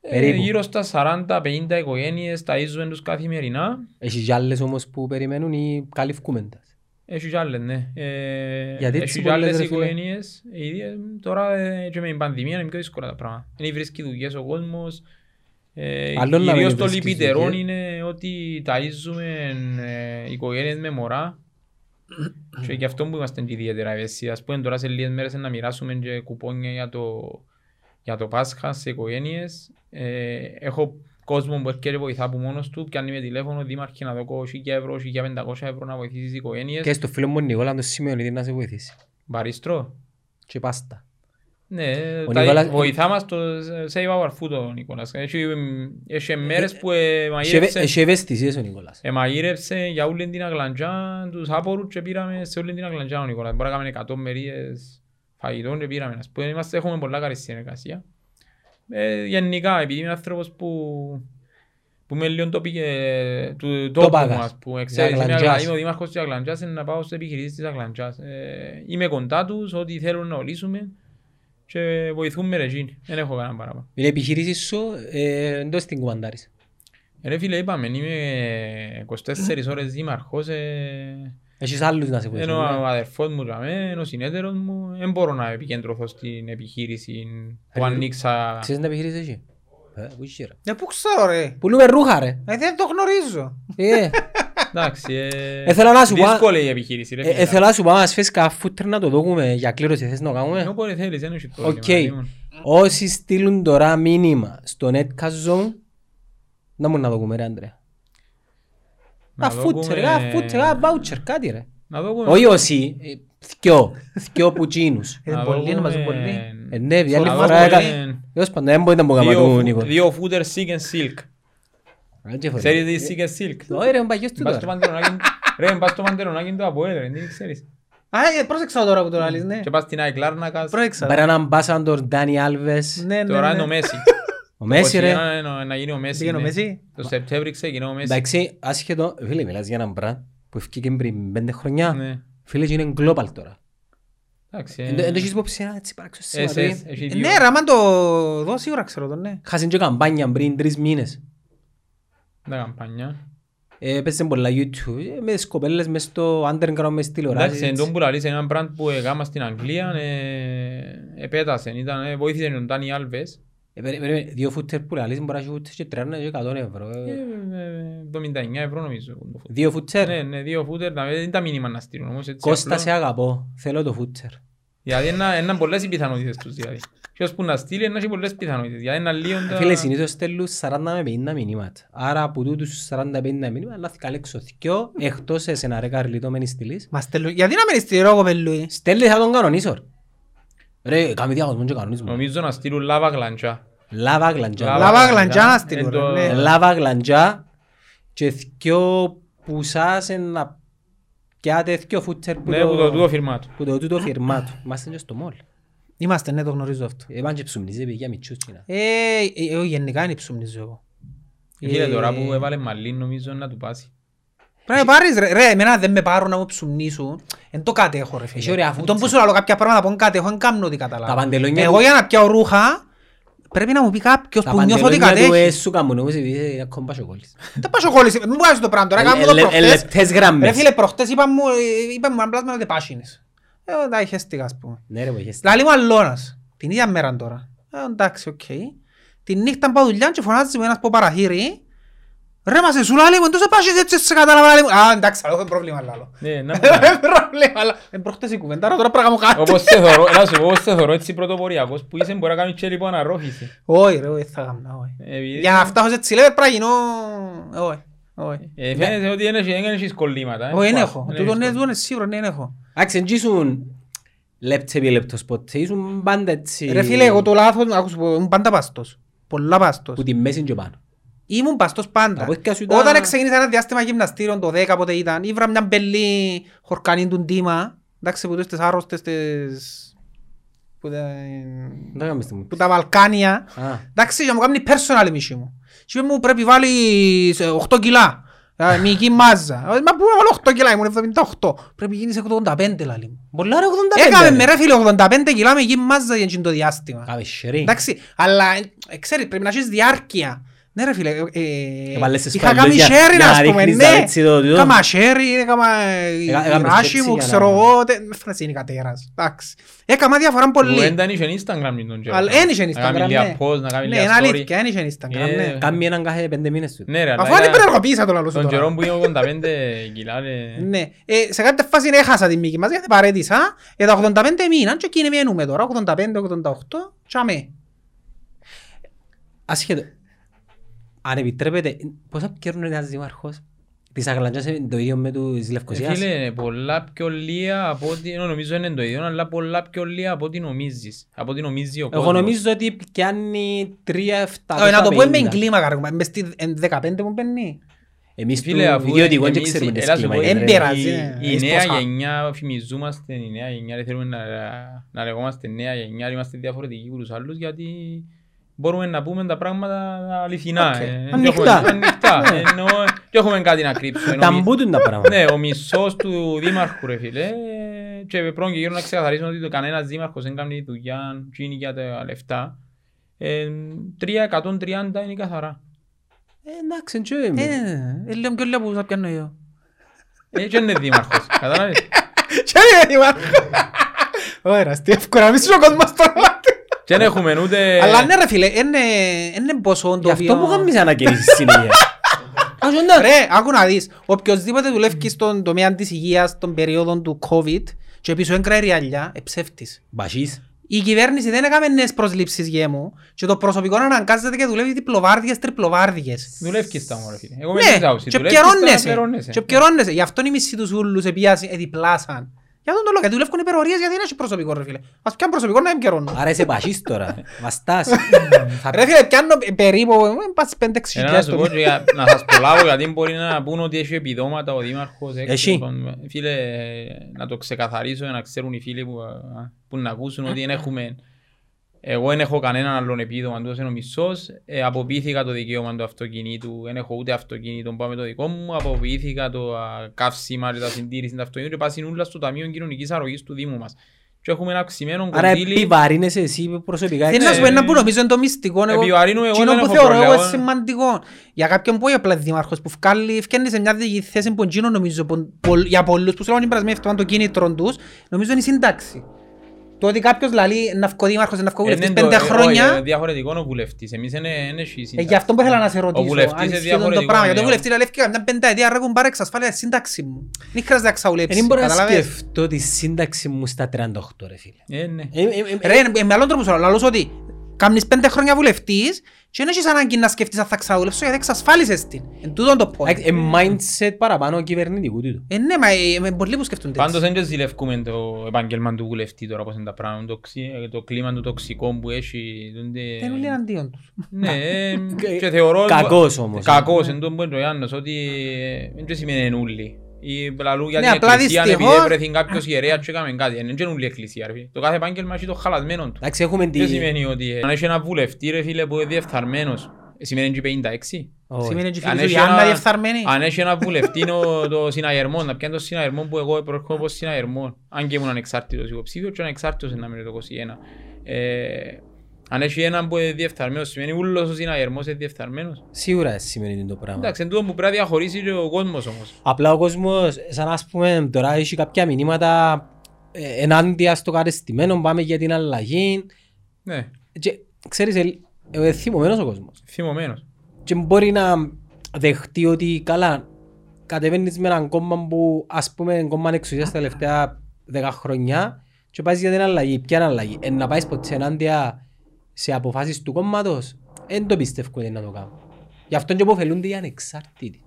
Speaker 1: Ε,
Speaker 3: περίπου;
Speaker 1: Γύρω στα 40-50 οικογένειες ταΐζουμε τους καθημερινά.
Speaker 3: Έχεις κι άλλες όμως που περιμένουν ή καλυφκούμε τα.
Speaker 1: Έχεις κι άλλες, ναι. Ε,
Speaker 3: Γιατί
Speaker 1: έχεις
Speaker 3: έτσι
Speaker 1: κι άλλες
Speaker 3: πολλές, ρε φίλε;
Speaker 1: οικογένειες. Οι ίδιες- Τώρα ε, και με την πανδημία είναι πιο δύσκολα τα πράγματα. Δεν βρίσκει δουλειές ο κόσμος. Ε,
Speaker 3: Άλλο να
Speaker 1: κυρίως
Speaker 3: μην
Speaker 1: το
Speaker 3: βρίσκεις
Speaker 1: λυπητερό
Speaker 3: δουλειές.
Speaker 1: είναι ότι ταΐζουμε ε, οικογένειες με μωρά. και γι' αυτό που είμαστε και ιδιαίτερα ευαίσθητοι. Ας πούμε τώρα σε λίγες μέρες να μοιράσουμε και κουπόνια για το, για το Πάσχα σε οικογένειες. Ε, έχω κόσμο που έρχεται και βοηθά από μόνος του, πιάνει με τηλέφωνο, δήμαρχε να δω 1.000 ευρώ, 1.500 ευρώ να βοηθήσει τις οικογένειες.
Speaker 3: Και στο φίλο μου Νικόλα το σημειώνει να σε βοηθήσει.
Speaker 1: Μπαρίστρο.
Speaker 3: Και πάστα.
Speaker 1: Ναι,
Speaker 3: Ο
Speaker 1: τα-
Speaker 3: Νικόλας-
Speaker 1: βοηθά μας το Save Our Food ο Νικόλας. Έχει, έχει μέρες που ε,
Speaker 3: Έχει ευε-
Speaker 1: μαγείρεψε,
Speaker 3: Έχει ευαισθησίες ο Νικόλας.
Speaker 1: ε, μαγείρεψε για όλη την Αγλαντζά τους άπορους και πήραμε σε όλη την Αγλαντζά ο Νικόλας. Μπορεί να κάνουμε 100 μερίδες φαγητών και πήραμε. Ας πούμε, είμαστε, έχουμε πολλά καλή συνεργασία. Ε, γενικά, επειδή είμαι άνθρωπος που που είμαι λίγο τοπι, ε, του τόπου
Speaker 3: πάγας.
Speaker 1: μας, που
Speaker 3: Της
Speaker 1: ξέρεις, είμαι,
Speaker 3: Αγλαντζάς.
Speaker 1: Αγλα- είμαι ο δήμαρχος της Αγλαντζάς, είναι να πάω στις επιχειρήσεις της Αγλαντζάς. Ε, είμαι κοντά τους, ό,τι θέλουν να ολίσουμε και βοηθούμε ρε εκείνοι. Δεν έχω κανένα παράπονο.
Speaker 3: Η επιχείρηση σου ε, εντός την κουμαντάρεις.
Speaker 1: Ε, Ρε φίλε, είπαμε, είμαι 24 ώρες δήμαρχος, ε,
Speaker 3: Έχεις άλλους να σε βοηθούν.
Speaker 1: ενώ
Speaker 3: ναι.
Speaker 1: ο αδερφός μου, τζαμέ, ενώ ο συνέτερος μου, δεν μπορώ να επικεντρωθώ στην επιχείρηση που
Speaker 3: Ε,
Speaker 1: ανοίξα.
Speaker 3: Ξέρεις να επιχειρήσεις εσύ; Ε, πού είσαι, ρε;
Speaker 2: Ε, πού ξέρω ρε.
Speaker 3: Πουλούμε ρούχα ρε.
Speaker 2: Ε, δεν το γνωρίζω.
Speaker 3: Ε,
Speaker 1: Εντάξει, ε,
Speaker 3: Ε, θέλω να σου πω-
Speaker 1: δύσκολη η επιχείρηση. ρε
Speaker 3: ε,
Speaker 1: φίλε.
Speaker 3: ε, Θέλω να σου πάμε να σφες καφέ φούτερ να το δούμε για κλήρωση. Θες να το κάνουμε;
Speaker 1: Όποτε θέλεις, δεν έχει πρόβλημα.
Speaker 3: Οκ.
Speaker 1: Δήμον.
Speaker 3: Όσοι στείλουν τώρα μήνυμα στο Netcast Zone, να μου να δούμε ρε Αντρέα.
Speaker 1: Να
Speaker 3: Α, φούτσερ,
Speaker 1: δούμε-
Speaker 3: α, φούτσερ, α, βάουτσερ, κάτι ρε.
Speaker 1: Να δούμε-
Speaker 3: Όχι όσοι, ε, θκυο, θκυο πουτσίνους.
Speaker 2: Είναι
Speaker 1: να
Speaker 2: πολύ,
Speaker 1: δούμε-
Speaker 2: είναι μαζί πολύ.
Speaker 3: Ε, ναι, η άλλη
Speaker 1: Να
Speaker 3: φορά
Speaker 1: δούμε-
Speaker 3: έκα- Τέλος πάντων, δεν μπορεί να μου κάνω
Speaker 1: Δύο
Speaker 3: του
Speaker 1: φου-
Speaker 3: Νίκο.
Speaker 1: Δύο footer Seek and Silk.
Speaker 3: Άντε, φορέ.
Speaker 1: Ξέρεις τι Seek and Silk;
Speaker 3: Όχι ρε, μπαγιός του
Speaker 1: Πας στο
Speaker 3: τώρα.
Speaker 1: παντελονάκι- Ρε, πας στο παντελονάκι του από έλε, δεν ξέρεις.
Speaker 2: Α, ε, πρόσεξα τώρα που το λαλείς, ναι.
Speaker 1: Και πας στην ΑΕΚ Λάρνακας,
Speaker 2: Πρόσεξα.
Speaker 3: Μπαρά έναν μπάσαντορ Ντάνι Άλβες.
Speaker 2: Ναι, ναι,
Speaker 1: τώρα είναι ο
Speaker 2: ναι.
Speaker 1: Μέση.
Speaker 3: Ο Μέση ρε.
Speaker 1: Να- να- Να γίνει ο Μέση.
Speaker 2: Πήγαινε ο
Speaker 1: ναι.
Speaker 2: Μέση;
Speaker 1: Το Σεπτέμβρη ξεκινά ο Μέση.
Speaker 3: Εντάξει, άσχετο, φίλε, μιλάς για έναν μπραντ που ευκήκε πριν πέντε χρονιά.
Speaker 1: Ναι.
Speaker 3: Φίλε, και είναι global τώρα.
Speaker 1: Εντάξει, ε,
Speaker 3: Εν εν το έχεις υπόψη ένα έτσι παράξενο
Speaker 1: SS,
Speaker 3: σήμα.
Speaker 1: έχει
Speaker 2: Ε,
Speaker 1: δύο.
Speaker 2: Ναι, ρε, άμα το δω σίγουρα ξέρω τον, ναι.
Speaker 3: Χάσαν και καμπάνια πριν τρεις μήνες.
Speaker 1: Τα καμπάνια.
Speaker 3: Ε, Έπαιζε πολλά YouTube, ε, με τις κοπέλες μες στο underground, μες στη τηλεοράση.
Speaker 1: Εντάξει, εν τόν που λαλείς, έναν brand που έκαμα στην Αγγλία, ε, επέτασε, ήταν, ε, βοήθησε τον Τάνι Άλβες.
Speaker 3: Ε, περί- περίμενε, Δύο φούτερ που λαλείς μπορείς να έχεις φούτερ και 30 και 100 ευρώ.
Speaker 1: Ε,
Speaker 3: ε.
Speaker 1: ε, 79 ευρώ νομίζω.
Speaker 3: Δύο φούτερ.
Speaker 1: Ναι, ναι, δύο φούτερ, να- δεν τα μήνυμα να στείλουν όμως έτσι.
Speaker 3: Κώστα
Speaker 1: απλό.
Speaker 3: σε αγαπώ, θέλω το φούτερ.
Speaker 1: Γιατί είναι, είναι πολλές οι πιθανότητες τους δηλαδή. Ποιος που να στείλει είναι έχει πολλές πιθανότητες. Γιατί είναι αλλίον τα...
Speaker 3: Φίλε, συνήθως στέλνουν 40 με 50 μηνύματα. Άρα από τούτους 40-50 μηνύματα, λάθη καλέξω δυο, εκτός σε ένα ρε καρλιτόμενη στυλής.
Speaker 2: Μα στέλνω- Γιατί να μην στηρώ εγώ πελούι.
Speaker 3: Στέλνεις θα τον κανονίσω. ρε. Ρε, κάμε διαγωνισμό και κανονισμό.
Speaker 1: Νομίζω να στείλουν λάβα γλαντζά.
Speaker 3: Λάβα γλαντζά.
Speaker 1: Λάβα
Speaker 2: Λάβα
Speaker 1: γλαντζά,
Speaker 2: γλαντζά να
Speaker 1: εν
Speaker 2: στείλω,
Speaker 1: το-
Speaker 2: ρε, ναι.
Speaker 3: Λάβα γλαντζά και δυο που σας να πιάτε δυο φούτσερ που
Speaker 1: Ναι, που το τούτο φιρμά του.
Speaker 3: που το τούτο φιρμά του. Είμαστε και στο μόλ.
Speaker 2: Είμαστε, ναι, το γνωρίζω αυτό.
Speaker 3: Είπαν και ψουμνίζε παιδιά μητσούτσινα.
Speaker 2: Ε, ε, εγώ γενικά είναι ψουμνίζω εγώ.
Speaker 1: Φίλε
Speaker 2: Ε,
Speaker 1: τώρα που έβαλε μαλλί νομίζω να του πάσει.
Speaker 2: Πρέπει να πάρεις ρε, ρε, εμένα δεν με πάρουν να μου ψουμνήσουν. Εν το κατέχω ρε φίλε.
Speaker 3: Έχει ωραία
Speaker 2: Εν
Speaker 3: φούτσα.
Speaker 2: Τον που σου λέω κάποια πράγματα που δεν κατέχω, δεν κάνω ό,τι
Speaker 3: Τα
Speaker 2: καταλάβω.
Speaker 3: παντελόνια
Speaker 2: Εγώ
Speaker 3: του-
Speaker 2: για να πιάω ρούχα, πρέπει να μου πει κάποιος
Speaker 3: Τα
Speaker 2: που νιώθω ότι
Speaker 3: παντελόνια του
Speaker 2: κατέχει.
Speaker 3: έσου καμούν όμως επειδή είσαι ακόμα πασοκόλλης.
Speaker 2: Δεν πάω σχόληση, μην βγάζεις το πράγμα τώρα,
Speaker 3: Ε,
Speaker 2: κάνουμε το
Speaker 3: ε, ε,
Speaker 2: προχτές.
Speaker 3: λεπτές γραμμές.
Speaker 2: Ρε φίλε, προχτές είπαν μου, ε, είπαν μου αν πλάσμα ότι πάσχινες. Ε, τα χαίστηκα ας πούμε.
Speaker 3: Ναι ρε βοηθές.
Speaker 2: Λαλή μου αλλώνας, την ίδια μέρα τώρα. Ε, εντάξει, οκ. Τη νύχτα πάω δουλειά και φωνάζει με ένας από παραθύρι. Ρε μας εσού λαλή μου, εντός επάσχεις έτσι σε κατάλαβα λαλή μου. Α, εντάξει, άλλο, δεν πρόβλημα λάλο.
Speaker 1: Ναι, να
Speaker 2: Δεν πρόβλημα, αλλά δεν προχτές η κουβέντα, τώρα πρέπει να κάνω κάτι.
Speaker 1: Όπως σε θωρώ, να σου πω, όπως σε θωρώ έτσι πρωτοποριακός που είσαι μπορεί να κάνεις και λοιπόν αναρρόφηση.
Speaker 2: Όχι ρε, όχι, θα κάνω, όχι.
Speaker 1: Επειδή-
Speaker 2: Για να φτάσω σε έτσι level πρέπει να γίνω... Όχι, όχι.
Speaker 1: Ε, Φαίνεται ότι δεν έχει- δεν έχεις κολλήματα. ε.
Speaker 2: Όχι, δεν
Speaker 1: Σπα-
Speaker 2: έχω.
Speaker 1: δεν
Speaker 2: Τούτο
Speaker 1: έχεις
Speaker 2: ναι,
Speaker 1: κολλήματα.
Speaker 2: τούτο είναι σίγουρο, ναι, δεν έχω.
Speaker 3: Εντάξει, εν ήσουν λεπτός επί λεπτός ποτέ, ήσουν πάντα έτσι...
Speaker 2: Ρε φίλε, εγώ το λάθος, άκουσα πω, ήμουν πάντα παστός. Πολλά παστός.
Speaker 3: Που τη μέση και πάνω.
Speaker 2: Ήμουν παστός πάντα.
Speaker 3: Από εκεί σου ήταν-
Speaker 2: Όταν ξεκίνησα ένα διάστημα γυμναστήριο, το 10 πότε ήταν, ήβρα μια μπελή χορκανή του ντύμα, εντάξει, που τις άρρωστες τις... που τα-
Speaker 3: Δεν κάνουμε στη μου.
Speaker 2: που τα Βαλκάνια,
Speaker 3: Α,
Speaker 2: εντάξει, για να μου κάνει personal η μισή μου. Και είπε μου πρέπει βάλεις 8 κιλά, ε, μυϊκή μάζα. Ε, Μα πού να βάλω 8 κιλά, ήμουν 78. Πρέπει γίνεις 85 λαλή μου.
Speaker 3: Πολλά ρε 85.
Speaker 2: Έκαμε με ρε φίλε 85 κιλά με γη μάζα για εκείνο το διάστημα.
Speaker 3: Κάμε σερί.
Speaker 2: Εντάξει, αλλά ε, ξέρεις πρέπει να έχεις διάρκεια. Ναι ρε φίλε, ε,
Speaker 3: Έβαλες τις
Speaker 2: είχα
Speaker 3: σπαλιές
Speaker 2: κάνει
Speaker 3: για-
Speaker 2: sharing
Speaker 3: για να
Speaker 2: ας πούμε,
Speaker 3: ρίχνεις
Speaker 2: ναι.
Speaker 3: τα έτσι το- το-
Speaker 2: Κάμα sharing, έκαμα
Speaker 3: Έκα-
Speaker 2: η
Speaker 3: έκαμες
Speaker 2: ράση
Speaker 3: έτσι
Speaker 2: μου,
Speaker 3: για
Speaker 2: ξέρω
Speaker 3: να-
Speaker 2: εγώ, τε- με φρασί είναι κατέρας. Εντάξει. Έκαμα διάφορα
Speaker 1: Που
Speaker 2: πολύ.
Speaker 1: δεν ήταν είχε Instagram τον καιρό.
Speaker 2: Αλλά δεν είχε
Speaker 1: Να κάνει
Speaker 2: Instagram,
Speaker 1: λίγα
Speaker 2: ναι.
Speaker 1: post, να κάνει
Speaker 2: Ναι,
Speaker 1: λίγα
Speaker 2: είναι
Speaker 1: story.
Speaker 2: αλήθεια, δεν είχε Instagram,
Speaker 1: Ε,
Speaker 2: ναι.
Speaker 3: Κάμει έναν κάθε πέντε μήνες του.
Speaker 1: Ναι ρε, αλλά
Speaker 2: Αφού αν
Speaker 1: ήταν-
Speaker 2: υπερεργοποίησα το λαλό σου
Speaker 1: τον καιρό
Speaker 2: τώρα.
Speaker 1: που είμαι 85 κιλά, ρε.
Speaker 2: Ναι. Ε, σε κάποια φάση έχασα την μήκη μας γιατί παρέτησα. Ε, τα 85 μήναν και εκείνη μένουμε τώρα, 85-88, τσάμε.
Speaker 3: Ασχέτω. Αν επιτρέπετε, πόσα καιρό είναι ένας δήμαρχος της Αγλαντζάς είναι το ίδιο με τους της
Speaker 1: Ε,
Speaker 3: Λευκοσίας.
Speaker 1: Φίλε, πολλά πιο λίγα από ό,τι, ενώ νομίζω είναι το ίδιο, αλλά πολλά πιο λίγα από ό,τι νομίζεις. Από ό,τι νομίζει ο
Speaker 3: Εγώ
Speaker 1: κόσμος.
Speaker 3: νομίζω ότι πιάνει 3-7
Speaker 2: Όχι, να το πούμε με κλίμακα, ρε, μες στη εν 15 που μπαίνει.
Speaker 3: Εμείς του
Speaker 1: Φίλε, αφού
Speaker 3: ιδιωτικών και
Speaker 1: εμείς-
Speaker 3: ξέρουμε τις
Speaker 1: έλα σου πω,
Speaker 3: κλίμακες,
Speaker 2: εν
Speaker 3: ρε.
Speaker 2: πειράζει.
Speaker 1: η-
Speaker 2: ναι.
Speaker 1: Η
Speaker 2: Έχεις
Speaker 1: νέα
Speaker 2: πόσα.
Speaker 1: γενιά, φημιζόμαστε η νέα γενιά, δεν θέλουμε να, να λεγόμαστε νέα γενιά, είμαστε διαφορετικοί από τους άλλους, γιατί μπορούμε να πούμε τα πράγματα αληθινά.
Speaker 2: Οκ.
Speaker 1: ε, δεν
Speaker 3: Ανοιχτά.
Speaker 1: έχουμε- Ανοιχτά. Εννοώ, δεν έχουμε κάτι να κρύψουμε.
Speaker 3: Τα
Speaker 1: Νομι-
Speaker 3: μπούτουν τα πράγματα.
Speaker 1: Ναι, ο μισός του δήμαρχου ρε φίλε και πρώτον και γύρω να ξεκαθαρίσουμε ότι το κανένας δήμαρχος δεν κάνει δουλειά γίνει για τα λεφτά. Ε, 330 είναι καθαρά.
Speaker 3: Ε, Εντάξει, και
Speaker 2: Ε,
Speaker 3: εμείς.
Speaker 2: ε, λέω πιο λίγο που θα πιάνω εγώ.
Speaker 1: Ε, και είναι δήμαρχος, κατάλαβες;
Speaker 2: Και είναι δήμαρχος. Ωραία, τι εύκολα, να μην σου ο κόσμος τώρα.
Speaker 1: Και δεν έχουμε ούτε...
Speaker 2: Αλλά ναι ρε φίλε, είναι είναι ποσό το
Speaker 3: Γι' αυτό
Speaker 2: οποίο...
Speaker 3: που κάνεις ανακοίνησεις συνέχεια. Ας εντάξει.
Speaker 2: Ρε, άκου να δεις, οποιοςδήποτε δουλεύει στον τομέα της υγείας των περίοδων του COVID και πίσω έγκρα ριαλιά, ε, ψεύτης.
Speaker 3: Μπασίς.
Speaker 2: Η κυβέρνηση δεν έκαμε νέες προσλήψεις γέμου και το προσωπικό αναγκάζεται και δουλεύει διπλοβάρδιες, τριπλοβάρδιες.
Speaker 1: Δουλεύεις τα μου ρε φίλε. Εγώ με
Speaker 2: Ναι,
Speaker 1: την άποψη.
Speaker 2: και
Speaker 1: Δουλεύεις τα,
Speaker 2: επικαιρώνεσαι.
Speaker 1: πληρώνεσαι.
Speaker 2: Και επικαιρώνεσαι. Γι' αυτό οι μισοί τους ούλους επιάσουν, εδιπλάσαν. Για τον το λόγο, γιατί δουλεύουν υπερορίες γιατί δεν έχει προσωπικό ρε φίλε. Ας πιάνουν προσωπικό να επικαιρώνουν.
Speaker 3: Άρα είσαι μπασίς τώρα. Βαστάς. Θα-
Speaker 2: Ρε φίλε, πιάνω περίπου, ε, πας 5-6
Speaker 1: Ένα να σου πω και για- να σας προλάβω γιατί μπορεί να πούν ότι έχει επιδόματα ο Δήμαρχος. έξω,
Speaker 3: Έχει.
Speaker 1: λοιπόν, Φίλε, να το ξεκαθαρίσω να ξέρουν οι φίλοι που, α, που να ακούσουν ότι δεν έχουμε... Εγώ δεν έχω κανέναν άλλον επίδομα, τούτος είναι ο μισός. Ε, αποποιήθηκα το δικαίωμα του αυτοκινήτου, δεν έχω ούτε αυτοκίνητο, πάω με το δικό μου. Αποποιήθηκα το α, καύσιμα και τα συντήρηση του αυτοκίνητου και πάσουν όλα στο Ταμείο Κοινωνικής Αρρωγής του Δήμου μας. Και έχουμε ένα αυξημένο
Speaker 3: Άρα
Speaker 1: κονδύλι.
Speaker 3: επιβαρύνεσαι εσύ προσωπικά.
Speaker 2: Θέλω να σου πω ένα που νομίζω είναι το μυστικό. εγώ-
Speaker 1: Επιβαρύνουμε εγώ,
Speaker 2: εκείνο
Speaker 1: δεν
Speaker 2: που
Speaker 1: έχω
Speaker 2: θεωρώ
Speaker 1: πρόβλημα.
Speaker 2: εγώ σημαντικό. Για κάποιον που είναι απλά δήμαρχος που βγάλει, φτιάχνει σε μια διοικητική θέση που εκείνο νομίζω που- που- για πολλούς που θέλουν να περασμεύουν το κίνητρο τους, νομίζω είναι η σύνταξη. Το ότι κάποιος λαλεί να βγω δήμαρχος, να βγω
Speaker 1: Είναι
Speaker 2: βουλευτής
Speaker 1: το-
Speaker 2: πέντε
Speaker 1: ε, όχι,
Speaker 2: χρόνια,
Speaker 1: είναι διαφορετικό ο βουλευτής. Εμείς είναι είναι εσύ
Speaker 2: ε,
Speaker 1: σύνταξη.
Speaker 2: γι' αυτό που ήθελα να σε
Speaker 1: Ο
Speaker 2: ρωτήσω.
Speaker 1: βουλευτής
Speaker 2: αν
Speaker 1: είναι
Speaker 2: ισχύει το
Speaker 1: διαφορετικό.
Speaker 2: πράγμα. Γιατί ο
Speaker 1: ναι.
Speaker 2: βουλευτής λέει έφυγα μια πενταετία ρε κουμπάρε εξασφάλεια σύνταξη μου. Δεν χρειάζεται να ξαουλέψει.
Speaker 3: Δεν μπορώ να
Speaker 2: καταλαβες.
Speaker 3: σκεφτώ τη σύνταξη μου στα 38 ρε φίλε.
Speaker 1: Ε, ναι.
Speaker 3: Ε, ε, ε,
Speaker 2: Ρε, ε, με άλλον τρόπο σου λέω, λαλώς ότι κάνεις πέντε χρόνια βουλευτής και δεν έχεις ανάγκη να σκεφτείς αν θα ξαουλέψω γιατί εξασφάλισες την. Εν τούτον το point.
Speaker 3: ε, mindset παραπάνω κυβερνητικού τούτου.
Speaker 2: Ε, ναι, μα ε, με πολλοί που σκεφτούνται
Speaker 1: Πάντως
Speaker 2: έτσι.
Speaker 1: δεν και ζηλεύκουμε το επάγγελμα του βουλευτή τώρα πώς είναι τα πράγματα. Το, ξύ- ε, το κλίμα του τοξικό που έχει. τούνται-
Speaker 2: Δεν είναι εναντίον τους.
Speaker 1: Ναι, ε, και θεωρώ...
Speaker 3: Κακός όμως.
Speaker 1: Κακός, εν τόν που είναι ο Ιάννος, ότι ε, δεν σημαίνει εν ούλοι. Ή λαλού για
Speaker 2: Ναι,
Speaker 1: την
Speaker 2: απλά
Speaker 1: εκκλησία επειδή
Speaker 2: δυστυχώς-
Speaker 1: έβρεθεν κάποιος ιερέας και έκαμε κάτι. Είναι και ούλη εκκλησία. ρε φίλε. Το κάθε επάγγελμα έχει το χαλασμένο του.
Speaker 3: Εντάξει έχουμε τη...
Speaker 1: Δεν σημαίνει ότι ε, αν έχει ένα βουλευτή ρε φίλε που είναι διεφθαρμένος, ε, σημαίνει και 56.
Speaker 3: Όχι.
Speaker 2: Σημαίνει και η
Speaker 1: Αν
Speaker 2: φίλη σου
Speaker 1: έχει
Speaker 2: η Άννα
Speaker 1: ένα-
Speaker 2: διεφθαρμένη.
Speaker 1: Αν έχει ένα βουλευτή το, το συναγερμό, να πιάνει το συναγερμό που εγώ προέρχομαι από συναγερμό, αν και ήμουν ανεξάρτητος υποψήφιος και ανεξάρτητος να μείνει το 21. Ε, Αν έχει έναν που είναι διεφθαρμένος, σημαίνει ούλος ο συναγερμός είναι διεφθαρμένος.
Speaker 3: Σίγουρα δεν σημαίνει το πράγμα.
Speaker 1: Εντάξει, εν τούτο που πρέπει να διαχωρίσει και ο κόσμος όμως.
Speaker 3: Απλά ο κόσμος, σαν ας πούμε, τώρα έχει κάποια μηνύματα ε, ενάντια στο κατεστημένο, πάμε για την αλλαγή.
Speaker 1: Ναι,
Speaker 3: Και ξέρεις, ε, ε, θυμωμένος ο κόσμος.
Speaker 1: θυμωμένος.
Speaker 3: Και μπορεί να δεχτεί ότι καλά, κατεβαίνεις με έναν κόμμα που ας πούμε κόμμα εξουσίας τα τελευταία δέκα χρόνια και πάει για την αλλαγή. Ποια είναι αλλαγή; Ε, να πάεις ποτέ ενάντια σε αποφάσεις του κόμματος. Δεν το πιστεύω ότι είναι να το κάνω. Γι' αυτό και αποφελούνται οι ανεξάρτητοι.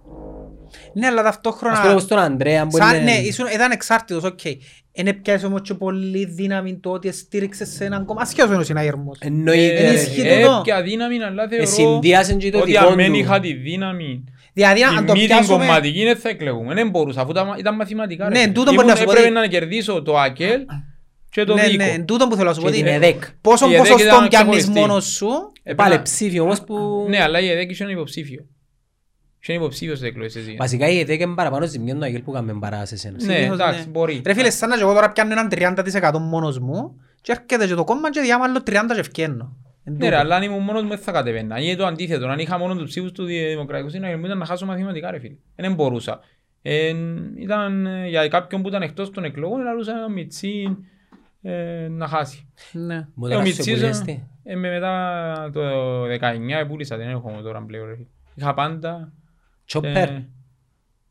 Speaker 2: Ναι, αλλά ταυτόχρονα...
Speaker 3: Ας πούμε όπως τον Ανδρέα που
Speaker 2: Σαν,
Speaker 3: είναι...
Speaker 2: ναι, ήσουν, ήταν εξάρτητος, οκ. Εν έπιασε όμως και πολύ δύναμη το ότι στήριξε σε έναν κόμμα. Ασχέτως είναι ο συναγερμός.
Speaker 3: Εννοείται.
Speaker 2: Ε,
Speaker 3: ρε.
Speaker 2: ισχύει
Speaker 1: Ε,
Speaker 2: τούτο.
Speaker 1: Έπια δύναμη, αλλά
Speaker 3: Ε,
Speaker 1: θεωρώ
Speaker 3: συνδυάσαν και το
Speaker 1: ότι
Speaker 3: δικό
Speaker 1: αν δεν
Speaker 3: του.
Speaker 1: είχα τη δύναμη
Speaker 2: Δηλαδή, αν το
Speaker 1: Τη μη την
Speaker 2: πιάσουμε...
Speaker 1: κομματική δεν θα εκλεγούμε. Δεν μπορούσα, αφού ήταν- ήταν μαθηματικά. ρε
Speaker 2: Ναι,
Speaker 1: φίλε.
Speaker 2: τούτο μπορεί
Speaker 1: Ήμουν-
Speaker 2: να σου πω
Speaker 1: Έπρεπε
Speaker 2: ότι-
Speaker 1: να κερδίσω το ΑΚΕΛ και το
Speaker 2: Ναι,
Speaker 1: ΔΙΚΟ.
Speaker 2: ναι, τούτο που θέλω να σου πω.
Speaker 3: Και την
Speaker 2: ότι
Speaker 3: ΕΔΕΚ.
Speaker 2: Πόσο
Speaker 1: Η ΕΔΕΚ
Speaker 2: ποσοστό
Speaker 1: ήταν
Speaker 2: πιάνεις
Speaker 1: ξεχωριστή.
Speaker 2: μόνος σου.
Speaker 1: Έπαιρνα-
Speaker 3: Πάλε ψήφιο όμως που...
Speaker 1: Ναι, αλλά η ΕΔΕΚ είχε ένα υποψήφιο. Είχε ένα υποψήφιο στις εκλογές εσύ.
Speaker 3: Βασικά η ΕΤΕΚ είναι παραπάνω ζημιόν του Αγγέλ που κάνουμε παρά σε σένα.
Speaker 1: Ναι,
Speaker 2: συνήθως,
Speaker 1: εντάξει,
Speaker 2: ναι.
Speaker 1: μπορεί.
Speaker 2: Ρε φίλε, σαν να και εγώ τώρα πιάνω έναν 30% μόνος μου και έρχεται και το κόμμα και διάμα άλλο 30 και ευκαινώ. Εν
Speaker 1: Ναι
Speaker 2: τούτο.
Speaker 1: ρε, αλλά αν ήμουν μόνος μου δεν θα κατεβαίνα. Είναι το αντίθετο. Αν είχα μόνο τους ψήφους του Δημοκρατικού Συναγερμού ήταν να χάσω μαθηματικά ρε φίλε. Δεν μπορούσα. Ε, ήταν ε, για κάποιον που ήταν εκτός των εκλογών, λαλούσα ένα μιτσί ε, να χάσει.
Speaker 2: Ναι.
Speaker 3: Μου
Speaker 1: Ε,
Speaker 3: δεν
Speaker 1: ο
Speaker 3: σου
Speaker 1: Μιτσής,
Speaker 3: πουλιέστη.
Speaker 1: ε, με μετά το 19 πούλησα, δεν έχω τώρα πλέον. ρε φίλε. Είχα πάντα
Speaker 3: Τσόπερ.
Speaker 1: Ε,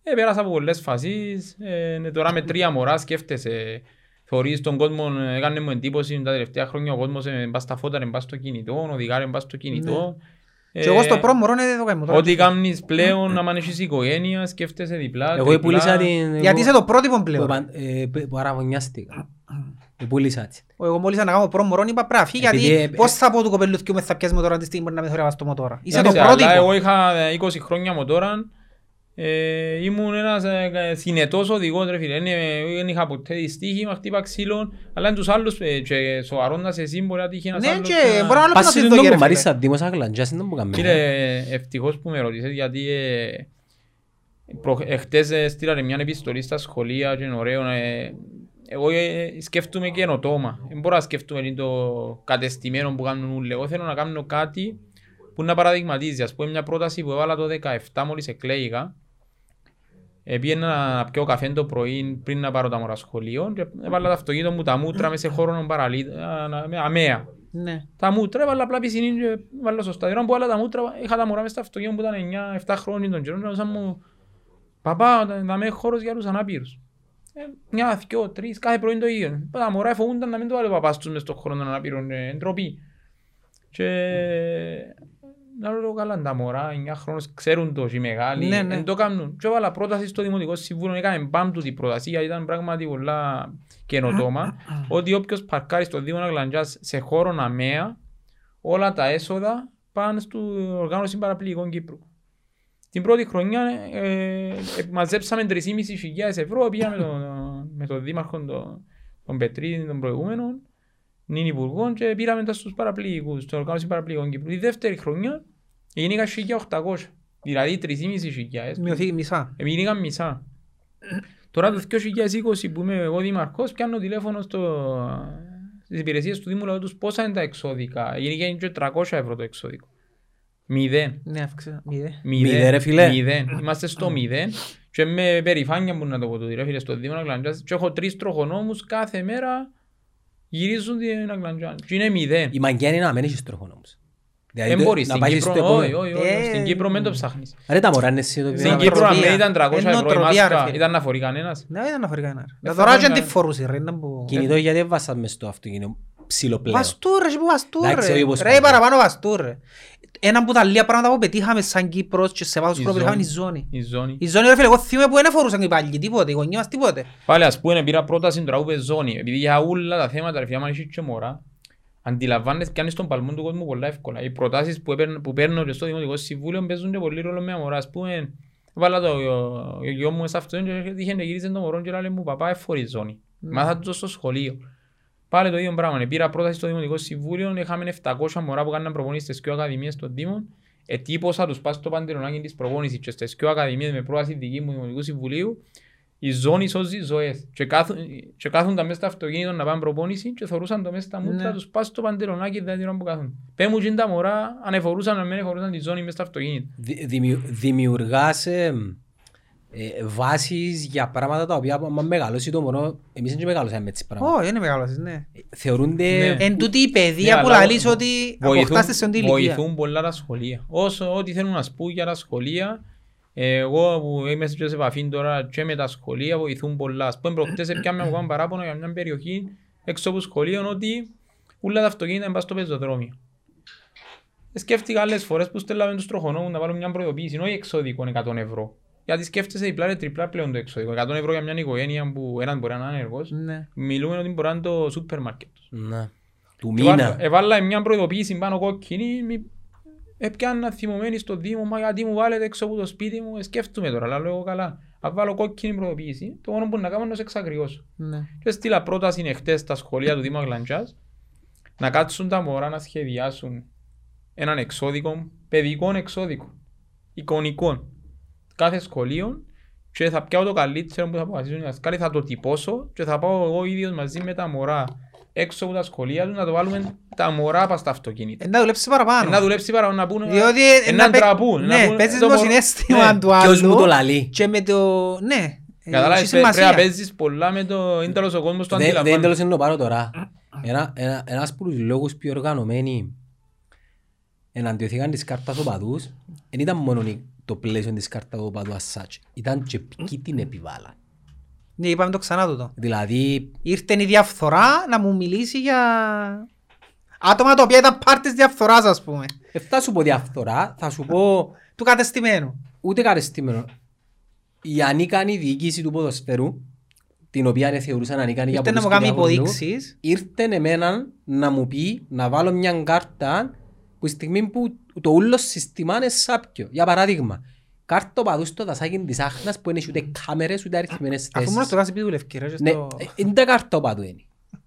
Speaker 1: ε, πέρασα από πολλές φάσεις. Ε, ναι, τώρα με τρία μωρά σκέφτεσαι. Θωρείς τον κόσμο, ε, έκανες μου εντύπωση τα τελευταία χρόνια ο κόσμος ε, μπας στα φώτα, μπας στο κινητό, οδηγάρε μπας στο κινητό.
Speaker 2: Και εγώ στο πρώτο μωρό είναι το κάνω τώρα.
Speaker 1: Ό,τι κάνεις πλέον, να έχεις οικογένεια, σκέφτεσαι διπλά,
Speaker 3: Εγώ
Speaker 1: τριπλά.
Speaker 3: πουλήσα την...
Speaker 2: Γιατί είσαι το πρότυπο
Speaker 3: που
Speaker 2: πλέον.
Speaker 3: επαν- ε, που- που αραβωνιάστηκα. Ε, Πουλήσα έτσι.
Speaker 2: Εγώ μόλις να κάνω πρώτο μωρό είπα πράφη
Speaker 3: Επειδή,
Speaker 2: γιατί
Speaker 3: ε,
Speaker 2: πώς θα πω του κοπελούθκιου μες θα πιάσει με τώρα τη στιγμή να με θωρεύα στο μοτόρα. Είσαι το
Speaker 1: Εντάξει, αλλά
Speaker 2: πρότυπο.
Speaker 1: Εγώ είχα ε, 20 χρόνια μοτόρα. Ε, ήμουν ένας ε, συνετός οδηγός ρε φίλε. Δεν- Δεν είχα ποτέ δυστύχημα, χτύπα ξύλων. Αλλά είναι τους άλλους ε, και σοβαρόντας εσύ μπορεί να τύχει ένας
Speaker 2: Ναι
Speaker 1: άλλος
Speaker 2: και
Speaker 1: να-
Speaker 2: μπορεί να άλλο
Speaker 3: Πας
Speaker 2: να
Speaker 3: σε
Speaker 2: το
Speaker 3: τον
Speaker 2: δω ρε
Speaker 3: κομμάτι
Speaker 2: φίλε.
Speaker 3: σαν Δήμος Αγλαντζάς, είναι που κάνουμε.
Speaker 1: Κύριε, ευτυχώς που με ρωτήσες γιατί ε, προ- εχθές ε, στείλανε μια επιστολή στα σχολεία και είναι ωραίο. Ε, εγώ ε, σκέφτομαι καινοτόμα. Δεν μπορώ να σκέφτομαι είναι το κατεστημένο που κάνουν όλοι. Εγώ θέλω να κάνω κάτι που να παραδειγματίζει. Ας πούμε μια πρόταση που έβαλα το 17 μόλις εκλέγηκα. Ε, πήγαινα να πιω καφέ το πρωί πριν να πάρω τα μωρά σχολείο και έβαλα το αυτοκίνητο μου τα μούτρα μέσα σε χώρο παραλίτα, αμαία.
Speaker 2: Ναι.
Speaker 1: Τα μούτρα, έβαλα απλά πισινή και έβαλα σωστά. Την ώρα που έβαλα τα μούτρα, είχα τα μωρά μες στο αυτοκίνητο που ήταν 9-7 χρόνια τον καιρό. Και ρωτούσαν μου, παπά, θα με χώρος για τους ανάπηρους. Ε, μια, δυο, τρεις, κάθε πρωί το ίδιο. Τα μωρά φοβούνταν να μην το βάλει ο παπάς τους μες στον χώρο των ανάπηρων, ε, ντροπή. Και να λέω καλά τα μωρά, 9 χρόνων ξέρουν το και οι μεγάλοι,
Speaker 2: Ναι, ναι.
Speaker 1: δεν το κάνουν. Και έβαλα πρόταση στο Δημοτικό Συμβούλιο, έκαμε μπαμ του την πρόταση γιατί ήταν πράγματι πολλά καινοτόμα ότι όποιος παρκάρει στο Δήμο Αγλαντζάς σε χώρο αμαία, όλα τα έσοδα πάνε στην οργάνωση παραπληγικών Κύπρου. Την πρώτη χρονιά ε, ε, μαζέψαμε 3.500 ευρώ, πήγαμε με τον, με τον Δήμαρχο τον, τον Πετρίδη, τον προηγούμενο, νυν υπουργό και πήραμε τα στους παραπληγικούς, στην οργάνωση παραπληγικών Κύπρου. Τη δεύτερη χρονιά γίνηκα 1.800, δηλαδή 3.500.
Speaker 2: Μειωθεί μισά.
Speaker 1: Εμείνηκαν μισά. Τώρα το 2020 που είμαι εγώ δημαρχός, πιάνω τηλέφωνο στο... στις υπηρεσίες του Δήμου, λέω τους πόσα είναι τα εξώδικα. Γίνει και 300 ευρώ το εξώδικο. Μηδέν.
Speaker 2: Ναι, αύξησα. Μηδέ.
Speaker 3: Μηδέν, ρε φίλε.
Speaker 1: Μηδέν. Είμαστε στο μηδέν. Και με περηφάνεια που να το πω το ρε φίλε στο Δήμο Αγλαντζάς. Και έχω τρεις τροχονόμους κάθε μέρα γυρίζουν την Αγλαντζά. Και είναι μηδέν.
Speaker 3: Η μαγιά είναι να μένεις τροχόν όμως. Δηλαδή,
Speaker 1: Δεν
Speaker 3: το-
Speaker 1: μπορείς.
Speaker 3: να
Speaker 1: Στην
Speaker 3: πάει
Speaker 1: Κύπρο,
Speaker 3: στο
Speaker 1: όχι,
Speaker 3: επόμενο.
Speaker 1: όχι, όχι.
Speaker 2: Ε,
Speaker 1: Στην Κύπρο μην το ψάχνεις.
Speaker 3: Ρε τα μωρά είναι εσύ το
Speaker 1: Στην
Speaker 3: οποίο-
Speaker 1: Κύπρο αν
Speaker 2: νοοτροπία.
Speaker 1: ήταν 300
Speaker 2: Είναι
Speaker 1: ευρώ η
Speaker 2: νοοτροπία, ρε
Speaker 1: μάσκα,
Speaker 2: φίλε.
Speaker 1: ήταν να φορεί κανένας.
Speaker 2: Ναι, ήταν να φορεί κανένας.
Speaker 1: Δεν
Speaker 2: Τώρα
Speaker 1: φορεί
Speaker 2: και αν τη
Speaker 1: κανένα.
Speaker 2: φορούσε ρε. να που-
Speaker 3: Κινητό γιατί έβασαν μες στο αυτοκίνητο ψηλοπλέον.
Speaker 2: Βαστούρ, ρε, που βαστούρ,
Speaker 3: Εντάξει, όχι
Speaker 2: ρε.
Speaker 3: όπως
Speaker 2: Ρε,
Speaker 3: πάντα.
Speaker 2: παραπάνω βαστούρ, ρε. Ένα από τα λίγα πράγματα που πετύχαμε σαν Κύπρος και σε βάθος
Speaker 1: Η
Speaker 2: χρόνου πετύχαμε
Speaker 1: ζώνη.
Speaker 2: η ζώνη.
Speaker 1: Η ζώνη.
Speaker 2: Η ζώνη, ρε φίλε, εγώ θυμούμαι που δεν φορούσαν οι παλιοί τίποτε, οι γονείς μας τίποτε.
Speaker 1: Πάλι ας πούμε πήρα πρόταση τώρα που είπε ζώνη. Επειδή για όλα τα θέματα ρε φίλε, άμα έχεις και μωρά, αντιλαμβάνεσαι πιάνεις τον παλμό του κόσμου πολλά εύκολα. Οι προτάσεις που, έπαιρνε- που παίρνω και στο Δημοτικό Συμβούλιο παίζουν και πολύ ρόλο με μωρά. Ας πούμε, βάλα το ο- ο γιος μου σε αυτό και είχε να γύριζε το μωρό και λέει μου παπά εφορεί ζώνη. Μάθα το στο σχολείο. Πάλι το ίδιο πράγμα. Πήρα πρόταση στο Δημοτικό Συμβούλιο, είχαμε 700 μωρά που κάναν προπονήσεις στις δύο ακαδημίες των Δήμων. Ετύπωσα τους πας στο παντελονάκι της προπόνησης και στις δύο ακαδημίες με πρόταση δική μου Δημοτικού Συμβουλίου. Η ζώνη σώζει ζωές. Και, κάθουν, και κάθονταν μέσα στο αυτοκίνητο να πάνε προπόνηση και θωρούσαν το μέσα στα μούτρα
Speaker 2: Ναι.
Speaker 1: τους πας στο παντελονάκι δεν την ώρα που κάθουν. Πέ μου και τα μωρά αν εφορούσαν να μην εφορούσαν τη ζώνη μέσα στο αυτοκίνητο.
Speaker 3: Δη- δημιου- Δημιουργάς ε, ε, βάσεις για πράγματα τα οποία άμα μεγαλώσει το μωρό, εμείς δεν μεγαλώσαμε με τις πράγματα.
Speaker 2: Ω, είναι μεγάλος, ναι.
Speaker 3: Θεωρούνται
Speaker 1: Ναι.
Speaker 2: Εν τούτη η
Speaker 1: Ναι,
Speaker 2: παιδεία που
Speaker 1: αλλά
Speaker 2: λαλείς
Speaker 1: βο-
Speaker 2: ότι
Speaker 1: βοηθούν-
Speaker 2: αποκτάστε σε όντι ηλικία.
Speaker 1: Βοηθούν πολλά τα σχολεία. Όσο ό,τι θέλουν να σπούν για τα σχολεία, εγώ που είμαι σε επαφή τώρα και με τα σχολεία βοηθούν πολλά. Ας πούμε προχτές έπιαμε εγώ ένα παράπονο για μια περιοχή έξω από σχολείο ότι όλα τα αυτοκίνητα είναι πας στο πεζοδρόμιο. Σκέφτηκα άλλες φορές που στέλναμε τους τροχονόμους να βάλουν μια προειδοποίηση, όχι εξώδικο 100 ευρώ. Γιατί σκέφτεσαι διπλά και τριπλά πλέον το εξώδικο. 100 ευρώ για μια οικογένεια που έναν μπορεί να είναι άνεργος.
Speaker 2: Ναι.
Speaker 1: Μιλούμε ότι μπορεί να είναι το σούπερ μάρκετ.
Speaker 3: να, του
Speaker 1: Και βάλα-
Speaker 3: μήνα.
Speaker 1: Έβαλα μια προειδοποίηση πάνω κόκκινη. μη- Έπιανα θυμωμένη στο Δήμο, μα γιατί μου βάλετε έξω από το σπίτι μου, ε, σκέφτομαι τώρα, αλλά εγώ καλά. Αν βάλω κόκκινη προειδοποίηση, το μόνο που να κάνω είναι να σε εξαγριώσω.
Speaker 2: Ναι.
Speaker 1: Και στείλα πρόταση εχθές στα σχολεία του Δήμου Αγλαντζάς να κάτσουν τα μωρά να σχεδιάσουν έναν εξώδικο, παιδικό εξώδικο, εικονικό. Κάθε σχολείο και θα πιάω το καλύτερο που θα αποφασίσουν οι δασκάλοι, θα το τυπώσω και θα πάω εγώ ίδιος μαζί με τα μωρά έξω από τα σχολεία τους να το βάλουμε τα μωρά πας στα αυτοκίνητα.
Speaker 2: Ε, Να δουλέψει παραπάνω.
Speaker 1: Ε, Να δουλέψει παρά να πούνε,
Speaker 2: Διότι
Speaker 1: ε,
Speaker 2: ε,
Speaker 1: να
Speaker 2: να παί-
Speaker 1: ντραπούν. να
Speaker 2: Ναι,
Speaker 1: πούνε,
Speaker 2: παίζεις
Speaker 1: το
Speaker 2: το
Speaker 1: μωρό-
Speaker 2: συναίσθημα
Speaker 1: Ναι.
Speaker 2: του
Speaker 3: Ποιος μου το
Speaker 2: άλλου
Speaker 3: λαλεί.
Speaker 2: και με το... Ναι. ε,
Speaker 1: Κατάλαβες,
Speaker 2: έχει
Speaker 1: πρέ- πρέπει να
Speaker 2: σημασία.
Speaker 1: παίζεις πολλά με το... Είναι τέλος ο κόσμος το
Speaker 3: Δεν δεν
Speaker 1: αντιλαμβάνει.
Speaker 3: τέλος να το πάρω τώρα. Ένα, ένα, ένας από τους λόγους πιο οργανωμένοι εναντιωθήκαν της κάρτας οπαδούς δεν ήταν μόνο η- το πλαίσιο της κάρτας οπαδού as such. Ήταν και ποιοι την επιβάλλαν.
Speaker 2: Ναι, είπαμε το ξανά τούτο.
Speaker 3: Δηλαδή,
Speaker 2: Ήρθε η διαφθορά να μου μιλήσει για άτομα τα οποία ήταν πάρτες διαφθοράς ας πούμε.
Speaker 3: δεν θα σου πω διαφθορά, θα σου πω
Speaker 2: Του κατεστημένου.
Speaker 3: ούτε καρεστημένο. Η ανίκανη διοίκηση του ποδοσφαίρου, την οποία δεν θεωρούσαν ανίκανη για
Speaker 2: Ήρθε να μου
Speaker 3: πολλούς
Speaker 2: κάνει
Speaker 3: κυριάκους λόγους,
Speaker 2: υποδείξεις.
Speaker 3: ήρθε εμένα να μου πει να βάλω μια κάρτα που τη στιγμή που το όλο σύστημα είναι σάπιο. Για παράδειγμα, κάρτα παδούς στο δασάκι της άχνας που δεν έχει ούτε κάμερες ούτε αριθμμένες
Speaker 2: Αφού μόνο
Speaker 3: θέσεις.
Speaker 2: στο κάση πει δουλεύει ρε. και
Speaker 3: Ναι,
Speaker 2: στο-
Speaker 3: ε, είναι τα κάρτα παδού είναι.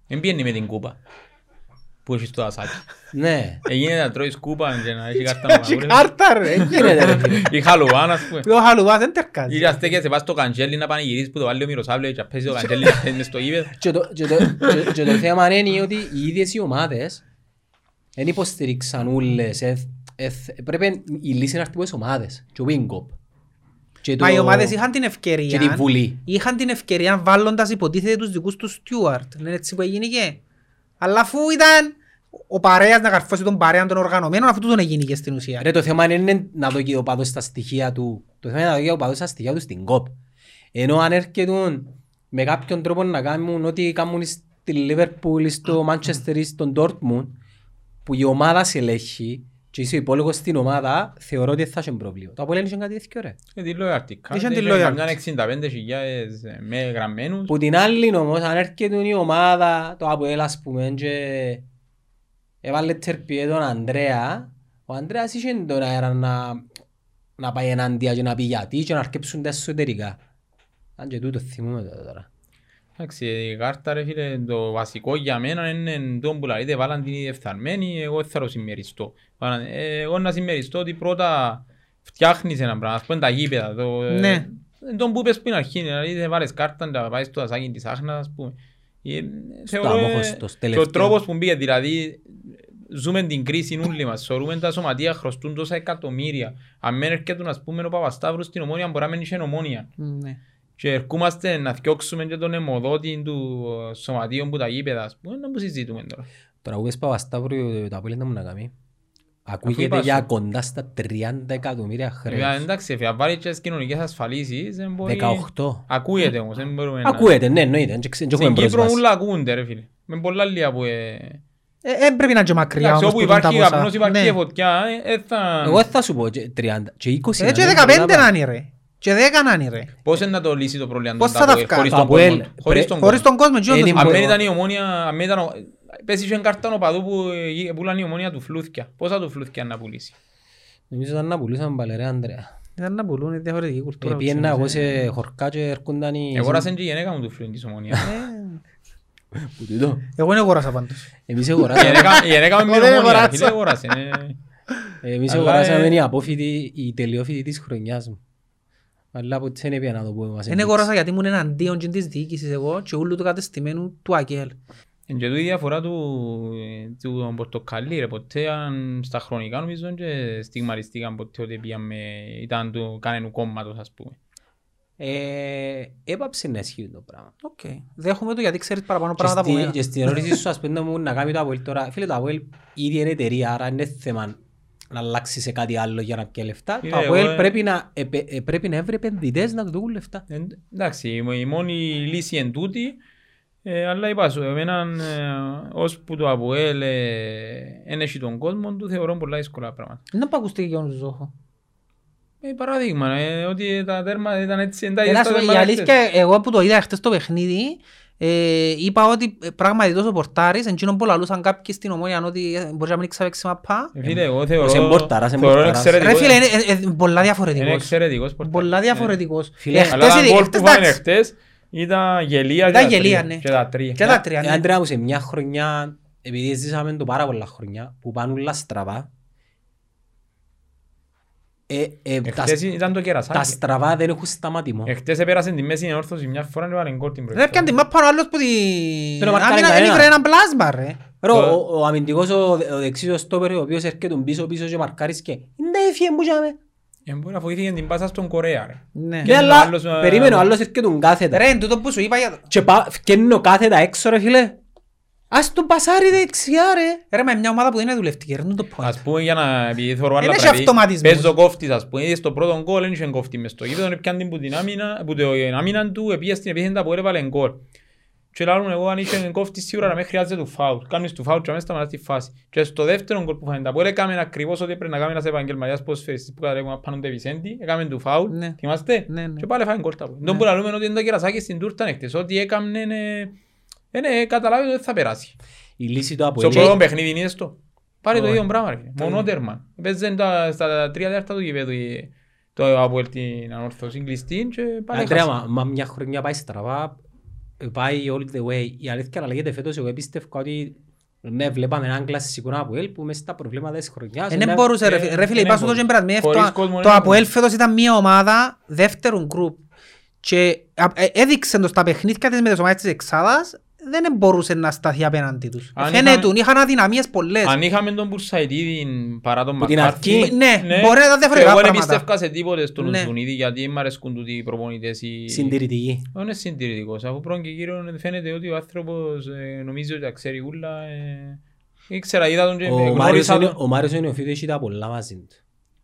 Speaker 1: Δεν πιένει με την κούπα που έχει στο ασάκι.
Speaker 3: Ναι.
Speaker 1: Έγινε να τρώεις κούπα και να έχει κάρτα να
Speaker 2: Έχει
Speaker 1: μαγούρες.
Speaker 2: κάρτα ρε.
Speaker 3: Γίνεται, ρε φίλε.
Speaker 1: Ή χαλουβάν ας πούμε.
Speaker 2: Ο Χαλουβάς δεν τερκάζει.
Speaker 1: Ή να στέκεσαι πας στο καντζέλι να πανηγυρίσεις που το βάλει ο Μυροσάβλε και να πέσει το καντζέλι να πέσει μες στο γήπεδο.
Speaker 3: Και το- και το- και- Και το θέμα είναι ότι οι ίδιες οι ομάδες δεν υποστηρίξαν ούλες. Ε, ε, Πρέπει η λύση να έρθει από τις ομάδες. Και ο Wingop. Και
Speaker 2: Μα οι
Speaker 3: το-
Speaker 2: ομάδες είχαν την
Speaker 3: Και
Speaker 2: ευκαιρία.
Speaker 3: τη Βουλή.
Speaker 2: Είχαν την ευκαιρία βάλλοντας υποτίθεται τους δικούς τους Στιούαρτ. Είναι έτσι που έγινε και. Αλλά αφού ήταν ο παρέας να καρφώσει τον παρέα των οργανωμένων, αφού τούτον έγινε και στην ουσία.
Speaker 3: Ρε το θέμα είναι- είναι να δω και ο παδός στα στοιχεία του. Το θέμα είναι να δω και ο παδός στα στοιχεία του στην κόπ. Ενώ αν έρχεται με κάποιον τρόπο να κάνουν ό,τι κάνουν στη Λίβερπουλ, στο Μάντσεστερ ή στον Ντόρτμουντ, που η ομάδα σε ελέγχει και είσαι υπόλογος στην ομάδα, θεωρώ ότι θα έχει πρόβλημα. Το Απόλλων είχε κάτι τέτοιο ρε.
Speaker 1: Και τη loyalty card.
Speaker 2: Είχαν τη
Speaker 1: Είχε
Speaker 2: loyalty.
Speaker 1: καμιά 65.000 με γραμμένους.
Speaker 3: Που την άλλη όμως, αν έρχεται η ομάδα, το Αποέλ ας πούμε, και έβαλε τερπιέ τον Ανδρέα, ο Ανδρέας είχε τον αέρα να, να πάει ενάντια και να πει γιατί και να αρκέψουν τα εσωτερικά. Αν και τούτο θυμούμε το τώρα.
Speaker 1: Εντάξει, η κάρτα ρε φίλε, το βασικό για μένα είναι το που λαλείτε βάλαν την ήδη εφθαρμένη, εγώ δεν θα το συμμεριστώ. Βάλαν- ε, Εγώ να συμμεριστώ ότι πρώτα φτιάχνεις ένα πράγμα, ας πούμε τα γήπεδα. Το,
Speaker 2: Ναι.
Speaker 1: ε, τον που είπες πριν αρχή, δηλαδή δεν βάλεις κάρτα να πάει στο ασάκι της άχνας, ας πούμε. Ε, θεωρώ, ε,
Speaker 3: αμόχωστος,
Speaker 1: και ο
Speaker 3: τελευταίο.
Speaker 1: τρόπος που μπήκε, δηλαδή ζούμε την κρίση όλοι μας, θεωρούμε τα σωματεία χρωστούν τόσα εκατομμύρια. Αν μην έρχεται ας πούμε ο Παπασταύρος στην ομόνια μπορεί να μην είχε ομόνια.
Speaker 2: Ναι.
Speaker 1: Και ερχόμαστε να φτιάξουμε και τον αιμοδότη του ε, σωματείου που τα γήπεδα, ας πούμε, να που συζητούμε τώρα.
Speaker 3: Τώρα που πες Παπασταύρου, το Απόλλων να μου να κάνει.
Speaker 1: είπα
Speaker 3: Ακούγεται
Speaker 1: σου.
Speaker 3: για κοντά στα 30 εκατομμύρια
Speaker 1: Βέβαια,
Speaker 3: χρέος.
Speaker 1: εντάξει, εφ' αν βάλει και τις κοινωνικές ασφαλίσεις, δεν μπορεί...
Speaker 3: 18.
Speaker 1: Ακούγεται όμως, δεν μπορούμε να...
Speaker 3: Ακούεται, ναι, εννοείται, δεν ξε- δεν
Speaker 1: Στην
Speaker 3: έχουμε
Speaker 1: Κύπρο
Speaker 3: πρόσβαση.
Speaker 1: όλα ακούγονται, ρε φίλε. Με πολλά λίγα που... ε,
Speaker 2: Ε, ε, πρέπει να είναι και μακριά
Speaker 1: Εντάξει,
Speaker 2: όμως
Speaker 1: όπου
Speaker 2: που τούν τα
Speaker 1: υπάρχει
Speaker 2: ποσά.
Speaker 1: καπνός, υπάρχει
Speaker 2: Ναι.
Speaker 1: και φωτιά, ε, ε, θα...
Speaker 3: Εγώ δεν θα σου πω και 30 και 20.
Speaker 2: Ε, και
Speaker 3: να είναι
Speaker 2: 15
Speaker 3: πολλά
Speaker 2: να είναι ρε. Και 10 να είναι ρε.
Speaker 1: Πώς είναι να το λύσει το πρόβλημα
Speaker 2: Πώς
Speaker 1: των
Speaker 2: θα τα
Speaker 1: Αποέλ,
Speaker 2: βγάλει.
Speaker 1: χωρίς
Speaker 3: Το
Speaker 1: τον
Speaker 3: Αποέλ,
Speaker 1: κόσμο; Χωρίς
Speaker 3: πρέ-
Speaker 1: τον
Speaker 2: Χωρίς
Speaker 1: κόσμο.
Speaker 2: τον κόσμο, εκείνο
Speaker 3: Είναι
Speaker 2: το
Speaker 1: Αν
Speaker 3: μπορεί-
Speaker 1: δεν
Speaker 2: σημαίνει.
Speaker 1: ήταν η ομόνια, αν δεν ήταν... ο- Πες είχε κάρτα ο παδού που ε, πουλάνε η ομόνια του φλούθκια. Πόσα του φλούθκια να πουλήσει;
Speaker 3: Νομίζω ήταν να πουλούσαν παλαιρέ, Ανδρέα.
Speaker 2: Ήταν να πουλούν διαφορετική κουλτούρα.
Speaker 3: Πήγαινα εγώ
Speaker 2: ξέρω.
Speaker 3: σε χορκά και έρχονταν οι...
Speaker 1: Εγόρασαν και η γενέκα μου του φλούθκι της ομόνιας.
Speaker 3: Που τούτο.
Speaker 2: Εγώ δεν αγοράσα πάντως.
Speaker 3: Εμείς
Speaker 1: Η
Speaker 3: αγοράσαμε-
Speaker 1: γενέκα- η γενέκα με
Speaker 2: Εγώ
Speaker 1: μια
Speaker 2: δεν
Speaker 1: ομόνια, ρε
Speaker 2: αγοράσα.
Speaker 1: φίλε, αγόρασε. ε.
Speaker 3: εμείς
Speaker 1: Αλλά,
Speaker 3: αγοράσαμε
Speaker 1: ε,
Speaker 3: η απόφοιτη, η τελειόφοιτη της χρονιάς μου. Αλλά από τι είναι πια να το πούμε μας
Speaker 2: Δεν αγοράσα γιατί ήμουν εναντίον και της διοίκησης εγώ και όλου του κατεστημένου του ΑΚΕΛ.
Speaker 1: Εν και τούτη η διαφορά του, ε, του πορτοκαλί ρε, ποτέ αν στα χρονικά νομίζω και στιγματιστήκαν ποτέ ότι πήγαμε, ήταν του κανένου κόμματος ας πούμε.
Speaker 3: Ε, έπαψε να ισχύει το πράγμα.
Speaker 2: Οκ. Δέχομαι το γιατί ξέρεις παραπάνω
Speaker 3: Και
Speaker 2: πράγματα από
Speaker 3: στη-
Speaker 2: μένα.
Speaker 3: Και στην ερώτηση σου ας πούμε μου να κάνει το Αποέλ τώρα, φίλε το Αποέλ ήδη είναι εταιρεία, άρα είναι θέμα να αλλάξει σε κάτι άλλο για να πιει λεφτά.
Speaker 1: Φίλε,
Speaker 3: Το Αποέλ
Speaker 1: εγώ, ε,
Speaker 3: πρέπει να, επε- ε, πρέπει να έβρε επενδυτές να του δουν λεφτά.
Speaker 1: Ε, εντάξει, η η μόνη λύση εν τούτη, ε, αλλά είπα σου, εμέναν ε, ως που το ΑΠΟΕΛ δεν έχει τον κόσμο του, θεωρώ πολλά δύσκολα πράγματα.
Speaker 2: Δεν που ακούστηκε για τον Ζόχο.
Speaker 1: Ε, παράδειγμα, ε, ότι τα τέρμα ήταν έτσι εντάγει
Speaker 2: Ένα
Speaker 1: στα
Speaker 2: σου- Η
Speaker 1: τέρματα
Speaker 2: αλήθεια, εγώ που το είδα χτες το παιχνίδι, ε, είπα ότι ε, πράγματι τόσο πορτάρεις, εκείνον που λαλούσαν κάποιοι στην ομόνια ότι ε, μπορείς να μην ξαπέξει μαπά.
Speaker 1: Ε, Φίλε, εγώ θεωρώ,
Speaker 3: Ως εμπορτάρας,
Speaker 1: θεωρώ
Speaker 3: εμπορτάρας.
Speaker 1: εξαιρετικός.
Speaker 2: Ρε φίλε, είναι ε, ε, πολλά
Speaker 1: Είναι
Speaker 2: διαφορετικός.
Speaker 1: εξαιρετικός πορτάρας.
Speaker 2: Πολλά διαφορετικός.
Speaker 3: Φίλε,
Speaker 2: Ε,
Speaker 1: Αλλά
Speaker 2: χτες
Speaker 1: τα
Speaker 2: είδε-
Speaker 1: γκολ
Speaker 2: χτες
Speaker 1: που φάνε
Speaker 2: εντάξει.
Speaker 1: χτες ήταν γελία
Speaker 2: Ήταν
Speaker 1: και τα
Speaker 2: γελία,
Speaker 1: τρία.
Speaker 2: ναι.
Speaker 1: Και τα τρία.
Speaker 2: Και τα τρία,
Speaker 3: Ε,
Speaker 2: ναι.
Speaker 3: Άντρεα μου σε μια χρονιά, επειδή ζήσαμε το πάρα πολλά χρονιά, που πάνε όλα στραβά, ε, ε, τα,
Speaker 1: Εχθές ήταν το
Speaker 3: τα
Speaker 1: κερασάκι.
Speaker 3: στραβά δεν έχουν σταματημό.
Speaker 1: Εχθές έπερασε τη μέση ενόρθωση μια φορά και έβαλε γκολ την πρώτη
Speaker 2: Ρε πιάνε τη
Speaker 1: φορά.
Speaker 2: μάπα ο άλλος που τη...
Speaker 3: Δεν μαρκάρει
Speaker 2: Άμυνα,
Speaker 3: κανένα.
Speaker 2: δεν ήβρε έναν πλάσμα ρε.
Speaker 3: Ρε, ο, ο, ο αμυντικός ο, ο δεξής ο στόπερ, ο οποίος έρχεται πίσω πίσω και μαρκάρεις και «Είναι έφυγε που είχαμε».
Speaker 1: Ε, μπορεί να βοηθήσει την πάσα στον Κορέα ρε.
Speaker 2: Ναι.
Speaker 3: Ναι,
Speaker 1: ο
Speaker 3: αλλά
Speaker 1: άλλος, ε,
Speaker 3: περίμενε, ο άλλος έρχεται τον κάθετα.
Speaker 2: Ρε, εν τούτο που σου είπα για...
Speaker 3: Και πά, φκένει ο κάθετα έξω ρε φίλε. Ας τον πασάρει δεξιά ρε.
Speaker 2: Ρε, με μια ομάδα που δεν είναι δουλευτική, ρε, είναι το point.
Speaker 1: Ας πούμε για να επειδή θεωρώ άλλα
Speaker 2: Εν έχει
Speaker 1: πρέπει,
Speaker 2: αυτοματισμούς.
Speaker 1: παίζω κόφτης ας πούμε, είδες στο πρώτο γκολ δεν είχε κόφτη μες στο γήπεδο, έπιαν την που την άμυνα, που την άμυνα του, επήγε στην επίθετα που έβαλε γκολ. Και λάλλον εγώ αν είχε κόφτη σίγουρα να με χρειάζεται του φάουλ. Κάνεις του φάουλ και αμέσως σταματάς τη φάση. Και στο δεύτερο γκολ που φάνε τα πόδια έκαμε ακριβώς ό,τι πρέπει να κάνει ένας επαγγελματίας ποδοσφαιριστής που καταρρεύουν πάνω του Βισέντη, έκαμε του φάουλ,
Speaker 2: Ναι.
Speaker 1: θυμάστε,
Speaker 2: Ναι, ναι.
Speaker 1: και πάλι φάνε γκολ τα πόδια. Τον που λαλούμε ότι είναι το κερασάκι στην τούρτα νύχτες, ό,τι έκαμνε, ε, ναι, καταλάβει ότι δεν θα περάσει.
Speaker 3: Η λύση του
Speaker 1: Στο
Speaker 3: Αποέλ.
Speaker 1: πρώτο παιχνίδι είναι το. Πάρε το
Speaker 3: Όχι.
Speaker 1: ίδιο πράγμα. ρε. Μονότερμα. Παίζαν τα- στα τρία τέταρτα του γηπέδου η- το Αποέλ την ανόρθωση κλειστή και πάλι
Speaker 3: Αντρέα,
Speaker 1: έχασε.
Speaker 3: μα, μα μια χρονιά πάει στραβά, ε, πάει all the way. Η αλήθεια να λέγεται φέτος, εγώ πίστευα ότι ναι, βλέπαμε έναν κλασσικό Αποέλ που μέσα στα προβλήματα της χρονιάς.
Speaker 2: Ε, Δεν
Speaker 3: ναι,
Speaker 2: μπορούσε ρε
Speaker 1: ε,
Speaker 2: φίλε. Ρε φίλε,
Speaker 1: δεν
Speaker 2: είπα σου το
Speaker 1: μπορούσε.
Speaker 2: και περασμένη
Speaker 1: Χωρίς
Speaker 2: εβδομάδα.
Speaker 1: κόσμο
Speaker 2: Το
Speaker 1: δεν
Speaker 2: Αποέλ
Speaker 1: μπορούσε.
Speaker 2: φέτος ήταν μια ομάδα δεύτερον γκρουπ και α- ε, έδειξε το στα παιχνίδια της με τις ομάδες της Εξάδας δεν μπορούσε να σταθεί απέναντι τους.
Speaker 1: Αν
Speaker 2: Φαίνεται,
Speaker 1: είχαμε-
Speaker 2: είχαν αδυναμίες πολλές.
Speaker 1: Αν είχαμε τον Μπουρσαϊτίδη παρά τον
Speaker 3: Που την
Speaker 1: Μακάρθι,
Speaker 3: αρχή-
Speaker 2: Ναι, μπορεί να ήταν διαφορετικά
Speaker 1: και Εγώ δεν
Speaker 2: πράγματα.
Speaker 1: πίστευκα σε τίποτε στον
Speaker 2: Ναι.
Speaker 1: Ζουνίδη γιατί μ' αρέσκουν τούτοι οι προπονητές. οι-
Speaker 3: Συντηρητική.
Speaker 1: Δεν είναι συντηρητικός. Αφού πρώτον και κύριον φαίνεται ότι ο άνθρωπος ε, νομίζει ότι τα ξέρει ούλα. ε, Ήξερα, είδα τον και
Speaker 3: Ο Μάριος
Speaker 1: γνώρισα
Speaker 3: είναι-
Speaker 1: τον.
Speaker 3: ο Μάριος είναι ο Φίδος, έχει τα πολλά μαζί του.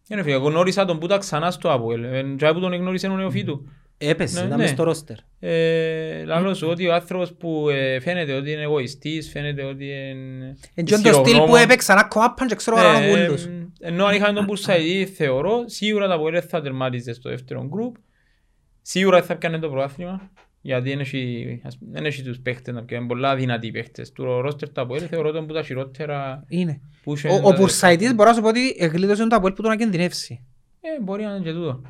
Speaker 1: Είναι φίλε, εγώ γνώρισα τον που ήταν ξανά στο Αποέλ. Ε, και που τον εγνώρισε ο νεοφύτου.
Speaker 3: Έπεσε,
Speaker 1: Ναι,
Speaker 3: ήταν
Speaker 1: ναι.
Speaker 3: μες στο ρόστερ.
Speaker 1: Ε, λάλλον σου ότι ο άνθρωπος που ε, φαίνεται ότι είναι εγωιστής, φαίνεται ότι είναι
Speaker 2: Εν τζον το στυλ που
Speaker 1: ισχυρογνώμων.
Speaker 2: έπαιξαν ακόμα παν και ξέρω
Speaker 1: Ναι,
Speaker 2: κάνω ούλους.
Speaker 1: ε, Ενώ αν είχαν τον Μπουρσαϊδί θεωρώ σίγουρα τα Αποέλ θα τερμάτιζε στο δεύτερο γκρουπ. Σίγουρα θα πιάνε το πρωτάθλημα. Γιατί δεν έχει, ας πούμε, δεν έχει τους παίχτες να πιάνουν πολλά δυνατοί παίχτες. Το ρόστερ του Αποέλ θεωρώ τον που τα χειρότερα
Speaker 2: Είναι.
Speaker 1: που είχε
Speaker 2: Ο-
Speaker 1: τα-
Speaker 2: Ο Πουρσαϊτής μπορώ να σου πω ότι εγκλείδωσε το Αποέλ που τον να κινδυνεύσει.
Speaker 1: Ε, μπορεί να είναι και τούτο.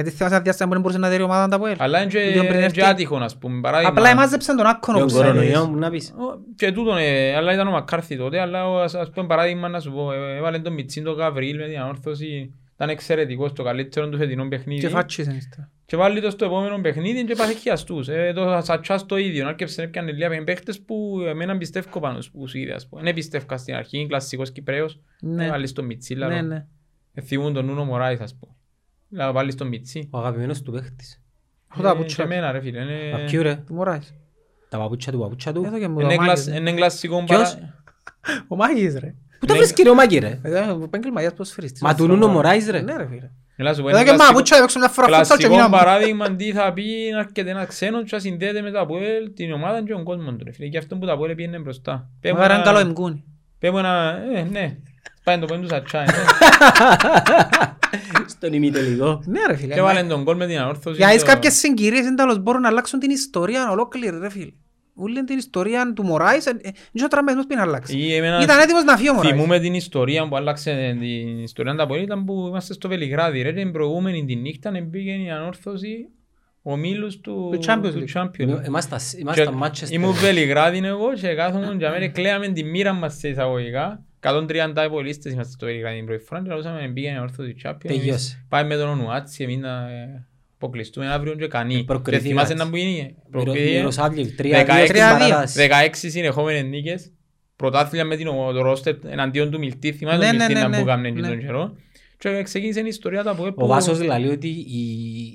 Speaker 2: Γιατί θυμάσαι ένα διάστημα που δεν μπορούσε να δέρει η ομάδα του Αποέλ.
Speaker 1: Αλλά είναι και-
Speaker 2: Λίγο πριν
Speaker 1: είναι
Speaker 2: έρθει.
Speaker 1: και άτυχο, ας πούμε. Παράδειγμα,
Speaker 2: Απλά εμάζεψαν τον άκκον ο
Speaker 3: Τον
Speaker 2: Πουρσαϊτής.
Speaker 3: κορονοϊό μου να πεις.
Speaker 1: Ο- Και τούτον, ε, αλλά ήταν ο Μακάρθι τότε, αλλά ο- ας, ας πούμε παράδειγμα να σου πω, ε, έβαλε τον Μιτσίν τον Γαβρίλ με την ανόρθωση, ήταν εξαιρετικός, το καλύτερο του φετινό παιχνίδι.
Speaker 2: Και φάτσισαν ύστερα.
Speaker 1: Και βάλει το στο επόμενο παιχνίδι και πάθε χιαστούς. Ε, το Σατσάς το ίδιο, να έρκεψε να πιάνε λίγα παίχτες που εμένα πιστεύω πάνω στους είδε, ας πούμε. Δεν πιστεύω στην αρχή, κλασσικός Κυπρέος,
Speaker 2: Ναι.
Speaker 1: ε, βάλεις τον Μιτσί,
Speaker 2: Ναι,
Speaker 1: λαλό.
Speaker 2: ναι.
Speaker 1: Ε, θυμούν τον Νούνο Μωράης, ας πούμε. Λαλό, βάλεις τον Μιτσί.
Speaker 3: Ο αγαπημένος του παίχτης.
Speaker 2: Έχω τα
Speaker 1: Ε,
Speaker 2: παπούτσια
Speaker 1: και
Speaker 2: του.
Speaker 1: εμένα, ρε φίλε, είναι-
Speaker 3: Απ' ποιου ρε;
Speaker 2: Του Μωράης.
Speaker 3: Τα παπούτσια του, παπούτσια του.
Speaker 2: Εδώ και μου
Speaker 1: είναι
Speaker 2: το
Speaker 1: κλασ-
Speaker 2: Μάγης.
Speaker 1: είναι κλασικό
Speaker 3: Ποιος;
Speaker 1: παρά-
Speaker 2: Ο Μάγης ρε.
Speaker 3: Πού το
Speaker 1: Ναι.
Speaker 3: βρες κύριο Μάκη ρε;
Speaker 2: Ε, Ο επαγγελματίας ποδοσφαιριστής.
Speaker 3: Μα του Νούνο Μωράης ρε.
Speaker 2: Ναι ρε φίλε.
Speaker 1: Έλα σου πω,
Speaker 2: Εδώ
Speaker 1: είναι
Speaker 2: και
Speaker 1: κλασικό-
Speaker 2: μα πούτσα έπαιξε μια φορά φούτσαλ και
Speaker 1: Κλασικό
Speaker 2: μείναμε.
Speaker 1: παράδειγμα τι θα πει να έρχεται ένα ξένο και να συνδέεται με το Αποέλ, την ομάδα και τον κόσμο του. ρε φίλε. Και αυτό που το Αποέλ πήγαινε μπροστά. Πες μου
Speaker 2: Μα έναν
Speaker 1: ένα-
Speaker 2: καλό εμκούνι.
Speaker 1: πες μου ένα... Ε, ναι. Πάει το πέντου σατσά. ναι.
Speaker 3: Στον ημιτελικό.
Speaker 2: Ναι ρε φίλε.
Speaker 1: Και βάλε τον κόλ με την ανόρθωση.
Speaker 2: Για έχεις
Speaker 1: το-
Speaker 2: κάποιες συγκυρίες εν τέλος μπορούν να αλλάξουν την ιστορία ολόκληρη ρε φίλε. Ούλη την ιστορία του Μωράης, ε, ε, δεν ο τραυματισμός πριν αλλάξει.
Speaker 1: Ή εμένα
Speaker 2: Ήταν έτοιμος να φύγει ο Μωράης.
Speaker 1: Θυμούμε την ιστορία που άλλαξε την ιστορία του Αποέλ ήταν που είμαστε στο Βελιγράδι. Ρε, την προηγούμενη τη νύχτα πήγαινε η ανόρθωση ο μήλος του
Speaker 2: Του Champions
Speaker 1: του
Speaker 2: League.
Speaker 1: Champions League.
Speaker 3: Είμαστε
Speaker 1: Και
Speaker 3: είμαστε Manchester.
Speaker 1: Ήμουν Βελιγράδι εγώ και κάθομαι και αμέσως κλαίαμε τη μοίρα μας σε εισαγωγικά. 130 υπολίστες είμαστε στο Βελιγράδι την πρώτη φορά και λούσαμε να πήγαινε όρθο του Champions.
Speaker 3: Τελειώσε.
Speaker 1: Πάει με τον Ονουάτσι, εμείς να... ε, αποκλειστούμε αύριο και κανεί. Και
Speaker 3: Προκριθεί
Speaker 1: θυμάσαι
Speaker 3: μάτς.
Speaker 1: να που είναι.
Speaker 3: Μυρο-
Speaker 1: Προκριθεί,
Speaker 3: Μυροσάβγελ,
Speaker 1: Δεκαέξι-
Speaker 3: 3-2 στην
Speaker 2: τρία-δύο.
Speaker 3: παράταση.
Speaker 1: 16 συνεχόμενες νίκες. Πρωτάθλια με την ο- το ρόστερ εναντίον του Μιλτή. Θυμάσαι
Speaker 2: Ναι,
Speaker 1: τον
Speaker 2: ναι,
Speaker 1: Μιλτή
Speaker 2: ναι,
Speaker 1: να
Speaker 2: ναι.
Speaker 1: που έκαμνε
Speaker 2: Ναι.
Speaker 1: τον καιρό. Και ξεκίνησε η ιστορία του ΑΠΟΕΛ
Speaker 3: Ο
Speaker 1: που-
Speaker 3: Βάσος λέει ότι η,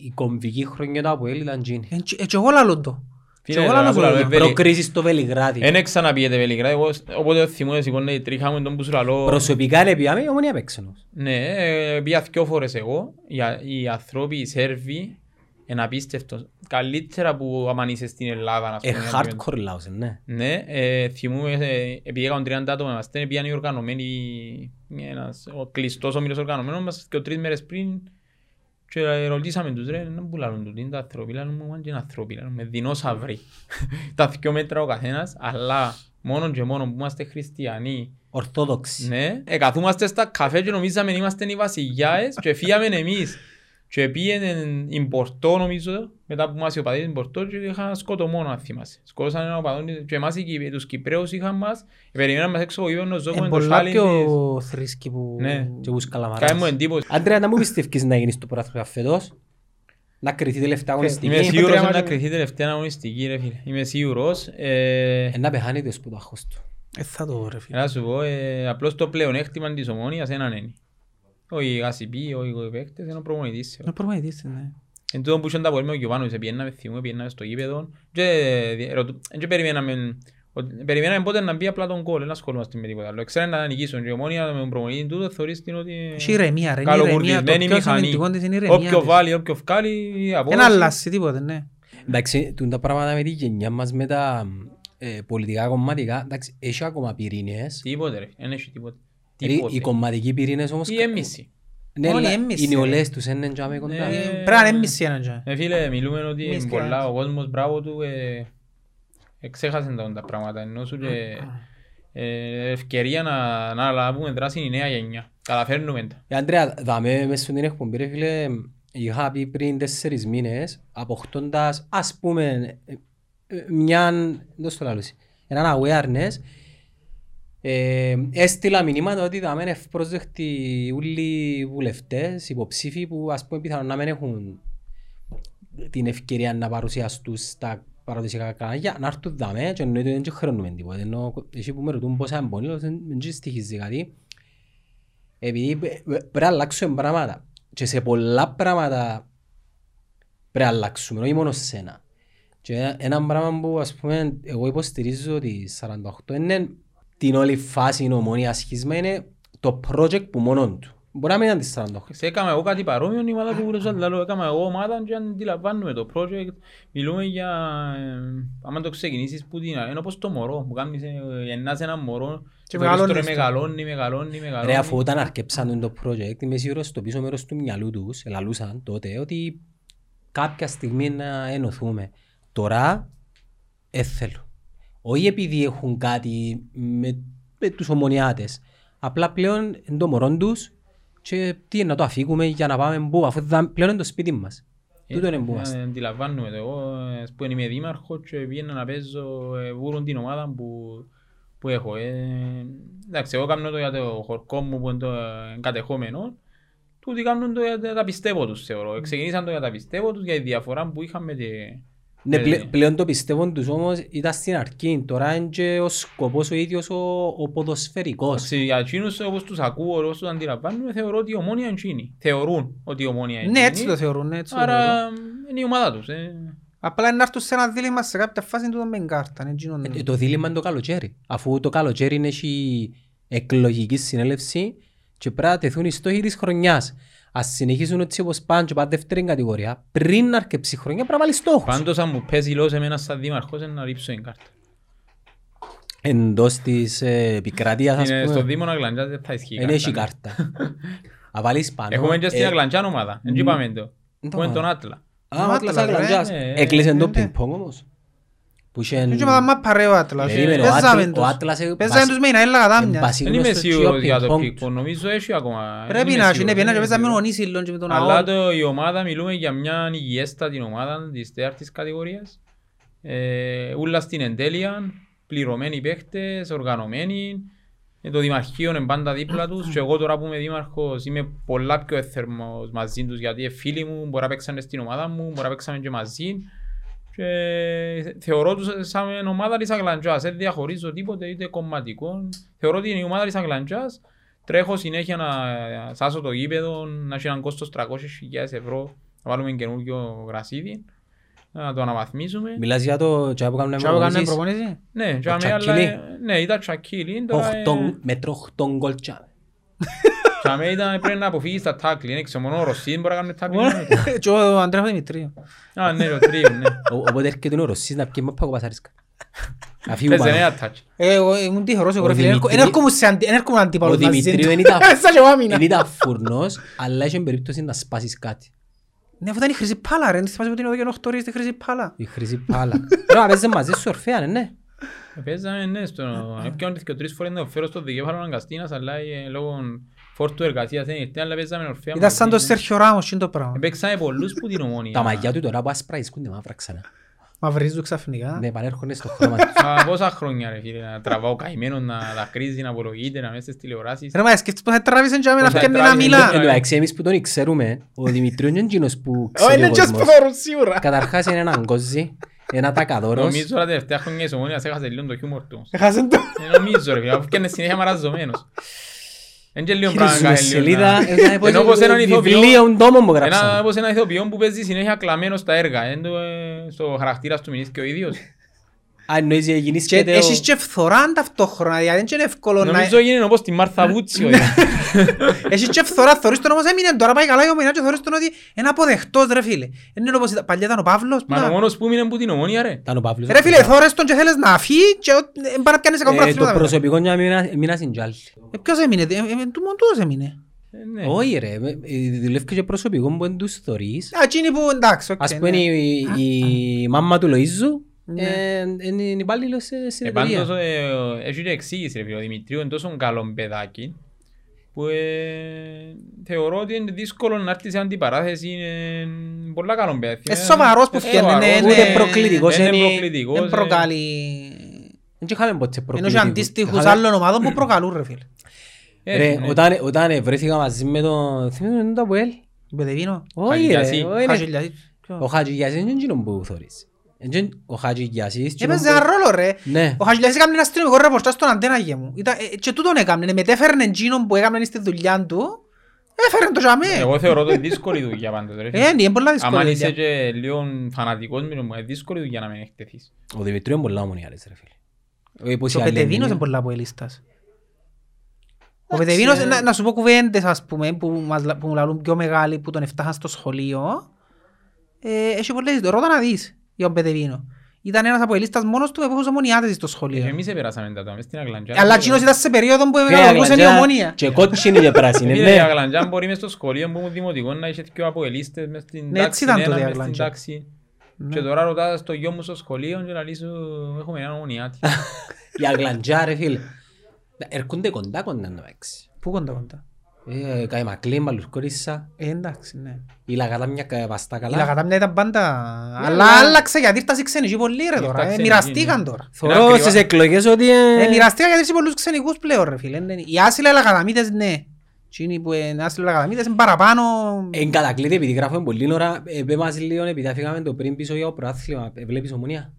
Speaker 3: η κομβική χρονιά του Αποέλ ήταν τζίνη.
Speaker 2: Έτσι έτσι εγώ λαλούν το.
Speaker 1: Φίλε,
Speaker 2: Και εγώ
Speaker 1: τώρα
Speaker 2: λαλώ
Speaker 1: που λαλώ,
Speaker 2: το.
Speaker 1: ε, Βέλη.
Speaker 3: Προκρίση στο Βελιγράδι.
Speaker 1: Εν ξαναπιέται Βελιγράδι, εγώ όποτε θυμούμαι σηκώνε η τρίχα μου τον που σου λαλώ.
Speaker 3: Προσωπικά είναι πιάμε, η ομονία παίξε όμως.
Speaker 1: Ναι, ε, πήγα δυο φορές εγώ. Οι, α- οι άνθρωποι, οι Σέρβοι, είναι απίστευτος. Καλύτερα που άμα είσαι στην Ελλάδα, να
Speaker 3: Ε,
Speaker 1: πούμε.
Speaker 3: hardcore λαός, ναι.
Speaker 1: Ναι, ε, θυμούμαι, ε, επειδή έκαναν 30 άτομα είμαστε, πήγαν οι οργανωμένοι, ένας, ο κλειστός όμιλος οργανωμένος μας και τρεις μέρες πριν και ε, ρωτήσαμε τους ρε, να που λαλούν τούτοι, είναι τα ανθρώποι, λαλούν μου, είναι ανθρώποι, λαλούν με δεινόσαυροι. τα δυο μέτρα ο καθένας, αλλά μόνο και μόνο που είμαστε χριστιανοί,
Speaker 3: Ορθόδοξη.
Speaker 1: ναι, ε, καθούμαστε στα καφέ και νομίζαμε είμαστε οι βασιλιάες και φύγαμε εμείς. Και πήγαινε η Πορτό νομίζω, μετά που μας οι οπαδοί στην Πορτό και είχαν σκοτωμόνο αν θυμάσαι. Σκότωσαν έναν οπαδό και εμάς οι Κυπ- τους Κυπρέους είχαν μας, περιμέναν μας έξω από γήπεδο να ζώγουμε
Speaker 2: Είναι
Speaker 1: τος
Speaker 2: πολλά
Speaker 1: σάλι της.
Speaker 2: πιο θρήσκοι που...
Speaker 1: Ναι.
Speaker 3: Και ούς
Speaker 1: Κάνει μου
Speaker 3: καλαμαράς.
Speaker 1: εντύπωση.
Speaker 3: Άντρεα, να μου πιστεύεις να γίνεις το πρωτάθλημα φέτος; Να κρυθεί τελευταία
Speaker 1: Είμαι
Speaker 3: αγωνιστική.
Speaker 1: σίγουρος
Speaker 2: τρία
Speaker 1: να
Speaker 2: μάτια.
Speaker 1: κρυθεί τελευταία αγωνιστική ρε φίλε. Είμαι σίγουρος. Ε,
Speaker 3: Ε, Να πεθάνει το σπουδάχος του.
Speaker 2: Ε, θα το ρε φίλε.
Speaker 1: Να σου πω, ε, απλώς το πλεονέκτημα της ομόνιας έναν είναι. Όχι οι γασιποί, όχι οι παίκτες, είναι ο προπονητής.
Speaker 2: Να προπονητής, ναι.
Speaker 1: Εν τούτο που είχαν τα πόλη με ο Γιωβάνος, πιέναμε, θυμούμε, πιέναμε στο γήπεδο και, ε, ρωτού- και περιμέναμε, ότι- περιμέναμε πότε να μπει απλά τον κόλ, δεν ασχολούμαστε με τίποτα άλλο. Ξέρετε να νικήσουν και η ομόνια με τον προπονητή τούτο θεωρείς την ότι
Speaker 2: Έχει ηρεμία ρε, είναι ηρεμία. Το
Speaker 1: καλοκουρδισμένη
Speaker 2: πιο
Speaker 1: μηχανή.
Speaker 2: σημαντικό της είναι η ηρεμία
Speaker 1: Όποιο
Speaker 2: της.
Speaker 1: βάλει, όποιο βγάλει,
Speaker 2: Ένα
Speaker 1: απόδοση.
Speaker 2: αλλάσει τίποτε, ναι.
Speaker 3: Εντάξει, τούν τα πράγματα με τη γενιά μας με τα ε, πολιτικά κομματικά, εντάξει, έχει ακόμα πυρήνες.
Speaker 1: Τίποτε ρε, δεν έχει τίποτε.
Speaker 3: Δηλαδή, Οι
Speaker 1: Τίποτε.
Speaker 3: κομματικοί πυρήνες όμως...
Speaker 1: Η έμμηση.
Speaker 3: Ναι,
Speaker 2: Μόνο η
Speaker 3: αλλά
Speaker 2: έμμηση,
Speaker 3: οι
Speaker 2: ρε.
Speaker 3: νεολαίες τους είναι τζάμε κοντά.
Speaker 1: Ναι.
Speaker 2: Πρέπει να είναι μισή έναν τζάμε.
Speaker 1: Ε, φίλε, μιλούμε ότι
Speaker 2: Εμείς
Speaker 1: είναι
Speaker 2: και
Speaker 1: πολλά,
Speaker 2: άλλοι.
Speaker 1: ο κόσμος μπράβο του, ε, εξέχασε τα, τα πράγματα, ενώ σου και ε, ευκαιρία να, να λάβουμε δράση η νέα γενιά. Καταφέρνουμε τα.
Speaker 3: Ε, Αντρέα, δάμε μέσα στην εκπομπή, ρε φίλε, είχα πει πριν τέσσερις μήνες, αποκτώντας, ας πούμε, ε, ε, μιαν, δώσ' το λαλούσι, έναν awareness, ε, έστειλα μηνύματα ότι δάμε ευπρόσδεκτοι όλοι οι βουλευτές, υποψήφοι που ας πούμε πιθανόν να μην έχουν την ευκαιρία να παρουσιαστούν στα παραδοσιακά κανάλια, να έρθουν δάμε και εννοείται ότι δεν χρεώνουμε τίποτα. Ενώ εσύ που με ρωτούν πόσα εμπονεί, λέω, δεν δεν στοιχίζει κάτι. Επειδή πε- πε- πρέπει να αλλάξουμε πράγματα. Και σε πολλά πράγματα πρέπει να αλλάξουμε, όχι μόνο σε ένα. Και ένα- ένα πράγμα που ας πούμε εγώ υποστηρίζω ότι 48 είναι την όλη φάση η ομονία σχίσμα είναι το project που μόνον του. Μπορεί να μην είναι τη 48.
Speaker 1: Σε έκανα εγώ κάτι παρόμοιο, η ομάδα του Γουρεζάλ, λέω, έκανα εγώ ομάδα και αντιλαμβάνουμε το project. Μιλούμε για, ε, άμα το ξεκινήσεις που την είναι όπως το μωρό, που κάνεις, ε, γεννάς ένα μωρό
Speaker 2: Και
Speaker 1: το οποίο
Speaker 2: μεγαλώνεις
Speaker 1: τώρα
Speaker 2: το.
Speaker 1: μεγαλώνει, μεγαλώνει, μεγαλώνει.
Speaker 3: Ρε αφού όταν αρκέψαν το project είμαι σίγουρος στο πίσω μέρος του μυαλού τους ελαλούσαν τότε ότι κάποια στιγμή να ενωθούμε. Τώρα δεν θέλω. Όχι επειδή έχουν κάτι με, με τους ομονιάτες. Απλά πλέον είναι το μωρό τους και τι να το αφήκουμε για να πάμε πού αφού θα- πλέον είναι το σπίτι μας. Τούτο είναι που
Speaker 1: Ε,
Speaker 3: είμαστε.
Speaker 1: Αντιλαμβάνουμε το. Εγώ ε, που είμαι δήμαρχος και πήγαινα να παίζω ε, βούρουν την ομάδα που, που έχω. Ε, εντάξει, εγώ κάνω το για το χορκό μου που είναι το ε, κατεχόμενο. Τούτοι κάνουν το για τα- τα πιστεύω τους θεωρώ. Ξεκινήσαν το για τα πιστεύω τους για τη διαφορά που είχαν με τη...
Speaker 3: Ναι,
Speaker 1: με
Speaker 3: πλε-
Speaker 1: τη-
Speaker 3: πλέον το πιστεύω τους όμως ήταν στην αρχή. Τώρα είναι και ο σκοπός ο ίδιος ο, ο ποδοσφαιρικός.
Speaker 1: Εντάξει, Για εκείνους όπως τους ακούω, όπως τους αντιλαμβάνουμε, θεωρώ ότι η ομόνια είναι εκείνη. Θεωρούν ότι η ομόνια είναι
Speaker 2: Ναι, έτσι
Speaker 1: εκείνη.
Speaker 2: το θεωρούν, ναι, έτσι το θεωρούν.
Speaker 1: Άρα είναι η ομάδα τους. ε.
Speaker 2: Απλά είναι να έρθουν σε ένα δίλημα σε κάποια φάση του με κάρτα. είναι εκείνο,
Speaker 3: Ε, Το δίλημα είναι το καλοκαίρι. Αφού το καλοκαίρι έχει εκλογική συνέλευση και πρέπει να τεθούν οι στόχοι της χρονιάς. Ας συνεχίσουν έτσι όπως πάνε και πάνε δεύτερη κατηγορία. Πριν να αρκεψεί η χρονιά πρέπει να βάλεις στόχους.
Speaker 1: Πάντως αν μου παίζει λόγος εμένα σαν δήμαρχος είναι να ρίψω την κάρτα.
Speaker 3: Εντός της ε, επικρατείας ας
Speaker 1: Είναι στο
Speaker 3: πούμε.
Speaker 1: Δήμο Αγλαντζάς δεν θα ισχύει
Speaker 3: Δεν έχει
Speaker 1: ναι.
Speaker 3: κάρτα. Να βάλεις πάνω.
Speaker 1: Έχουμε και στην
Speaker 3: ε,
Speaker 1: Αγλαντζάν ομάδα. Δεν είπαμε το.
Speaker 3: το
Speaker 1: Έχουμε τον
Speaker 3: είπαμε.
Speaker 1: Άτλα.
Speaker 3: Α, ο
Speaker 2: Ο
Speaker 3: Άτλας
Speaker 2: Άτλας,
Speaker 3: Αγλαντζάς.
Speaker 1: ρε, ε,
Speaker 3: Έκλεισε το
Speaker 2: ναι, ναι.
Speaker 3: πινκ-πονγκ όμως. Που είχε...
Speaker 2: Και μετά μα παρέ ο Άτλας.
Speaker 3: Περίμενε, ο
Speaker 2: Παίζαμε
Speaker 3: Άτλ-
Speaker 2: τους.
Speaker 3: ο Άτλας ε,
Speaker 2: Παίζαμε
Speaker 3: βασι-
Speaker 2: τους με είναι κατάμια.
Speaker 3: βασι-
Speaker 1: Δεν είμαι
Speaker 3: στο
Speaker 1: σίγουρος
Speaker 3: τσιό
Speaker 1: για το
Speaker 3: πινκ-πονγκ
Speaker 1: πικ. Νομίζω έχει ακόμα.
Speaker 2: Πρέπει
Speaker 1: Δεν
Speaker 2: να
Speaker 1: είμαι
Speaker 2: έχει, ναι,
Speaker 1: σίγουρος,
Speaker 2: πιένα και
Speaker 1: δεν
Speaker 2: παίζαμε
Speaker 1: είμαι
Speaker 2: τον
Speaker 1: σίγουρος.
Speaker 2: Ίσιλον και με τον
Speaker 1: Αλλά
Speaker 2: Αόν.
Speaker 1: το, η ομάδα μιλούμε για μια υγιέστατη ομάδα της τέταρτης κατηγορίας. Ε, ούλα στην εντέλεια, πληρωμένοι παίχτες, οργανωμένοι. Ε, Το δημαρχείο είναι πάντα δίπλα τους και εγώ τώρα που είμαι δήμαρχος είμαι πολλά πιο εθερμός μαζί τους γιατί είναι φίλοι μου, μπορεί να παίξανε στην ομάδα μου, μπορεί να παίξαμε και μαζί και θεωρώ τους σαν ομάδα της Αγλαντζάς, δεν διαχωρίζω τίποτε είτε κομματικό. Θεωρώ ότι είναι η ομάδα της Αγλαντζάς, τρέχω συνέχεια να σάσω το γήπεδο, να έχει έναν κόστος 300.000 ευρώ, να βάλουμε καινούργιο γρασίδι, να το αναβαθμίσουμε.
Speaker 3: Μιλάς για το τσάι που κάνουν
Speaker 2: Τι άλλο κάνουμε
Speaker 3: προπονήσεις.
Speaker 2: προπονήσεις;
Speaker 1: Ναι, και
Speaker 3: Ο
Speaker 1: αμέ, αλλά,
Speaker 3: Τσακίλι.
Speaker 1: ναι, ήταν τσακίλι. τώρα, ε,
Speaker 3: Οχτώ- Μέτρο 8 γκολ τσάι.
Speaker 1: Και αμέ ήταν πρέπει να αποφύγεις τα τάκλι, είναι ξέρω μόνο ο Ρωσίν μπορεί να κάνει τάκλι.
Speaker 2: Και ο Αντρέας Δημητρίου.
Speaker 1: Α, ναι, ο τρίο, ναι.
Speaker 3: Ο- Οπότε έρχεται ο Ρωσής να πιέει μάπα κοπασάρισκα. Να φύγουν
Speaker 1: Παίζει
Speaker 3: πάνω.
Speaker 1: ένα τάτσι.
Speaker 2: Ε, Εγώ ήμουν τυχερός εγώ
Speaker 3: Ο
Speaker 2: ρε φίλε.
Speaker 3: Δημητρίου-
Speaker 2: Εν έρχομαι σε αντι- εν έρχομαι
Speaker 3: Ο
Speaker 2: αντίπαλος μαζί
Speaker 3: Δημητρίου
Speaker 2: του.
Speaker 3: δεν ήταν-
Speaker 2: Σαν και εγώ άμυνα.
Speaker 3: δεν ήταν φουρνός, αλλά είχε περίπτωση να σπάσεις κάτι.
Speaker 2: Ναι, αφού ήταν η χρυσή πάλα ρε. Δεν θυμάσαι που την οδηγία νοχτωρία στη χρυσή πάλα.
Speaker 3: Η χρυσή πάλα. Ρε, μα παίζε μαζί σου ορφέα, ναι.
Speaker 1: Παίζαμε, ναι, στο... Έπιανε και τρεις φορές να το φέρω στο δικέφαλο αναγκαστήνας, αλλά ε, λόγω φόρτου εργασίας δεν ήρθε, αλλά παίζαμε ορφέα
Speaker 2: Ήταν σαν το
Speaker 1: μαζί, ναι.
Speaker 2: Σέρχιο Ράμος είναι το πράγμα.
Speaker 1: Παίξαμε πολλούς που την ομόνια.
Speaker 3: Τα μαγιά του τώρα που ασπραϊσκούνται μαύρα ξανά.
Speaker 2: Μαυρίζουν ξαφνικά.
Speaker 3: Ναι, πανέρχονται στο χρώμα τους.
Speaker 1: Μα πόσα χρόνια ρε φίλε, να τραβάω καημένο, να δακρύζει, να απολογείται, να μέσα στις τηλεοράσεις.
Speaker 2: Ρε μα σκέφτεσαι πως θα τράβησε και να
Speaker 1: Πώς θα
Speaker 2: φτιάχνει να
Speaker 1: τράβησε,
Speaker 2: μιλά.
Speaker 1: ναι.
Speaker 3: Εν τω μεταξύ, εμείς που τον ξέρουμε, ο Δημητρίου είναι εκείνος που
Speaker 2: Ω,
Speaker 3: ξέρει
Speaker 2: είναι
Speaker 3: ο
Speaker 2: και
Speaker 3: κόσμος.
Speaker 2: που θεωρούν σίγουρα.
Speaker 3: Καταρχάς είναι έναν κόζι, ένα τακαδόρος.
Speaker 1: Νομίζω τα τελευταία χρόνια της ομόνιας έχασε λίγο το χιούμορ του.
Speaker 2: Έχασαν το.
Speaker 1: Ε, Νομίζω ρε φίλε, αφού φτιάνε συνέχεια μαραζωμένος. Είναι και λίγο πράγμα να
Speaker 3: Χειρίζουμε
Speaker 1: κάνει λίγο
Speaker 3: σελίδα,
Speaker 1: να-
Speaker 3: ήταν όπως
Speaker 1: Ενώ όπως έναν ηθοποιό-
Speaker 3: βιβλίο τόμο που
Speaker 1: Ένα
Speaker 3: γράψαμε.
Speaker 1: όπως ένα ηθοποιό που παίζει συνέχεια κλαμμένο στα έργα. Είναι το, ε, στο χαρακτήρας του μείνεις και ο ίδιος.
Speaker 3: Αν εννοείς για γίνεις
Speaker 2: Και
Speaker 3: και τέο-
Speaker 2: έχεις και φθοράν ταυτόχρονα, δηλαδή δεν είναι εύκολο να...
Speaker 1: Νομίζω έγινε όπως τη Μάρθα Βούτσιο.
Speaker 2: Έχεις και φθορά, θωρείς τον όμως έμεινε τώρα πάει καλά η ομινά και θωρείς τον ότι είναι αποδεχτός ρε φίλε. Είναι όπως ήταν- παλιά ήταν ο Παύλος. που
Speaker 1: Μα ο
Speaker 2: ήταν-
Speaker 1: μόνος που έμεινε που την ομόνια ρε.
Speaker 3: Ήταν ο Παύλος.
Speaker 2: Ρε φίλε, θωρείς τον και θέλεις να φύγει και ό- ε, παρά πιάνεις ακόμα
Speaker 3: Ε, Το
Speaker 2: πρωταθλήματα μετά.
Speaker 3: προσωπικό για μήνα- μήνα στην Τζάλη.
Speaker 2: Ε, Ποιος έμεινε, ε, ε, του μοντούς έμεινε.
Speaker 1: Ε, ναι.
Speaker 3: Όχι ρε, με- ε, δουλεύει και προσωπικό που δεν τους θωρείς.
Speaker 2: Α, εκείνοι που εντάξει, οκ.
Speaker 3: Ας πούμε
Speaker 2: ναι.
Speaker 3: η- η μάμα του Λοΐζου
Speaker 2: Ναι.
Speaker 3: ε, είναι υπάλληλος σε- στην
Speaker 1: Ε,
Speaker 3: εταιρεία.
Speaker 1: πάντως ε, έχεις και εξήγηση ρε φίλε. Ο Δημητρίου είναι τόσο καλό παιδάκι που ε, θεωρώ ότι είναι δύσκολο να έρθεις σε αντιπαράθεση. Είναι πολλά καλό παιδάκι.
Speaker 2: Ε, σοβαρός που
Speaker 1: Ε,
Speaker 2: φτιάχνει,
Speaker 1: σοβαρός,
Speaker 2: ναι,
Speaker 3: ούτε
Speaker 2: ναι.
Speaker 3: προκλητικός
Speaker 1: Είναι
Speaker 3: είναι-
Speaker 1: προκλητικός,
Speaker 2: Δεν
Speaker 1: ε.
Speaker 2: προκαλεί...
Speaker 3: Δεν είχαμε ποτέ
Speaker 2: Ενώ και
Speaker 3: προκλητικούς.
Speaker 2: αντίστοιχους
Speaker 3: Είχαμε-
Speaker 2: άλλων ομάδων που προκαλούν ρε φίλε.
Speaker 1: Ε,
Speaker 3: Ρε,
Speaker 1: ναι.
Speaker 3: όταν- Όταν βρέθηκα μαζί με τον... Θυμίζω είναι το Αποέλ.
Speaker 2: Μπεδεβίνο.
Speaker 3: Όχι ρε,
Speaker 1: Χατζηγιασί.
Speaker 3: όχι, είναι-
Speaker 2: Χατζηλιασί.
Speaker 3: Ο Χατζηγιασής είναι εκείνον που θωρείς. Είναι Ο Χατζηγιασής... εκείνον
Speaker 2: Έπαιζε
Speaker 3: που-
Speaker 2: ένα ρόλο ρε.
Speaker 3: Ναι.
Speaker 2: Ο Χατζηλιασί έκανε ένα αστυνομικό ρεπορτάζ στον αντένα γε μου. Ήταν- ε, Και τούτον έκαμε. Μετέφερνε εκείνον που έκαμε στη δουλειά του. Έφερε το τζαμί.
Speaker 1: Εγώ θεωρώ το δύσκολη δουλειά πάντως ρε φίλε.
Speaker 2: Ε, είναι πολλά
Speaker 1: Αν
Speaker 2: δύσκολη.
Speaker 1: είσαι
Speaker 2: δουλειά.
Speaker 1: και λίγο φανατικός με το μου, είναι δύσκολη δουλειά να μην εκτεθείς.
Speaker 3: Ο Δημητρίου είναι πολλά ομονιάρες ρε φίλε. Όχι, πως
Speaker 2: Και ο
Speaker 3: οι άλλοι
Speaker 2: Πετεβίνος
Speaker 3: είναι.
Speaker 2: είναι πολλά από ελίστας. Ο Πετεβίνος,
Speaker 3: ε.
Speaker 2: να, να σου πω κουβέντες ας πούμε, που, μας, λα- που μου λαλούν πιο μεγάλοι που τον έφτασαν στο σχολείο. Ε, έχει πολλές, ρώτα να δεις για τον Πετεβίνο. Ήταν ένας από ελίστας μόνος του με πόχους ομονιάτες στο
Speaker 1: Ε,
Speaker 2: σχολείο.
Speaker 1: Εμείς επεράσαμε τα τώρα, μες στην Αγλαντζά.
Speaker 2: Αλλά εκείνος ήταν σε περίοδο που
Speaker 3: Και
Speaker 2: μεγαλοποιούσε η
Speaker 3: αγλαντζά
Speaker 2: ομόνια.
Speaker 3: Και κότσινη και πράσινη,
Speaker 1: Φίλε, η
Speaker 3: ναι.
Speaker 1: Αγλαντζά μπορεί μες στο σχολείο που ήμουν δημοτικό να είχε πιο αποελίστες μες στην
Speaker 2: Ναι, έτσι
Speaker 1: τάξη
Speaker 2: ήταν
Speaker 1: ένα,
Speaker 2: τότε η
Speaker 1: μες στην
Speaker 2: Αγλαντζά.
Speaker 1: τάξη.
Speaker 2: Ναι.
Speaker 1: Και τώρα ρωτάς το γιο μου στο σχολείο και να λύσω έχουμε έναν ομονιάτη.
Speaker 3: Η αγλαντζά ρε φίλε. Έρχονται κοντά κοντά να παίξει.
Speaker 2: Πού κοντά κοντά;
Speaker 3: Ε, Καί Μακλίν, Μαλουρκόρισσα.
Speaker 2: Ε, εντάξει, ναι.
Speaker 3: Η Λαγατάμια κα- βαστά
Speaker 2: Η
Speaker 3: καλά.
Speaker 2: Λαγατάμια ήταν πάντα... Αλλά
Speaker 3: αλλά-
Speaker 2: άλλαξε γιατί ήρθαν ξενικοί πολλοί ρε τώρα.
Speaker 1: Ήρθαν
Speaker 2: ε,
Speaker 1: ξενικοί,
Speaker 2: Μοιραστήκαν
Speaker 1: ναι.
Speaker 2: τώρα.
Speaker 3: Θωρώ
Speaker 1: ακριβώς.
Speaker 3: στις εκλογές ότι... ε,
Speaker 2: Ε, μοιραστήκαν γιατί είσαι πολλούς ξενικούς πλέον ρε φίλε. Είναι- Οι άσυλα Λαγαταμίτες ναι. Εκείνοι που είναι άσυλα Λαγαταμίτες είναι παραπάνω...
Speaker 3: Εν κατακλείδη επειδή γράφουμε πολύ ώρα, ε, πέ μας λίγο επειδή αφήγαμε το πριν πίσω για το προάθλημα. Ε, Βλέπεις ομονία;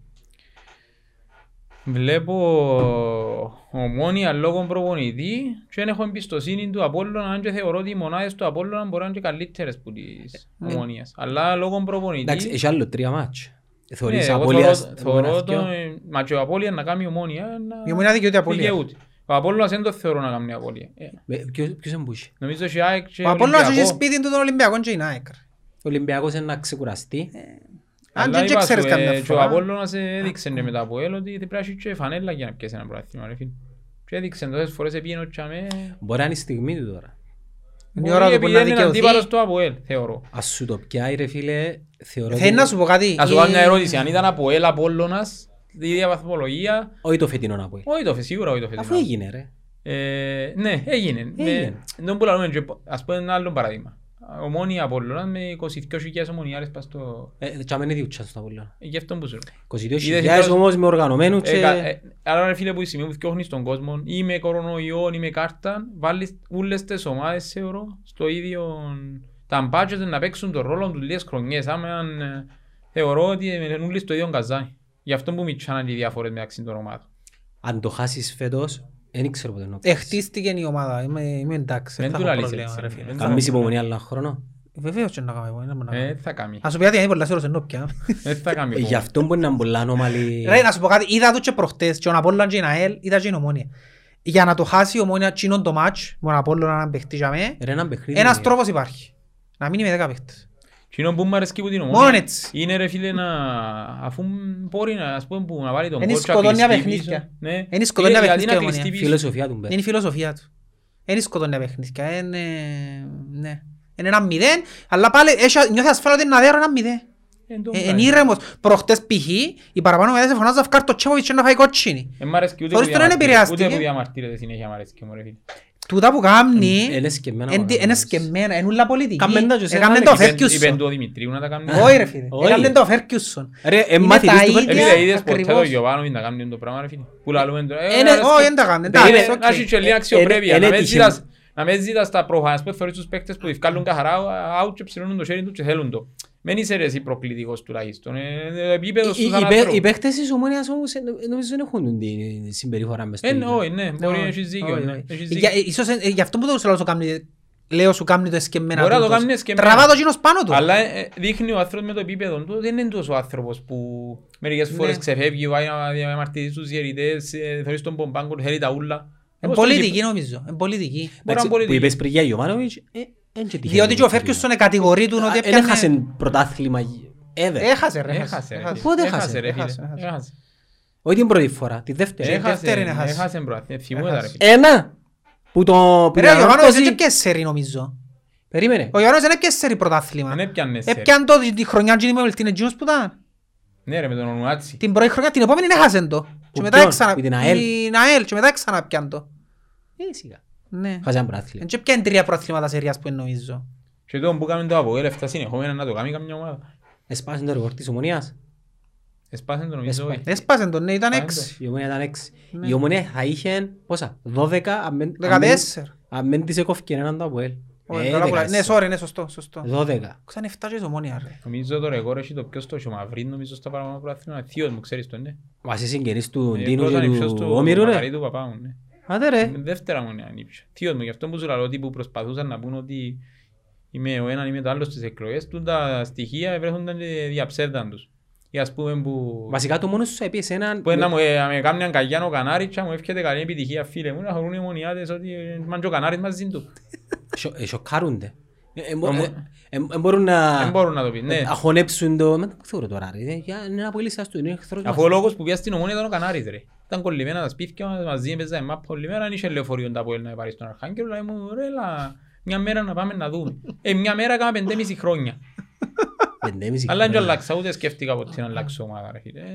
Speaker 1: Βλέπω ομόνια λόγω προπονητή και δεν έχω εμπιστοσύνη του Απόλλωνα αν και θεωρώ ότι οι μονάδες του Απόλλωνα μπορεί να είναι και καλύτερες που τις ομόνιας. Αλλά λόγω προπονητή...
Speaker 3: Εντάξει, έχει άλλο τρία μάτς.
Speaker 1: ναι,
Speaker 3: Θεωρείς
Speaker 1: εγώ
Speaker 3: απώλειας...
Speaker 1: θεωρώ- θεωρώ το... Μα και ο Απόλλια να κάνει ομόνια να...
Speaker 2: Η ομονία δικαιούται απώλεια.
Speaker 1: δικαιούται. Ο Απόλλωνας δεν το θεωρώ να κάνει απώλεια. Ε,
Speaker 3: Ποιος είναι που είχε.
Speaker 1: Νομίζω ότι η ΑΕΚ και
Speaker 2: Ο Απόλλωνας έχει
Speaker 1: Ολυμπιακό.
Speaker 2: σπίτι του των Ολυμπιακών και η ΑΕΚ. ρε.
Speaker 3: Ο Ολυμπιακός είναι να ξεκουραστεί.
Speaker 2: Αν
Speaker 1: Αλλά
Speaker 2: δεν και
Speaker 1: είπα
Speaker 2: ξέρεις
Speaker 1: σου,
Speaker 2: καμιά
Speaker 1: ε, και ο
Speaker 2: φορά.
Speaker 1: Απόλλωνας έδειξε και μετά από ελ ότι πρέπει να έχει και φανέλα για να πιέσει ένα πρωτάθλημα, ρε φίλε. Και έδειξε τόσες φορές επήγαινε ο Τσαμέ.
Speaker 3: Μπορεί να είναι η στιγμή του τώρα.
Speaker 2: Είναι η ώρα του που να
Speaker 1: είναι αντίπαλος
Speaker 2: δικαιωθεί.
Speaker 1: του ΑΠΟΕΛ, θεωρώ.
Speaker 3: Ας σου το πιάει ρε φίλε, θεωρώ
Speaker 2: Θέλει να σου πω κάτι.
Speaker 1: Να σου
Speaker 2: η-
Speaker 1: κάνω μια ερώτηση, αν ήταν ΑΠΟΕΛ Απόλλωνας, η ίδια βαθμολογία,
Speaker 3: Όχι το φετινό να πω.
Speaker 1: όχι το φε- σίγουρα όχι το φετινό.
Speaker 3: Αφού έγινε ρε.
Speaker 1: Ε, ναι, έγινε.
Speaker 3: Έγινε.
Speaker 1: Με- Δεν που λαλούμε, και- ας πούμε ένα άλλο παράδειγμα. Ομόνια Απόλλωνας με 22.000 ομονιάρες πας στο...
Speaker 3: Ε, και αμένει διούτσα στο Απόλλωνα.
Speaker 1: Γι' αυτό που σου λέω.
Speaker 3: 22.000 όμως με οργανωμένους
Speaker 1: Ε, κα-
Speaker 3: και...
Speaker 1: ε, Άρα ρε φίλε που η σημεία που φτιάχνεις τον κόσμο ή με κορονοϊό ή με κάρτα βάλεις όλες τις ομάδες θεωρώ στο ίδιο τα budget να παίξουν τον ρόλο τους λίγες χρονιές άμα ε, θεωρώ ότι είναι όλοι στο ίδιο καζάνι γι' αυτό που μητσάναν οι διαφορές μεταξύ των ομάδων
Speaker 3: Αν το χάσεις φέτος, δεν ξέρω πότε να
Speaker 2: Εχτίστηκε η ομάδα, είμαι, είμαι εντάξει,
Speaker 1: Δεν
Speaker 2: δεν
Speaker 1: του
Speaker 2: θα έχω
Speaker 1: λαλείς
Speaker 2: πρόβλημα
Speaker 1: έτσι,
Speaker 2: ρε
Speaker 1: ρε.
Speaker 2: φίλε.
Speaker 1: Δεν
Speaker 2: Θα-
Speaker 3: Καμίς υπομονή άλλο ένα χρόνο.
Speaker 2: Βεβαίως και να κάνουμε υπομονή, να μπορούμε να
Speaker 1: ε,
Speaker 2: κάνουμε.
Speaker 1: θα κάνει
Speaker 2: Να σου πει κάτι, είναι πολλά σίγουρος ενώ πια.
Speaker 1: δεν θα κάνει
Speaker 3: Ε, Γι'
Speaker 1: υπομονή.
Speaker 3: αυτό μπορεί να είναι πολλά ανώμαλη...
Speaker 2: Ρε, να σου πω κάτι, είδα το και προχτές και ο Απόλλων και η ΑΕΛ, είδα και η Ομόνια. Για να το χάσει η Ομόνια τσίνον το μάτς, με τον Απόλλωνα να παιχτεί για μέ,
Speaker 3: Ρε, έναν παιχνίδι.
Speaker 2: ένας τρόπος υπάρχει. Να μείνει με δέκα παίχτες.
Speaker 1: Κοινό που μου αρέσκει που την
Speaker 2: Μόνο
Speaker 1: ομόνια
Speaker 2: έτσι.
Speaker 1: είναι ρε φίλε να αφού μπορεί να, ας πούμε, που να βάλει τον
Speaker 2: Εν
Speaker 1: κότσο
Speaker 2: σκοτώνει
Speaker 1: κλειστή
Speaker 2: παιχνίδια.
Speaker 1: πίσω. Ναι.
Speaker 2: Εν σκοτώνει
Speaker 1: Γιατί
Speaker 2: παιχνίδια
Speaker 1: να
Speaker 2: η
Speaker 1: κλειστεί
Speaker 2: ομόνια.
Speaker 1: πίσω.
Speaker 3: Φιλοσοφία του μπε.
Speaker 2: Είναι η φιλοσοφία του. Είναι σκοτώνει παιχνίδια, είναι... ναι. Είναι ένα μηδέν, αλλά πάλι έχει- νιώθεις ασφάλεια ότι είναι αδέρο ένα μηδέν.
Speaker 1: Εν τω
Speaker 2: Ε,
Speaker 1: κάνει.
Speaker 2: Είναι ήρεμος. Προχτές π.χ. οι παραπάνω μετάδες φωνάζουν να βγάλει το Τσέποβιτς και να φάει κότσινη.
Speaker 1: Εν μ' αρέσκει ούτε
Speaker 2: Χωρίς
Speaker 1: που
Speaker 2: τον δεν
Speaker 1: διαμαρτύρεται-
Speaker 2: επηρεάστηκε.
Speaker 1: Ούτε που διαμαρτύρεται συνέχεια μ' αρέσκει μου ρε φίλε.
Speaker 2: Τούτα που κάνει
Speaker 3: Είναι σκεμμένα
Speaker 2: εν-
Speaker 3: πράγματα.
Speaker 2: είναι σκεμμένα, είναι όλα πολιτική.
Speaker 3: Κάμεν τα και σε
Speaker 2: Έκαμεν
Speaker 3: ένα
Speaker 2: το
Speaker 3: λέξη.
Speaker 1: Είπεν- Είπεν
Speaker 2: Φέρκιουσον.
Speaker 1: του ο Δημητρίου να τα κάνει.
Speaker 2: Όχι ρε φίλε,
Speaker 3: Όχι.
Speaker 2: έκαμεν το Φέρκιουσον.
Speaker 3: Ρε, ε,
Speaker 2: Είναι
Speaker 3: μαθητής
Speaker 2: τα
Speaker 3: του
Speaker 2: ίδια.
Speaker 1: Ε,
Speaker 3: Φέρκιουσον.
Speaker 1: φίλε, είδες ποτέ το
Speaker 2: ακριβώς.
Speaker 1: Γιωβάνο να κάνει το πράγμα ρε φίλε. Που λαλούμε τώρα. Ε,
Speaker 2: Ε, ναι,
Speaker 1: αρέσκει.
Speaker 2: όχι, δεν τα κάνουν,
Speaker 1: Περίμενε,
Speaker 2: εντάξει, οκ.
Speaker 1: να έχει και λίγη
Speaker 3: Ε,
Speaker 1: αξιοπρέπεια.
Speaker 3: ε,
Speaker 1: Να
Speaker 3: ε,
Speaker 1: με
Speaker 3: έτυχε.
Speaker 1: ζητάς- Να με ζητάς τα προφανές που θεωρείς τους παίκτες που διευκάλλουν καθαρά out και ψηλώνουν το χέρι τους και θέλουν το. Μεν είσαι ρε εσύ προκλητικός τουλάχιστον. Ε, Το επίπεδος
Speaker 3: Οι-
Speaker 1: σου
Speaker 3: οι-
Speaker 1: σαν
Speaker 3: οι παί-
Speaker 1: άνθρωπο.
Speaker 3: Οι παίχτες της Ομόνιας όμως ε, νομίζω δεν έχουν τη συμπεριφορά μες στο
Speaker 1: Ε,
Speaker 3: ίδιο.
Speaker 1: όχι, ναι, μπορεί να έχεις δίκιο.
Speaker 2: Όχι,
Speaker 1: ναι,
Speaker 2: όχι.
Speaker 1: έχεις
Speaker 2: Για-
Speaker 1: δίκιο.
Speaker 2: Ίσως ε, γι' αυτό που το σου λέω σου κάνει- λέω σου κάνει το εσκεμμένα
Speaker 1: Μπορεί να το
Speaker 2: τούτος.
Speaker 1: κάνεις εσκεμμένα.
Speaker 2: Τραβά το γίνος πάνω του.
Speaker 1: Αλλά ε, δείχνει ο άνθρωπος με το επίπεδο του δεν είναι τόσο άνθρωπος που μερικές
Speaker 2: Ναι.
Speaker 1: φορές ξεφεύγει, πάει να διαμαρτυρήσει τους διαιτητές, ε, θεωρείς τον Πομπάγκο, θέλει τα ούλα.
Speaker 2: Είναι
Speaker 1: Όπως στον
Speaker 2: πολιτική νομίζω, είναι πολιτική.
Speaker 1: Μπορεί να
Speaker 3: Εντάξει,
Speaker 1: είναι
Speaker 3: Που
Speaker 1: πολιτική.
Speaker 3: είπες πριν για Γιωβάνοβιτς, ε, εν και τυχαίνει
Speaker 2: Διότι και ο
Speaker 3: το
Speaker 2: Φέρκιουσον κατηγορεί του ότι
Speaker 3: Α, εν
Speaker 2: έπιανε...
Speaker 3: έχασε πρωτάθλημα ever.
Speaker 2: Έχασε ρε,
Speaker 1: Έχασε, ρε
Speaker 2: έχασε.
Speaker 1: φίλε.
Speaker 3: Πότε
Speaker 1: Έχασε,
Speaker 3: έχασε,
Speaker 1: ρε φίλε.
Speaker 2: έχασε, έχασε.
Speaker 1: Έχασε.
Speaker 3: Όχι την πρώτη φορά, τη δεύτερη.
Speaker 2: Έχασε. δεύτερη είναι
Speaker 1: Έχασε,
Speaker 2: έχασε.
Speaker 1: έχασε bro. Θυμούμαι τα ρε
Speaker 2: Έχασε.
Speaker 1: φίλε.
Speaker 3: Ένα που το που
Speaker 2: Ρε,
Speaker 3: την
Speaker 2: ο Ιωάννης
Speaker 3: ανόρθωση-
Speaker 2: δεν έπιασε σερί νομίζω.
Speaker 3: Περίμενε.
Speaker 2: Ο Ιωάννης δεν έπιασε σερί πρωτάθλημα.
Speaker 1: Δεν έπιανε σερί.
Speaker 2: Έπιαν το τη χρονιά και με την Αιτζίνος που ήταν.
Speaker 1: Ναι ρε με τον Ονουάτσι.
Speaker 2: Την πρώτη χρονιά, την επόμενη έχασε το. Και μετά
Speaker 3: ποιον,
Speaker 2: έξανα...
Speaker 3: με την ΑΕΛ.
Speaker 2: Την ΑΕΛ και μετά ξανά πιάν το.
Speaker 3: Ε, σιγά.
Speaker 2: Ναι.
Speaker 3: Χάσε ένα πρωτάθλημα.
Speaker 2: Εν και πιάνε τρία πρωταθλήματα σεριάς που είναι νομίζω.
Speaker 1: Και τον που κάνουμε το Αποέλ έφτα συνεχόμενα να το κάνει καμιά ομάδα.
Speaker 3: Εσπάσε το ρεκόρ της Ομονίας.
Speaker 1: Εσπάσε το νομίζω
Speaker 3: Έσπασε.
Speaker 1: όχι.
Speaker 2: Έσπασε τον, ναι, ήταν
Speaker 1: Άνε
Speaker 2: έξι.
Speaker 3: Η Ομονία ήταν έξι.
Speaker 2: Ναι.
Speaker 3: Η Ομονία θα είχε, πόσα, 12, αν μεν- αν μεν-
Speaker 2: Δεκατέσσερα.
Speaker 3: αν μεν της έκοφηκε έναν το Αποέλ.
Speaker 2: Όχι,
Speaker 3: Ε,
Speaker 2: καλά που λέει. Ναι,
Speaker 3: δεκατέσσερα.
Speaker 2: sorry, ναι, σωστό, σωστό.
Speaker 3: 12.
Speaker 2: Ξάνε 7 και ομόνια ρε.
Speaker 1: Νομίζω το ρεκόρ έχει το πιο στο Σιωμαυρί νομίζω στα παραπάνω πρωτάθλημα. Θείος μου ξέρεις το ναι.
Speaker 3: Βάσει συγγενείς του
Speaker 1: Ε,
Speaker 3: Ντίνου
Speaker 1: πρώτα
Speaker 3: και
Speaker 1: ανιψιός
Speaker 3: του
Speaker 1: του
Speaker 3: Όμηρου ρε.
Speaker 1: Μακαρίτου παπά μου, ναι.
Speaker 3: Άντε ρε.
Speaker 1: Με Δεύτερα μου είναι ανήψια. Θείος μου, γι' αυτό που σου λέω ότι που προσπαθούσαν να πούν ότι είμαι ο έναν είμαι το άλλος στις εκλογές του, τα στοιχεία βρέχονταν και διαψεύδαν τους. Ή ας πούμε που...
Speaker 3: Βασικά το μόνος σου έπιες έναν...
Speaker 1: Που να μου ε, να με κάνει έναν καγιάνο κανάριτσα, μου εύχεται καλή επιτυχία φίλε μου, να χωρούν οι μονιάτες ότι ε, μαν και ο κανάρις μαζί του.
Speaker 3: Σο- ε, Σοκάρονται. Ε, ε, μπο-
Speaker 1: Ομο-
Speaker 3: ε, ε, ε, Μπορούν να...
Speaker 1: Δεν μπορούν να το πεις, ναι.
Speaker 3: Αχωνέψουν το... Μα δεν ξέρω τώρα ρε. Ε, για- Είναι ένα πολύ σάστο, είναι εχθρός μας.
Speaker 1: Αφού ο λόγος που πήγα στην ομόνια ήταν ο Κανάρης ρε. Ήταν κολλημένα τα σπίτια μας, μαζί έπαιζα μάπα όλη μέρα, αν είχε λεωφορείο τα Αποέλ να πάρεις στον Αρχάγγελο, λέει μου ρε λα, μια μέρα να πάμε να δούμε. Ε, μια μέρα έκανα πεντέμιση χρόνια.
Speaker 3: Πεντέμιση
Speaker 1: Αλλά δεν
Speaker 3: χρόνια.
Speaker 1: αλλάξα, ούτε σκέφτηκα ποτέ να αλλάξω ομάδα ρε φίλε. Ε,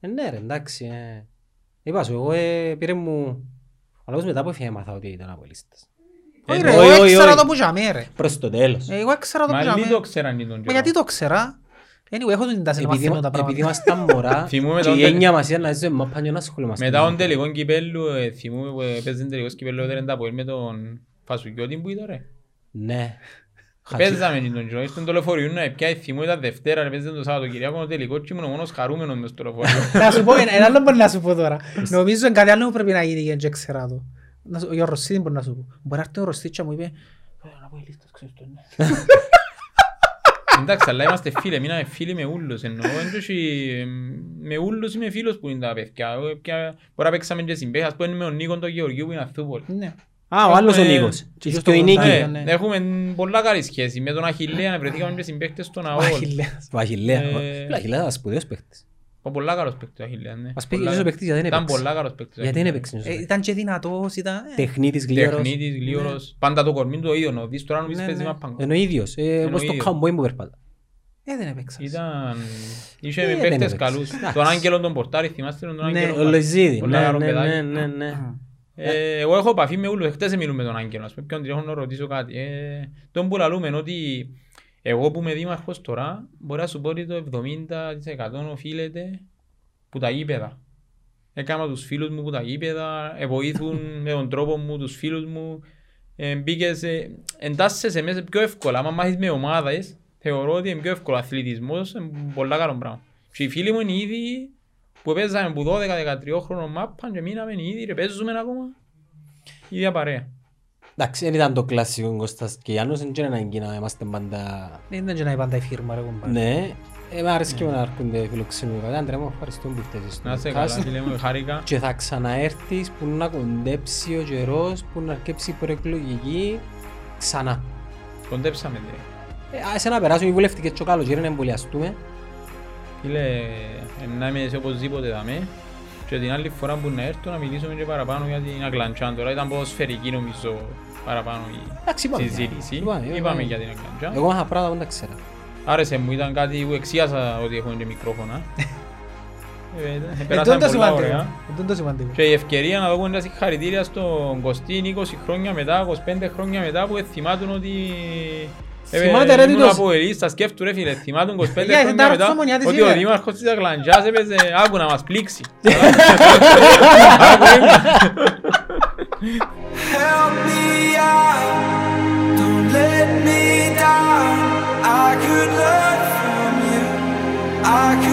Speaker 3: Ε, Ναι ρε, εντάξει. ε. Είπα σου, εγώ ε, πήρε μου... Αλλά όμως μετά που έφυγε έμαθα ότι ήταν απολύστας.
Speaker 2: Εγώ
Speaker 3: όχι,
Speaker 2: ήξερα
Speaker 3: όχι.
Speaker 2: το που για μέ ρε.
Speaker 3: Προς το τέλος.
Speaker 2: Ε, Εγώ ήξερα το που
Speaker 1: Μα
Speaker 2: για
Speaker 1: λίγοι το
Speaker 2: μέ.
Speaker 1: ξέραν ή τον
Speaker 2: Μα
Speaker 1: καιρό.
Speaker 2: γιατί το ξέρα; Anyway, έχω την τάση να
Speaker 3: Επειδή
Speaker 2: μαθαίνω τα
Speaker 3: επειδή
Speaker 2: πράγματα.
Speaker 3: ήμασταν μωρά
Speaker 1: Θυμούμαι
Speaker 3: και
Speaker 1: τον
Speaker 3: η
Speaker 1: τε-
Speaker 3: έννοια μας ήταν να ζούμε μάπα και να ασχολούμαστε.
Speaker 1: Μετά τον τελικό κυπέλλου, ε, θυμούμαι που παίζαν τελικός κυπέλλου έδεραν τα Αποέλ με τον Φασουκιώτη που ήταν ρε.
Speaker 3: Ναι. Χατσί-
Speaker 1: Παίζαμε και τον καιρό, ήρθαν το λεωφορείο να πιάει θυμούμαι τα Δευτέρα, ρε, παίζαν το Σαββατοκυριακό το τελικός και ήμουν ο μόνος χαρούμενος μες στο λεωφορείο.
Speaker 2: Να σου πω, ένα άλλο μπορεί να σου πω τώρα. Νομίζω είναι κάτι άλλο που πρέπει να γίνει και δεν ξέρα το. Να σου- Ο Ρωσίδη μπορεί να σου πω. Μπορεί να έρθει ο Ρωσίδης και μου είπε «Ε, να πω η λίστα, ξέρεις το, ναι».
Speaker 1: Εντάξει, αλλά είμαστε φίλοι, μείναμε φίλοι με ούλους εννοώ, εντός και, με ούλους είμαι φίλος που είναι τα παιδιά. Εγώ πια- Μπορεί να παίξαμε και συμπαίχα, ας πούμε με τον Νίκον τον Γεωργίου που είναι Αθούπολη.
Speaker 2: Ναι.
Speaker 3: Α, ο άλλος ο
Speaker 1: Έχουμε-
Speaker 3: Νίκος. Και
Speaker 2: στο
Speaker 3: και ο Ινίκη.
Speaker 2: κοντά.
Speaker 1: Ναι,
Speaker 2: ναι.
Speaker 1: Έχουμε πολλά καλή σχέση. Με τον Αχιλέα βρεθήκαμε και συμπαίχτες στον
Speaker 2: Ο
Speaker 1: ΑΟΛ.
Speaker 2: Αχιλλέας.
Speaker 3: Ο Αχιλλέας.
Speaker 1: Ε,
Speaker 3: Ο Αχιλλέας ήταν σπουδαίος παίκτης.
Speaker 1: Ο πολλά καλός παίκτης ο Αχιλέας, ναι.
Speaker 3: Ας πει,
Speaker 1: Πολλά-
Speaker 3: ίσως ο παίκτης γιατί δεν
Speaker 1: Ήταν
Speaker 3: έπαιξε.
Speaker 1: πολλά καλός παίκτης. ο
Speaker 3: Γιατί δεν
Speaker 1: Αχιλλέας.
Speaker 3: έπαιξε.
Speaker 2: Ε, Ήταν και δυνατός, ήταν... ε,
Speaker 3: Τεχνίτης, γλίωρος.
Speaker 1: Τεχνίτης, γλίωρος. Πάντα το κορμί του το ίδιο. να δεις τώρα νομίζεις
Speaker 2: Ναι,
Speaker 1: παίζει
Speaker 2: ναι.
Speaker 1: μάπαν.
Speaker 3: Ενώ ο ίδιος. ε,
Speaker 1: Ενώ
Speaker 3: Όπως το
Speaker 1: ίδιος.
Speaker 3: καμπόι που περπάτα.
Speaker 2: Ε, δεν έπαιξα.
Speaker 1: Ήταν... Είχε
Speaker 3: Ε,
Speaker 1: με
Speaker 3: δεν
Speaker 1: παίκτες
Speaker 3: έπαιξε.
Speaker 1: καλούς.
Speaker 3: Εντάξει.
Speaker 1: Τον Άγγελο τον Πορτάρη, θυμάστε τον
Speaker 2: Ναι,
Speaker 1: Άγγελο.
Speaker 3: Ο Λοϊζίδη.
Speaker 1: Πολλά
Speaker 3: Ναι,
Speaker 1: καλό
Speaker 3: ναι,
Speaker 1: παιδάκι.
Speaker 3: ναι, ναι, ναι.
Speaker 1: Ε, εγώ έχω επαφή με όλους, χτες μιλούμε με τον Άγγελο, ας πούμε, ποιον τηλέφωνο να ρωτήσω κάτι. Ε, τον που λαλούμε είναι ότι εγώ που είμαι δήμαρχος τώρα, μπορεί να σου πω ότι το 70% οφείλεται που τα γήπεδα. Έκανα τους φίλους μου που τα γήπεδα, ε, βοήθουν με τον τρόπο μου τους φίλους μου. Ε, μπήκες, ε, εντάσσεσαι μέσα πιο εύκολα. Αν μάθεις με ομάδες, θεωρώ ότι είναι πιο εύκολο. Αθλητισμός είναι πολλά καλό πράγμα. Και οι φίλοι μου είναι ήδη που παίζαμε που 12-13 χρόνο μάπα και μείναμε ήδη και παίζουμε ακόμα. Ίδια παρέα.
Speaker 3: Εντάξει, δεν ήταν το κλασικό Κώστας και Γιάννος, δεν είναι ανάγκη να είμαστε πάντα...
Speaker 2: Δεν ήταν και να είναι πάντα η φίρμα ρε κομπάρε.
Speaker 3: Ναι, ε, μ' αρέσει και εμένα να έρχονται φιλοξενούμενοι. Άντρε μου, ευχαριστούμε που φταίσεις στο
Speaker 1: Να σε
Speaker 3: podcast.
Speaker 1: καλά, φίλε μου, χάρηκα.
Speaker 3: Και θα ξαναέρθεις που να κοντέψει ο καιρός, που να αρκέψει η προεκλογική ξανά.
Speaker 1: Κοντέψαμε δε.
Speaker 3: Ε, ας να περάσουμε οι βουλευτικές και ο καλοκαίρι να εμβολιαστούμε.
Speaker 1: Φίλε, ε, να είμαι σε οπωσδήποτε δαμέ. Και την άλλη φορά που να έρθω να μιλήσουμε και παραπάνω για την Αγκλαντζάν. Τώρα ήταν ποδοσφαιρική νομίζω παραπάνω η
Speaker 3: Εντάξει, είπαμε.
Speaker 1: συζήτηση.
Speaker 3: Είπαμε, είπαμε.
Speaker 1: Είπαμε για την Αγκλαντζάν.
Speaker 3: Εγώ είχα πράγματα που δεν τα ξέρα.
Speaker 1: Άρεσε μου, ήταν κάτι που εξίασα ότι έχουν και μικρόφωνα. Ε, ε,
Speaker 2: Ε, τούτο
Speaker 1: Περάσαμε πολλά
Speaker 2: σημαντικό.
Speaker 1: ωραία.
Speaker 2: Ε, τούτο σημαντικό.
Speaker 1: Και η ευκαιρία να δώσουμε τα συγχαρητήρια στον Κωστίν 20 χρόνια μετά, 25 χρόνια μετά που θυμάτουν ότι... Ε,
Speaker 3: θυμάται ε, ρε
Speaker 1: τίτος.
Speaker 3: Ήμουν
Speaker 1: από σκέφτου ρε φίλε, θυμάται τον
Speaker 2: 25
Speaker 1: χρόνια μετά ότι ο Δήμαρχος της Αγλαντζιάς έπαιζε άκου να μας πλήξει.
Speaker 4: Help me
Speaker 2: out, don't let me down, I could learn from you, I could